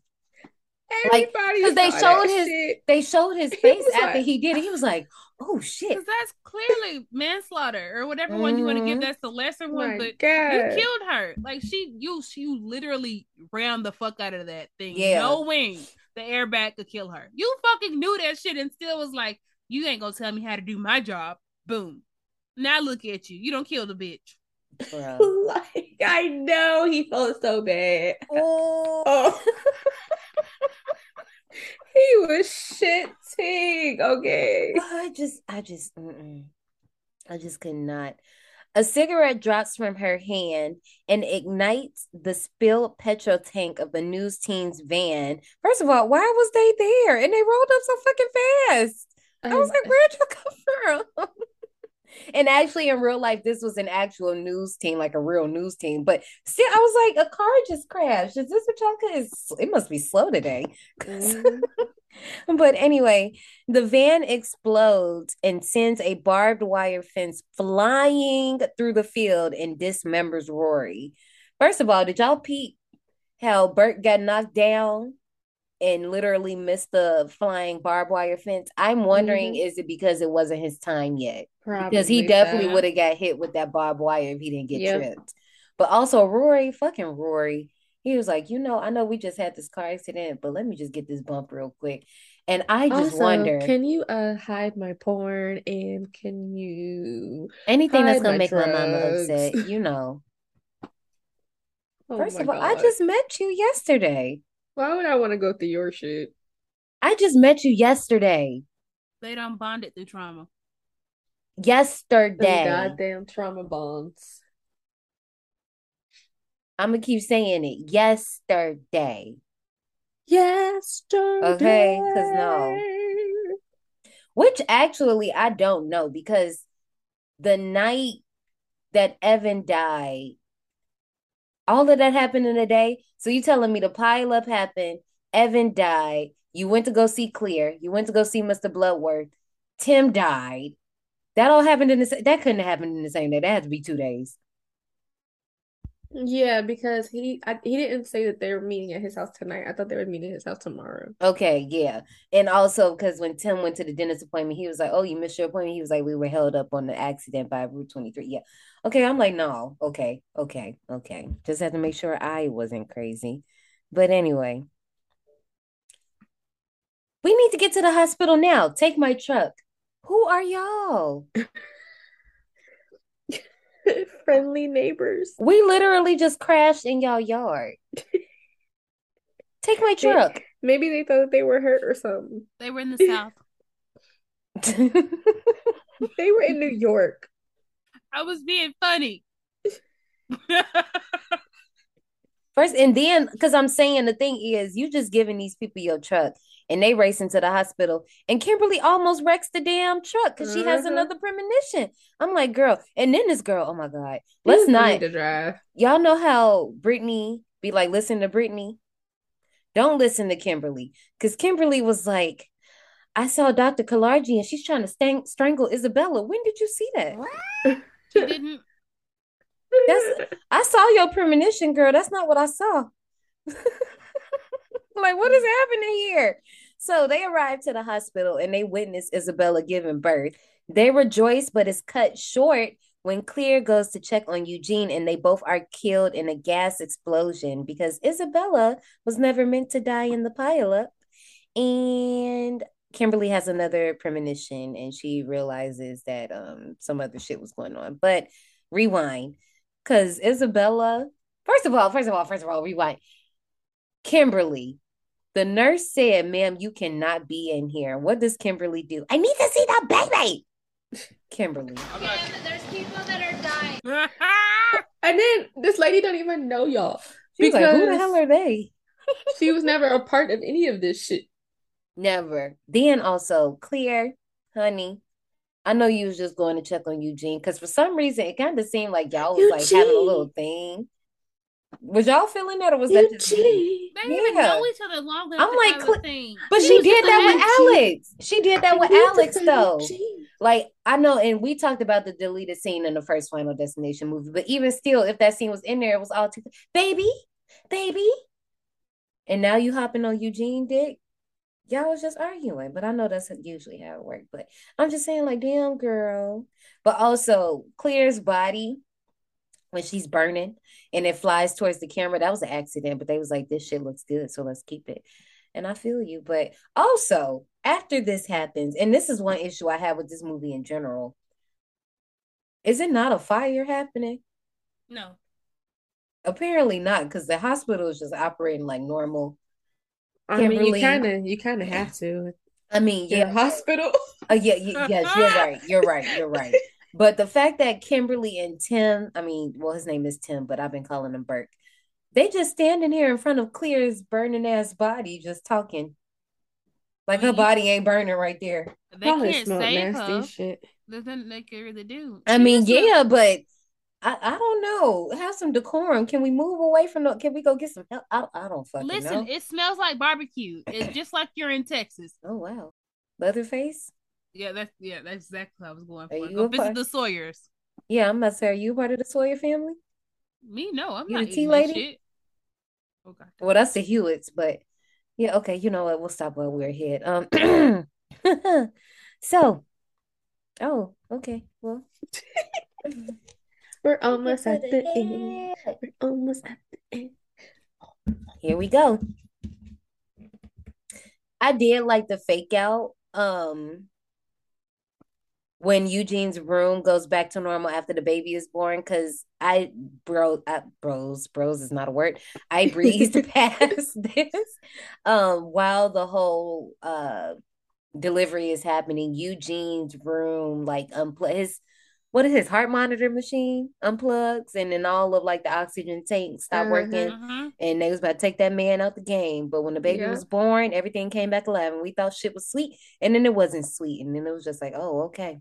S1: Like,
S2: Everybody
S1: because they showed his
S2: shit.
S1: they showed his face
S2: was
S1: after
S2: like-
S1: he did it. He was like, Oh shit.
S3: Because that's clearly manslaughter or whatever one you want to give.
S1: Mhm.
S3: That's the lesser one,
S2: My
S3: but
S2: God.
S3: you killed her. Like she, you, you literally rammed the fuck out of that thing,
S1: Yeah.
S3: knowing the airbag could kill her. You fucking knew that shit and still was like, you ain't gonna tell me how to do my job. Boom. Now look at you. You don't kill the bitch.
S2: Like, I know he felt so bad.
S1: Oh.
S2: Oh. he was shitting. Okay.
S1: I just, I just, mm-mm. I just could not. A cigarette drops from her hand and ignites the spilled petrol tank of the news team's van. First of all, why was they there? And they rolled up so fucking fast. I was like, where'd you come from? And actually, in real life, this was an actual news team, like a real news team. But still, I was like, a car just crashed. Is this what y'all could? It must be slow today
S2: Mhm.
S1: But anyway, the van explodes and sends a barbed wire fence flying through the field and dismembers Rory. First of all, did y'all peep how Burke got knocked down and literally missed the flying barbed wire fence? I'm wondering, is it because it wasn't his time yet? Because he definitely
S2: so.
S1: would have got hit with that barbed wire if he didn't get
S2: Yep.
S1: tripped. But also Rory, fucking Rory, he was like, you know, I know we just had this car accident, but let me just get this bump real quick. And I just
S2: Also,
S1: wonder
S2: can you uh hide my porn and can you
S1: anything that's gonna
S2: my
S1: make my mama
S2: drugs?
S1: upset, you know.
S2: Oh
S1: First of all, I just met you yesterday.
S2: Why would I want to go through your shit?
S1: I just met you yesterday.
S3: They done bonded through trauma.
S1: Yesterday.
S2: goddamn trauma bonds.
S1: I'm gonna keep saying it. Yesterday.
S2: Yesterday.
S1: Okay, because no. Which actually I don't know because the night that Evan died. All of that happened in a day. So you telling me the pile up happened, Evan died, you went to go see Clear, you went to go see Mr. Bloodworth, Tim died. That all happened in the that couldn't have happened in the same day. That had to be two days.
S2: Yeah, because he I, he didn't say that they were meeting at his house tonight. I thought they were meeting at his house tomorrow.
S1: Okay, yeah. And also because when Tim went to the dentist appointment, he was like, Oh, you missed your appointment. He was like, We were held up on the accident by Route 23. Yeah. Okay, I'm like, no, okay, okay, okay. Just had to make sure I wasn't crazy. But anyway, we need to get to the hospital now. Take my truck. Who are y'all?
S2: Friendly neighbors.
S1: We literally just crashed in y'all yard. Take my
S2: They-
S1: truck.
S2: maybe they thought they were hurt or something.
S3: They were in the South.
S2: They were in New York.
S3: I was being funny.
S1: First, and then because I'm saying the thing is, you just giving these people your truck and they race into the hospital, and Kimberly almost wrecks the damn truck because she has
S2: Mhm.
S1: another premonition. I'm like, girl, and then this girl, oh my god, let's
S2: was funny
S1: not.
S2: to drive.
S1: Y'all know how Brittany be like, listen to Brittany. Don't listen to Kimberly because Kimberly was like, I saw Dr. Kalarji and she's trying to stang- strangle Isabella. When did you see that?
S3: She didn't.
S1: That's I saw your premonition, girl. That's not what I saw. like, what is happening here? So they arrive to the hospital and they witness Isabella giving birth. They rejoice, but it's cut short when Clear goes to check on Eugene and they both are killed in a gas explosion because Isabella was never meant to die in the pileup. And Kimberly has another premonition and she realizes that um some other shit was going on. But rewind. Cause Isabella, first of all, first of all, first of all, rewind. Kimberly, the nurse said, ma'am, you cannot be in here. What does Kimberly do? I need to see the baby. Kimberly.
S10: There's people that are dying.
S2: And then this lady don't even know y'all
S1: She's like, who the hell are they?
S2: she was never a part of any of this shit.
S1: Never. Then also, Clear, honey, I know you was just going to check on Eugene because for some reason it kind of seemed like y'all was like having a little thing. Was y'all feeling that or was that just me?
S3: They didn't even know each other long enough
S1: I'm
S3: to
S1: like,
S3: have
S1: Cle-
S3: a thing.
S1: But
S2: She
S1: she did that
S2: like,
S1: with
S2: Eugene.
S1: Alex. She did that with
S2: I need to
S1: Alex though.
S2: Eugene.
S1: Like I know, and we talked about the deleted scene in the first Final Destination movie, but even still, if that scene was in there, it was all too baby, baby. And now you hopping on Eugene dick. Y'all was just arguing, but I know that's usually how it works. But I'm just saying, like, damn girl. But also Clear's body when she's burning and it flies towards the camera, that was an accident, but they was like, this shit looks good, so let's keep it. And I feel you. But also, after this happens, and this is one issue I have with this movie in general, is it not a fire happening?
S3: No.
S1: Apparently not, because the hospital is just operating like normal.
S2: I mean, you
S1: Kimberly.
S2: kind of you kind of have to.
S1: I mean,
S2: You're a
S1: yeah,
S2: hospital.
S1: Oh yeah, y- yes, you're right. You're right. You're right. But the fact that Kimberly and Tim, I mean, well, his name is Tim, but I've been calling him Burke. They just standing here in front of Clear's burning ass body, just talking. Like her body ain't burning right there.
S3: They
S2: Probably
S3: can't
S2: smelled
S3: save
S2: nasty
S3: her.
S2: shit.
S3: There's nothing they can really do.
S1: I
S3: She
S1: mean,
S3: just a-
S1: yeah, but I, I don't know. Have some decorum. Can we move away from the? Can we go get some help? I, I don't fucking
S3: Listen,
S1: know.
S3: it smells like barbecue. It's just like you're in Texas.
S1: Oh wow, Leatherface.
S3: Yeah, that's yeah, that's exactly what I was going for.
S1: you
S3: Go visit
S1: part-
S3: the Sawyers.
S1: Yeah, I'm about to say, are you part of the Sawyer family?
S3: Me, no, I'm
S1: You
S3: not
S1: the tea lady?
S3: shit. Oh god.
S1: Well, that's the Hewitts, but yeah, okay, you know what? We'll stop while we're ahead. Um, so, oh, okay, well,
S2: We're almost at the end. We're almost at the end.
S1: here we go. I did like the fake out. Um, when Eugene's room goes back to normal after the baby is born, because I bro, I, bros, bros is not a word. I breezed past this. Um, while the whole uh delivery is happening, Eugene's room like unplug his what is his heart monitor machine unplugs, and then all of like the oxygen tanks stop
S2: Mhm.
S1: working,
S3: Mhm.
S1: and they was about to take that man out the game. But when the baby
S2: Yeah.
S1: was born, everything came back alive, and we thought shit was sweet, and then it wasn't sweet, and then it was just like, oh, okay,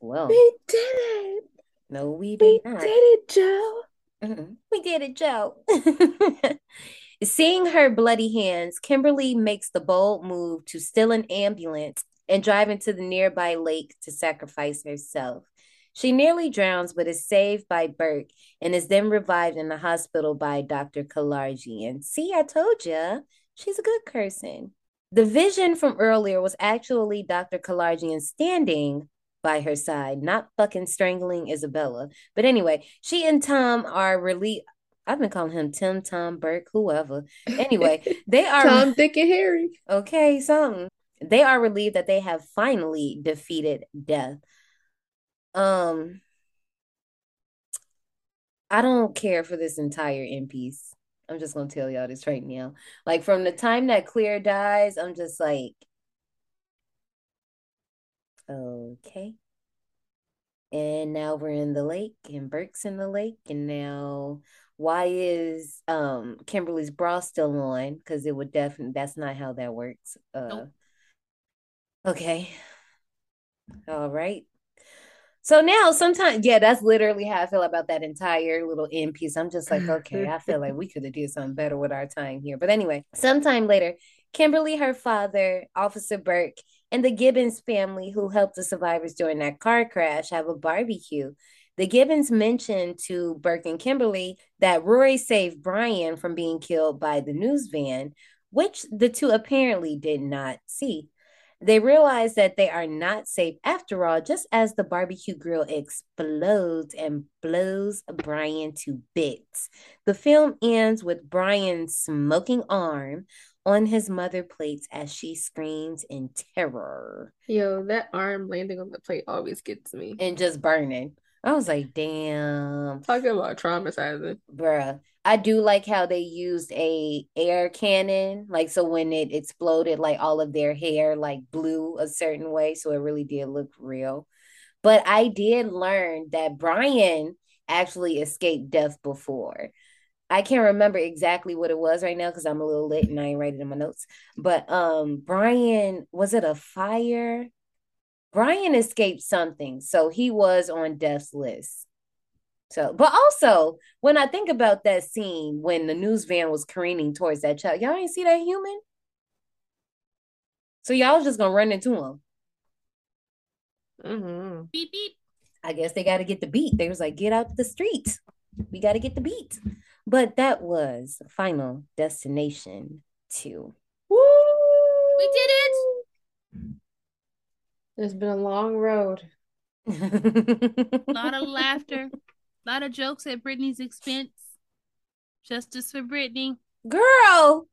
S1: well,
S2: We did it.
S1: No, we did not.
S2: We
S1: not.
S2: did it, Joe.
S1: Mm-mm. We did it, Joe. Seeing her bloody hands, Kimberly makes the bold move to steal an ambulance and drive into the nearby lake to sacrifice herself. She nearly drowns, but is saved by Burke and is then revived in the hospital by Dr. Kalarji. And see, I told you, she's a good person. The vision from earlier was actually Dr. Kalarjian standing by her side, not fucking strangling Isabella. But anyway, she and Tom are relieved. I've been calling him Tim, Tom, Burke, whoever. Anyway, they are
S2: Tom, Dick, and Harry.
S1: okay, something. They are relieved that they have finally defeated death. Um, I don't care for this entire end piece. I'm just gonna tell y'all this right now. Like from the time that Clear dies, I'm just like, okay. And now we're in the lake, and Burke's in the lake, and now why is um Kimberly's bra still on? Because it would definitely that's not how that works. Uh
S3: Nope.
S1: okay. All right. So now sometimes, yeah, that's literally how I feel about that entire little end piece. I'm just like, okay, I feel like we could have did something better with our time here. But anyway, sometime later, Kimberly, her father, Officer Burke, and the Gibbons family who helped the survivors during that car crash have a barbecue. The Gibbons mentioned to Burke and Kimberly that Rory saved Brian from being killed by the news van, which the two apparently did not see. They realize that they are not safe after all, just as the barbecue grill explodes and blows Brian to bits. The film ends with Brian's smoking arm on his mother plates as she screams in terror
S2: Yo, that arm landing on the plate always gets me.
S1: and just burning. I was like, damn.
S2: Talking about traumatizing.
S1: Bruh. I do like how they used a air cannon, like so when it exploded, like all of their hair like blew a certain way, so it really did look real. But I did learn that Brian actually escaped death before. I can't remember exactly what it was right now because I'm a little lit and I ain't writing in my notes. But um Brian, was it a fire? Brian escaped something, so he was on death's list. So, but also when I think about that scene when the news van was careening towards that child, y'all ain't see that human. So y'all was just gonna run into him.
S2: hmm
S3: Beep beep.
S1: I guess they got to get the beat. They was like, get out the streets. We got to get the beat. But that was Final Destination 2.
S2: Woo!
S3: We did it.
S2: It's been a long road.
S3: A lot of laughter. A lot of jokes at Brittany's expense. Justice for Brittany.
S1: Girl,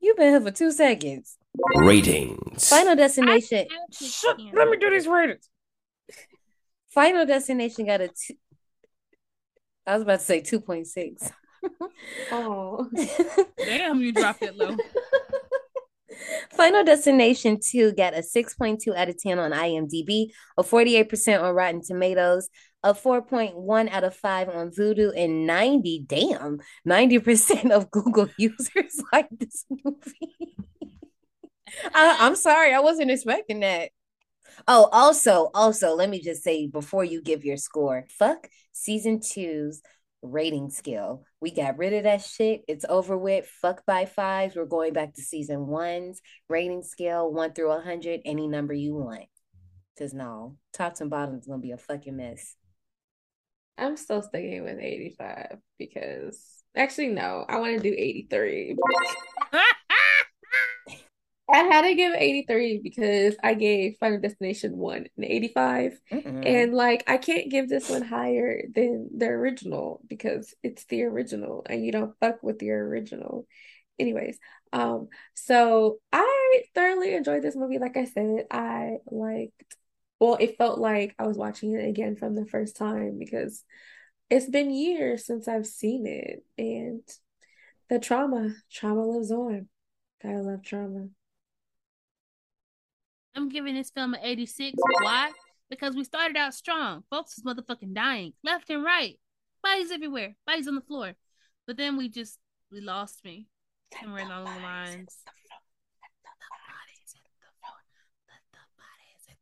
S1: you've been here for two seconds.
S11: Ratings.
S1: Final Destination.
S3: I have to
S1: Shut, let me do these ratings. Final Destination got a two. I was about to say 2.6.
S2: Oh.
S3: Damn, you dropped it low.
S1: Final Destination 2 got a 6.2 out of 10 on IMDb, a 48% on Rotten Tomatoes, a 4.1 out of 5 on Vudu, and 90, damn, 90% of Google users like this movie. I, I'm sorry, I wasn't expecting that. Oh, also, also, let me just say before you give your score, fuck season two's rating scale. We got rid of that shit. It's over with. Fuck by fives. We're going back to season one's rating scale, one through a hundred, any number you want. Cause no, tops and bottoms gonna be a fucking mess.
S2: I'm still sticking with 85 because actually no, I want to do 83. Ah! I had to give 83 because I gave Final Destination 1 an 85.
S1: Mm-mm.
S2: And like I can't give this one higher than the original because it's the original and you don't fuck with your original. Anyways, um, so I thoroughly enjoyed this movie. Like I said, I liked, well, it felt like I was watching it again from the first time because it's been years since I've seen it and the trauma, trauma lives on. Gotta love trauma.
S3: I'm giving this film an 86. Why? Because we started out strong. Folks is motherfucking dying left and right. Bodies everywhere. Bodies on the floor. But then we just we lost me. And we're along the lines.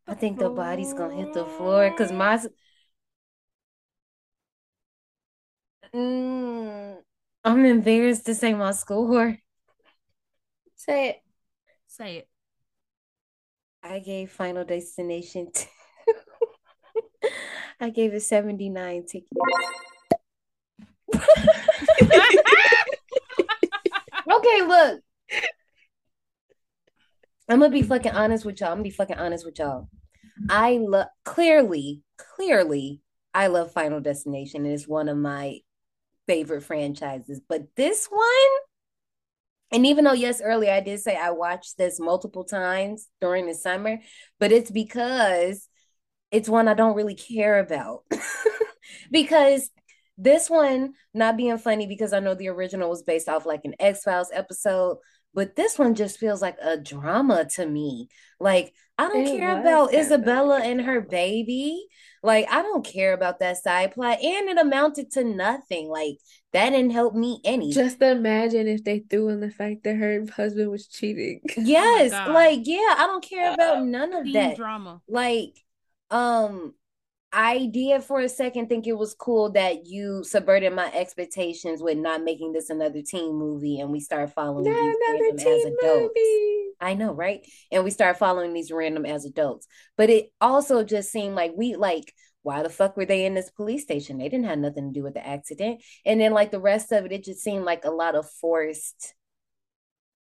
S1: I think the body's gonna hit the floor because my. Mm, I'm embarrassed to say my score.
S2: Say it.
S3: Say it.
S1: I gave Final Destination. T- I gave it 79 tickets. okay, look. I'm gonna be fucking honest with y'all. I'm gonna be fucking honest with y'all. I love clearly, clearly, I love Final Destination. It's one of my favorite franchises. But this one, and even though yes, earlier I did say I watched this multiple times during the summer, but it's because it's one I don't really care about. because this one not being funny because I know the original was based off like an X Files episode, but this one just feels like a drama to me. Like I don't
S2: It
S1: care about
S2: kind
S1: Isabella and her baby. Like I don't care about that side plot, and it amounted to nothing. Like that didn't help me any.
S2: Just imagine if they threw in the fact that her husband was cheating.
S1: Yes,
S3: God.
S1: like yeah, I don't care about none of
S3: Teen
S1: that.
S3: drama.
S1: Like, um, I did for a second think it was cool that you subverted my expectations with not making this another teen movie, and we start following
S2: Not
S1: these random as adults.
S2: movie.
S1: I know, right? And we start following these random as adults. But it also just seemed like we like, why the fuck were they in this police station? They didn't have nothing to do with the accident. And then like the rest of it, it just seemed like a lot of forced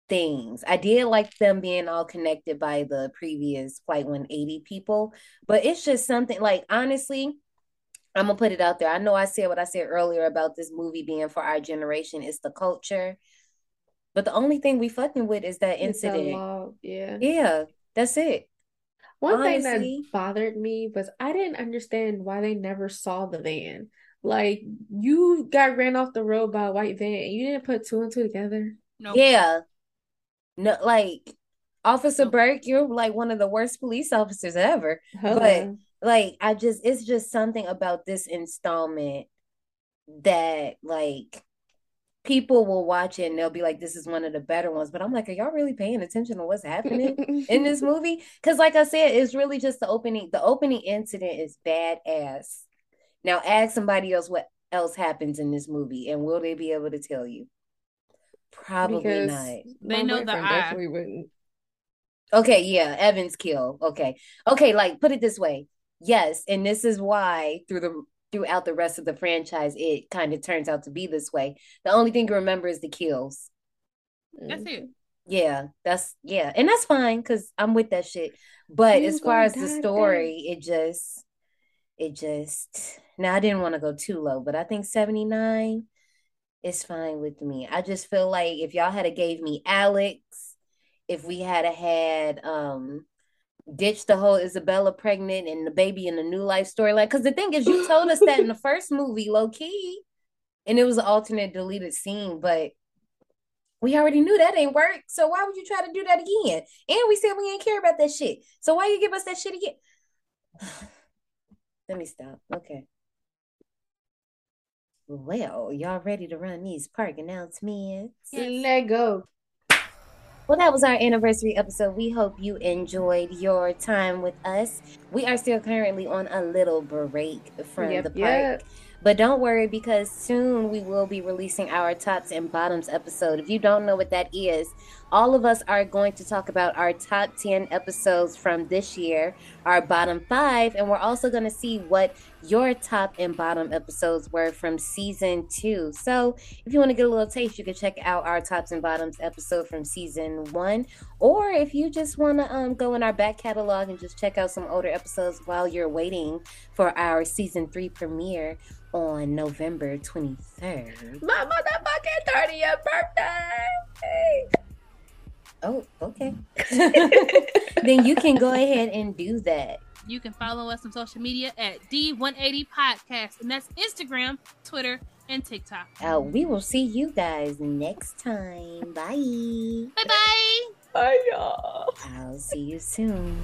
S1: things. I did like them being all connected by the previous Flight 180 people, but it's just something like honestly, I'm gonna put it out there. I know I said what I said earlier about this movie being for our generation. It's the culture. But the only thing we fucking with is that
S2: It's
S1: incident.
S2: yeah.
S1: Yeah, that's it.
S2: One thing that bothered me was I didn't understand why they never saw the van. Like you got ran off the road by a white van and you didn't put two and two together.
S3: Nope.
S1: Yeah. No, like Officer Burke, you're like one of the worst police officers ever. But like I just it's just something about this installment that like people will watch it and they'll be like, this is one of the better ones. But I'm like, are y'all really paying attention to what's happening in this movie? Because like I said, it's really just the opening. The opening incident is badass. Now ask somebody else what else happens in this movie, and will they be able to tell you? Probably
S2: Because
S1: not.
S3: They
S2: my
S3: know the
S2: boyfriend
S3: eye.
S2: definitely wouldn't.
S1: Okay, yeah, Evans kill. Okay. Okay, like put it this way. Yes, and this is why through the throughout the rest of the franchise it kind of turns out to be this way. The only thing you remember is the kills.
S3: That's it. Mm-hmm.
S1: Yeah, that's yeah, and that's fine because I'm with that shit. But
S2: You
S1: as far as the
S2: die
S1: story, it just it just now I didn't want to go too low, but I think 79 is fine with me. I just feel like if y'all had a gave me Alex, if we had a had um ditched the whole Isabella pregnant and the baby in the new life storyline. Because the thing is, you told us that in the first movie, low key, and it was an alternate deleted scene, but we already knew that ain't work. So why would you try to do that again? And we said we ain't care about that shit. So why you give us that shit again? Let me stop. Okay. Well, y'all ready to run these park announcements?
S2: Let go.
S1: Well, that was our anniversary episode. We hope you enjoyed your time with us. We are still currently on a little break from
S2: Yep,
S1: the park.
S2: yep.
S1: But don't worry because soon we will be releasing our tops and bottoms episode. If you don't know what that is, all of us are going to talk about our top 10 episodes from this year, our bottom five, and we're also going to see what your top and bottom episodes were from season two. So if you want to get a little taste, you can check out our tops and bottoms episode from season one. Or if you just want to um, go in our back catalog and just check out some older episodes while you're waiting for our season three premiere on November 23rd.
S2: My motherfucking 30th birthday.
S1: Oh, okay. then you can go ahead and do that.
S3: You can follow us on social media at D180 Podcast, and that's Instagram, Twitter, and TikTok.
S1: Uh, we will see you guys next time. Bye.
S3: Bye bye.
S2: Bye, y'all.
S1: I'll see you soon.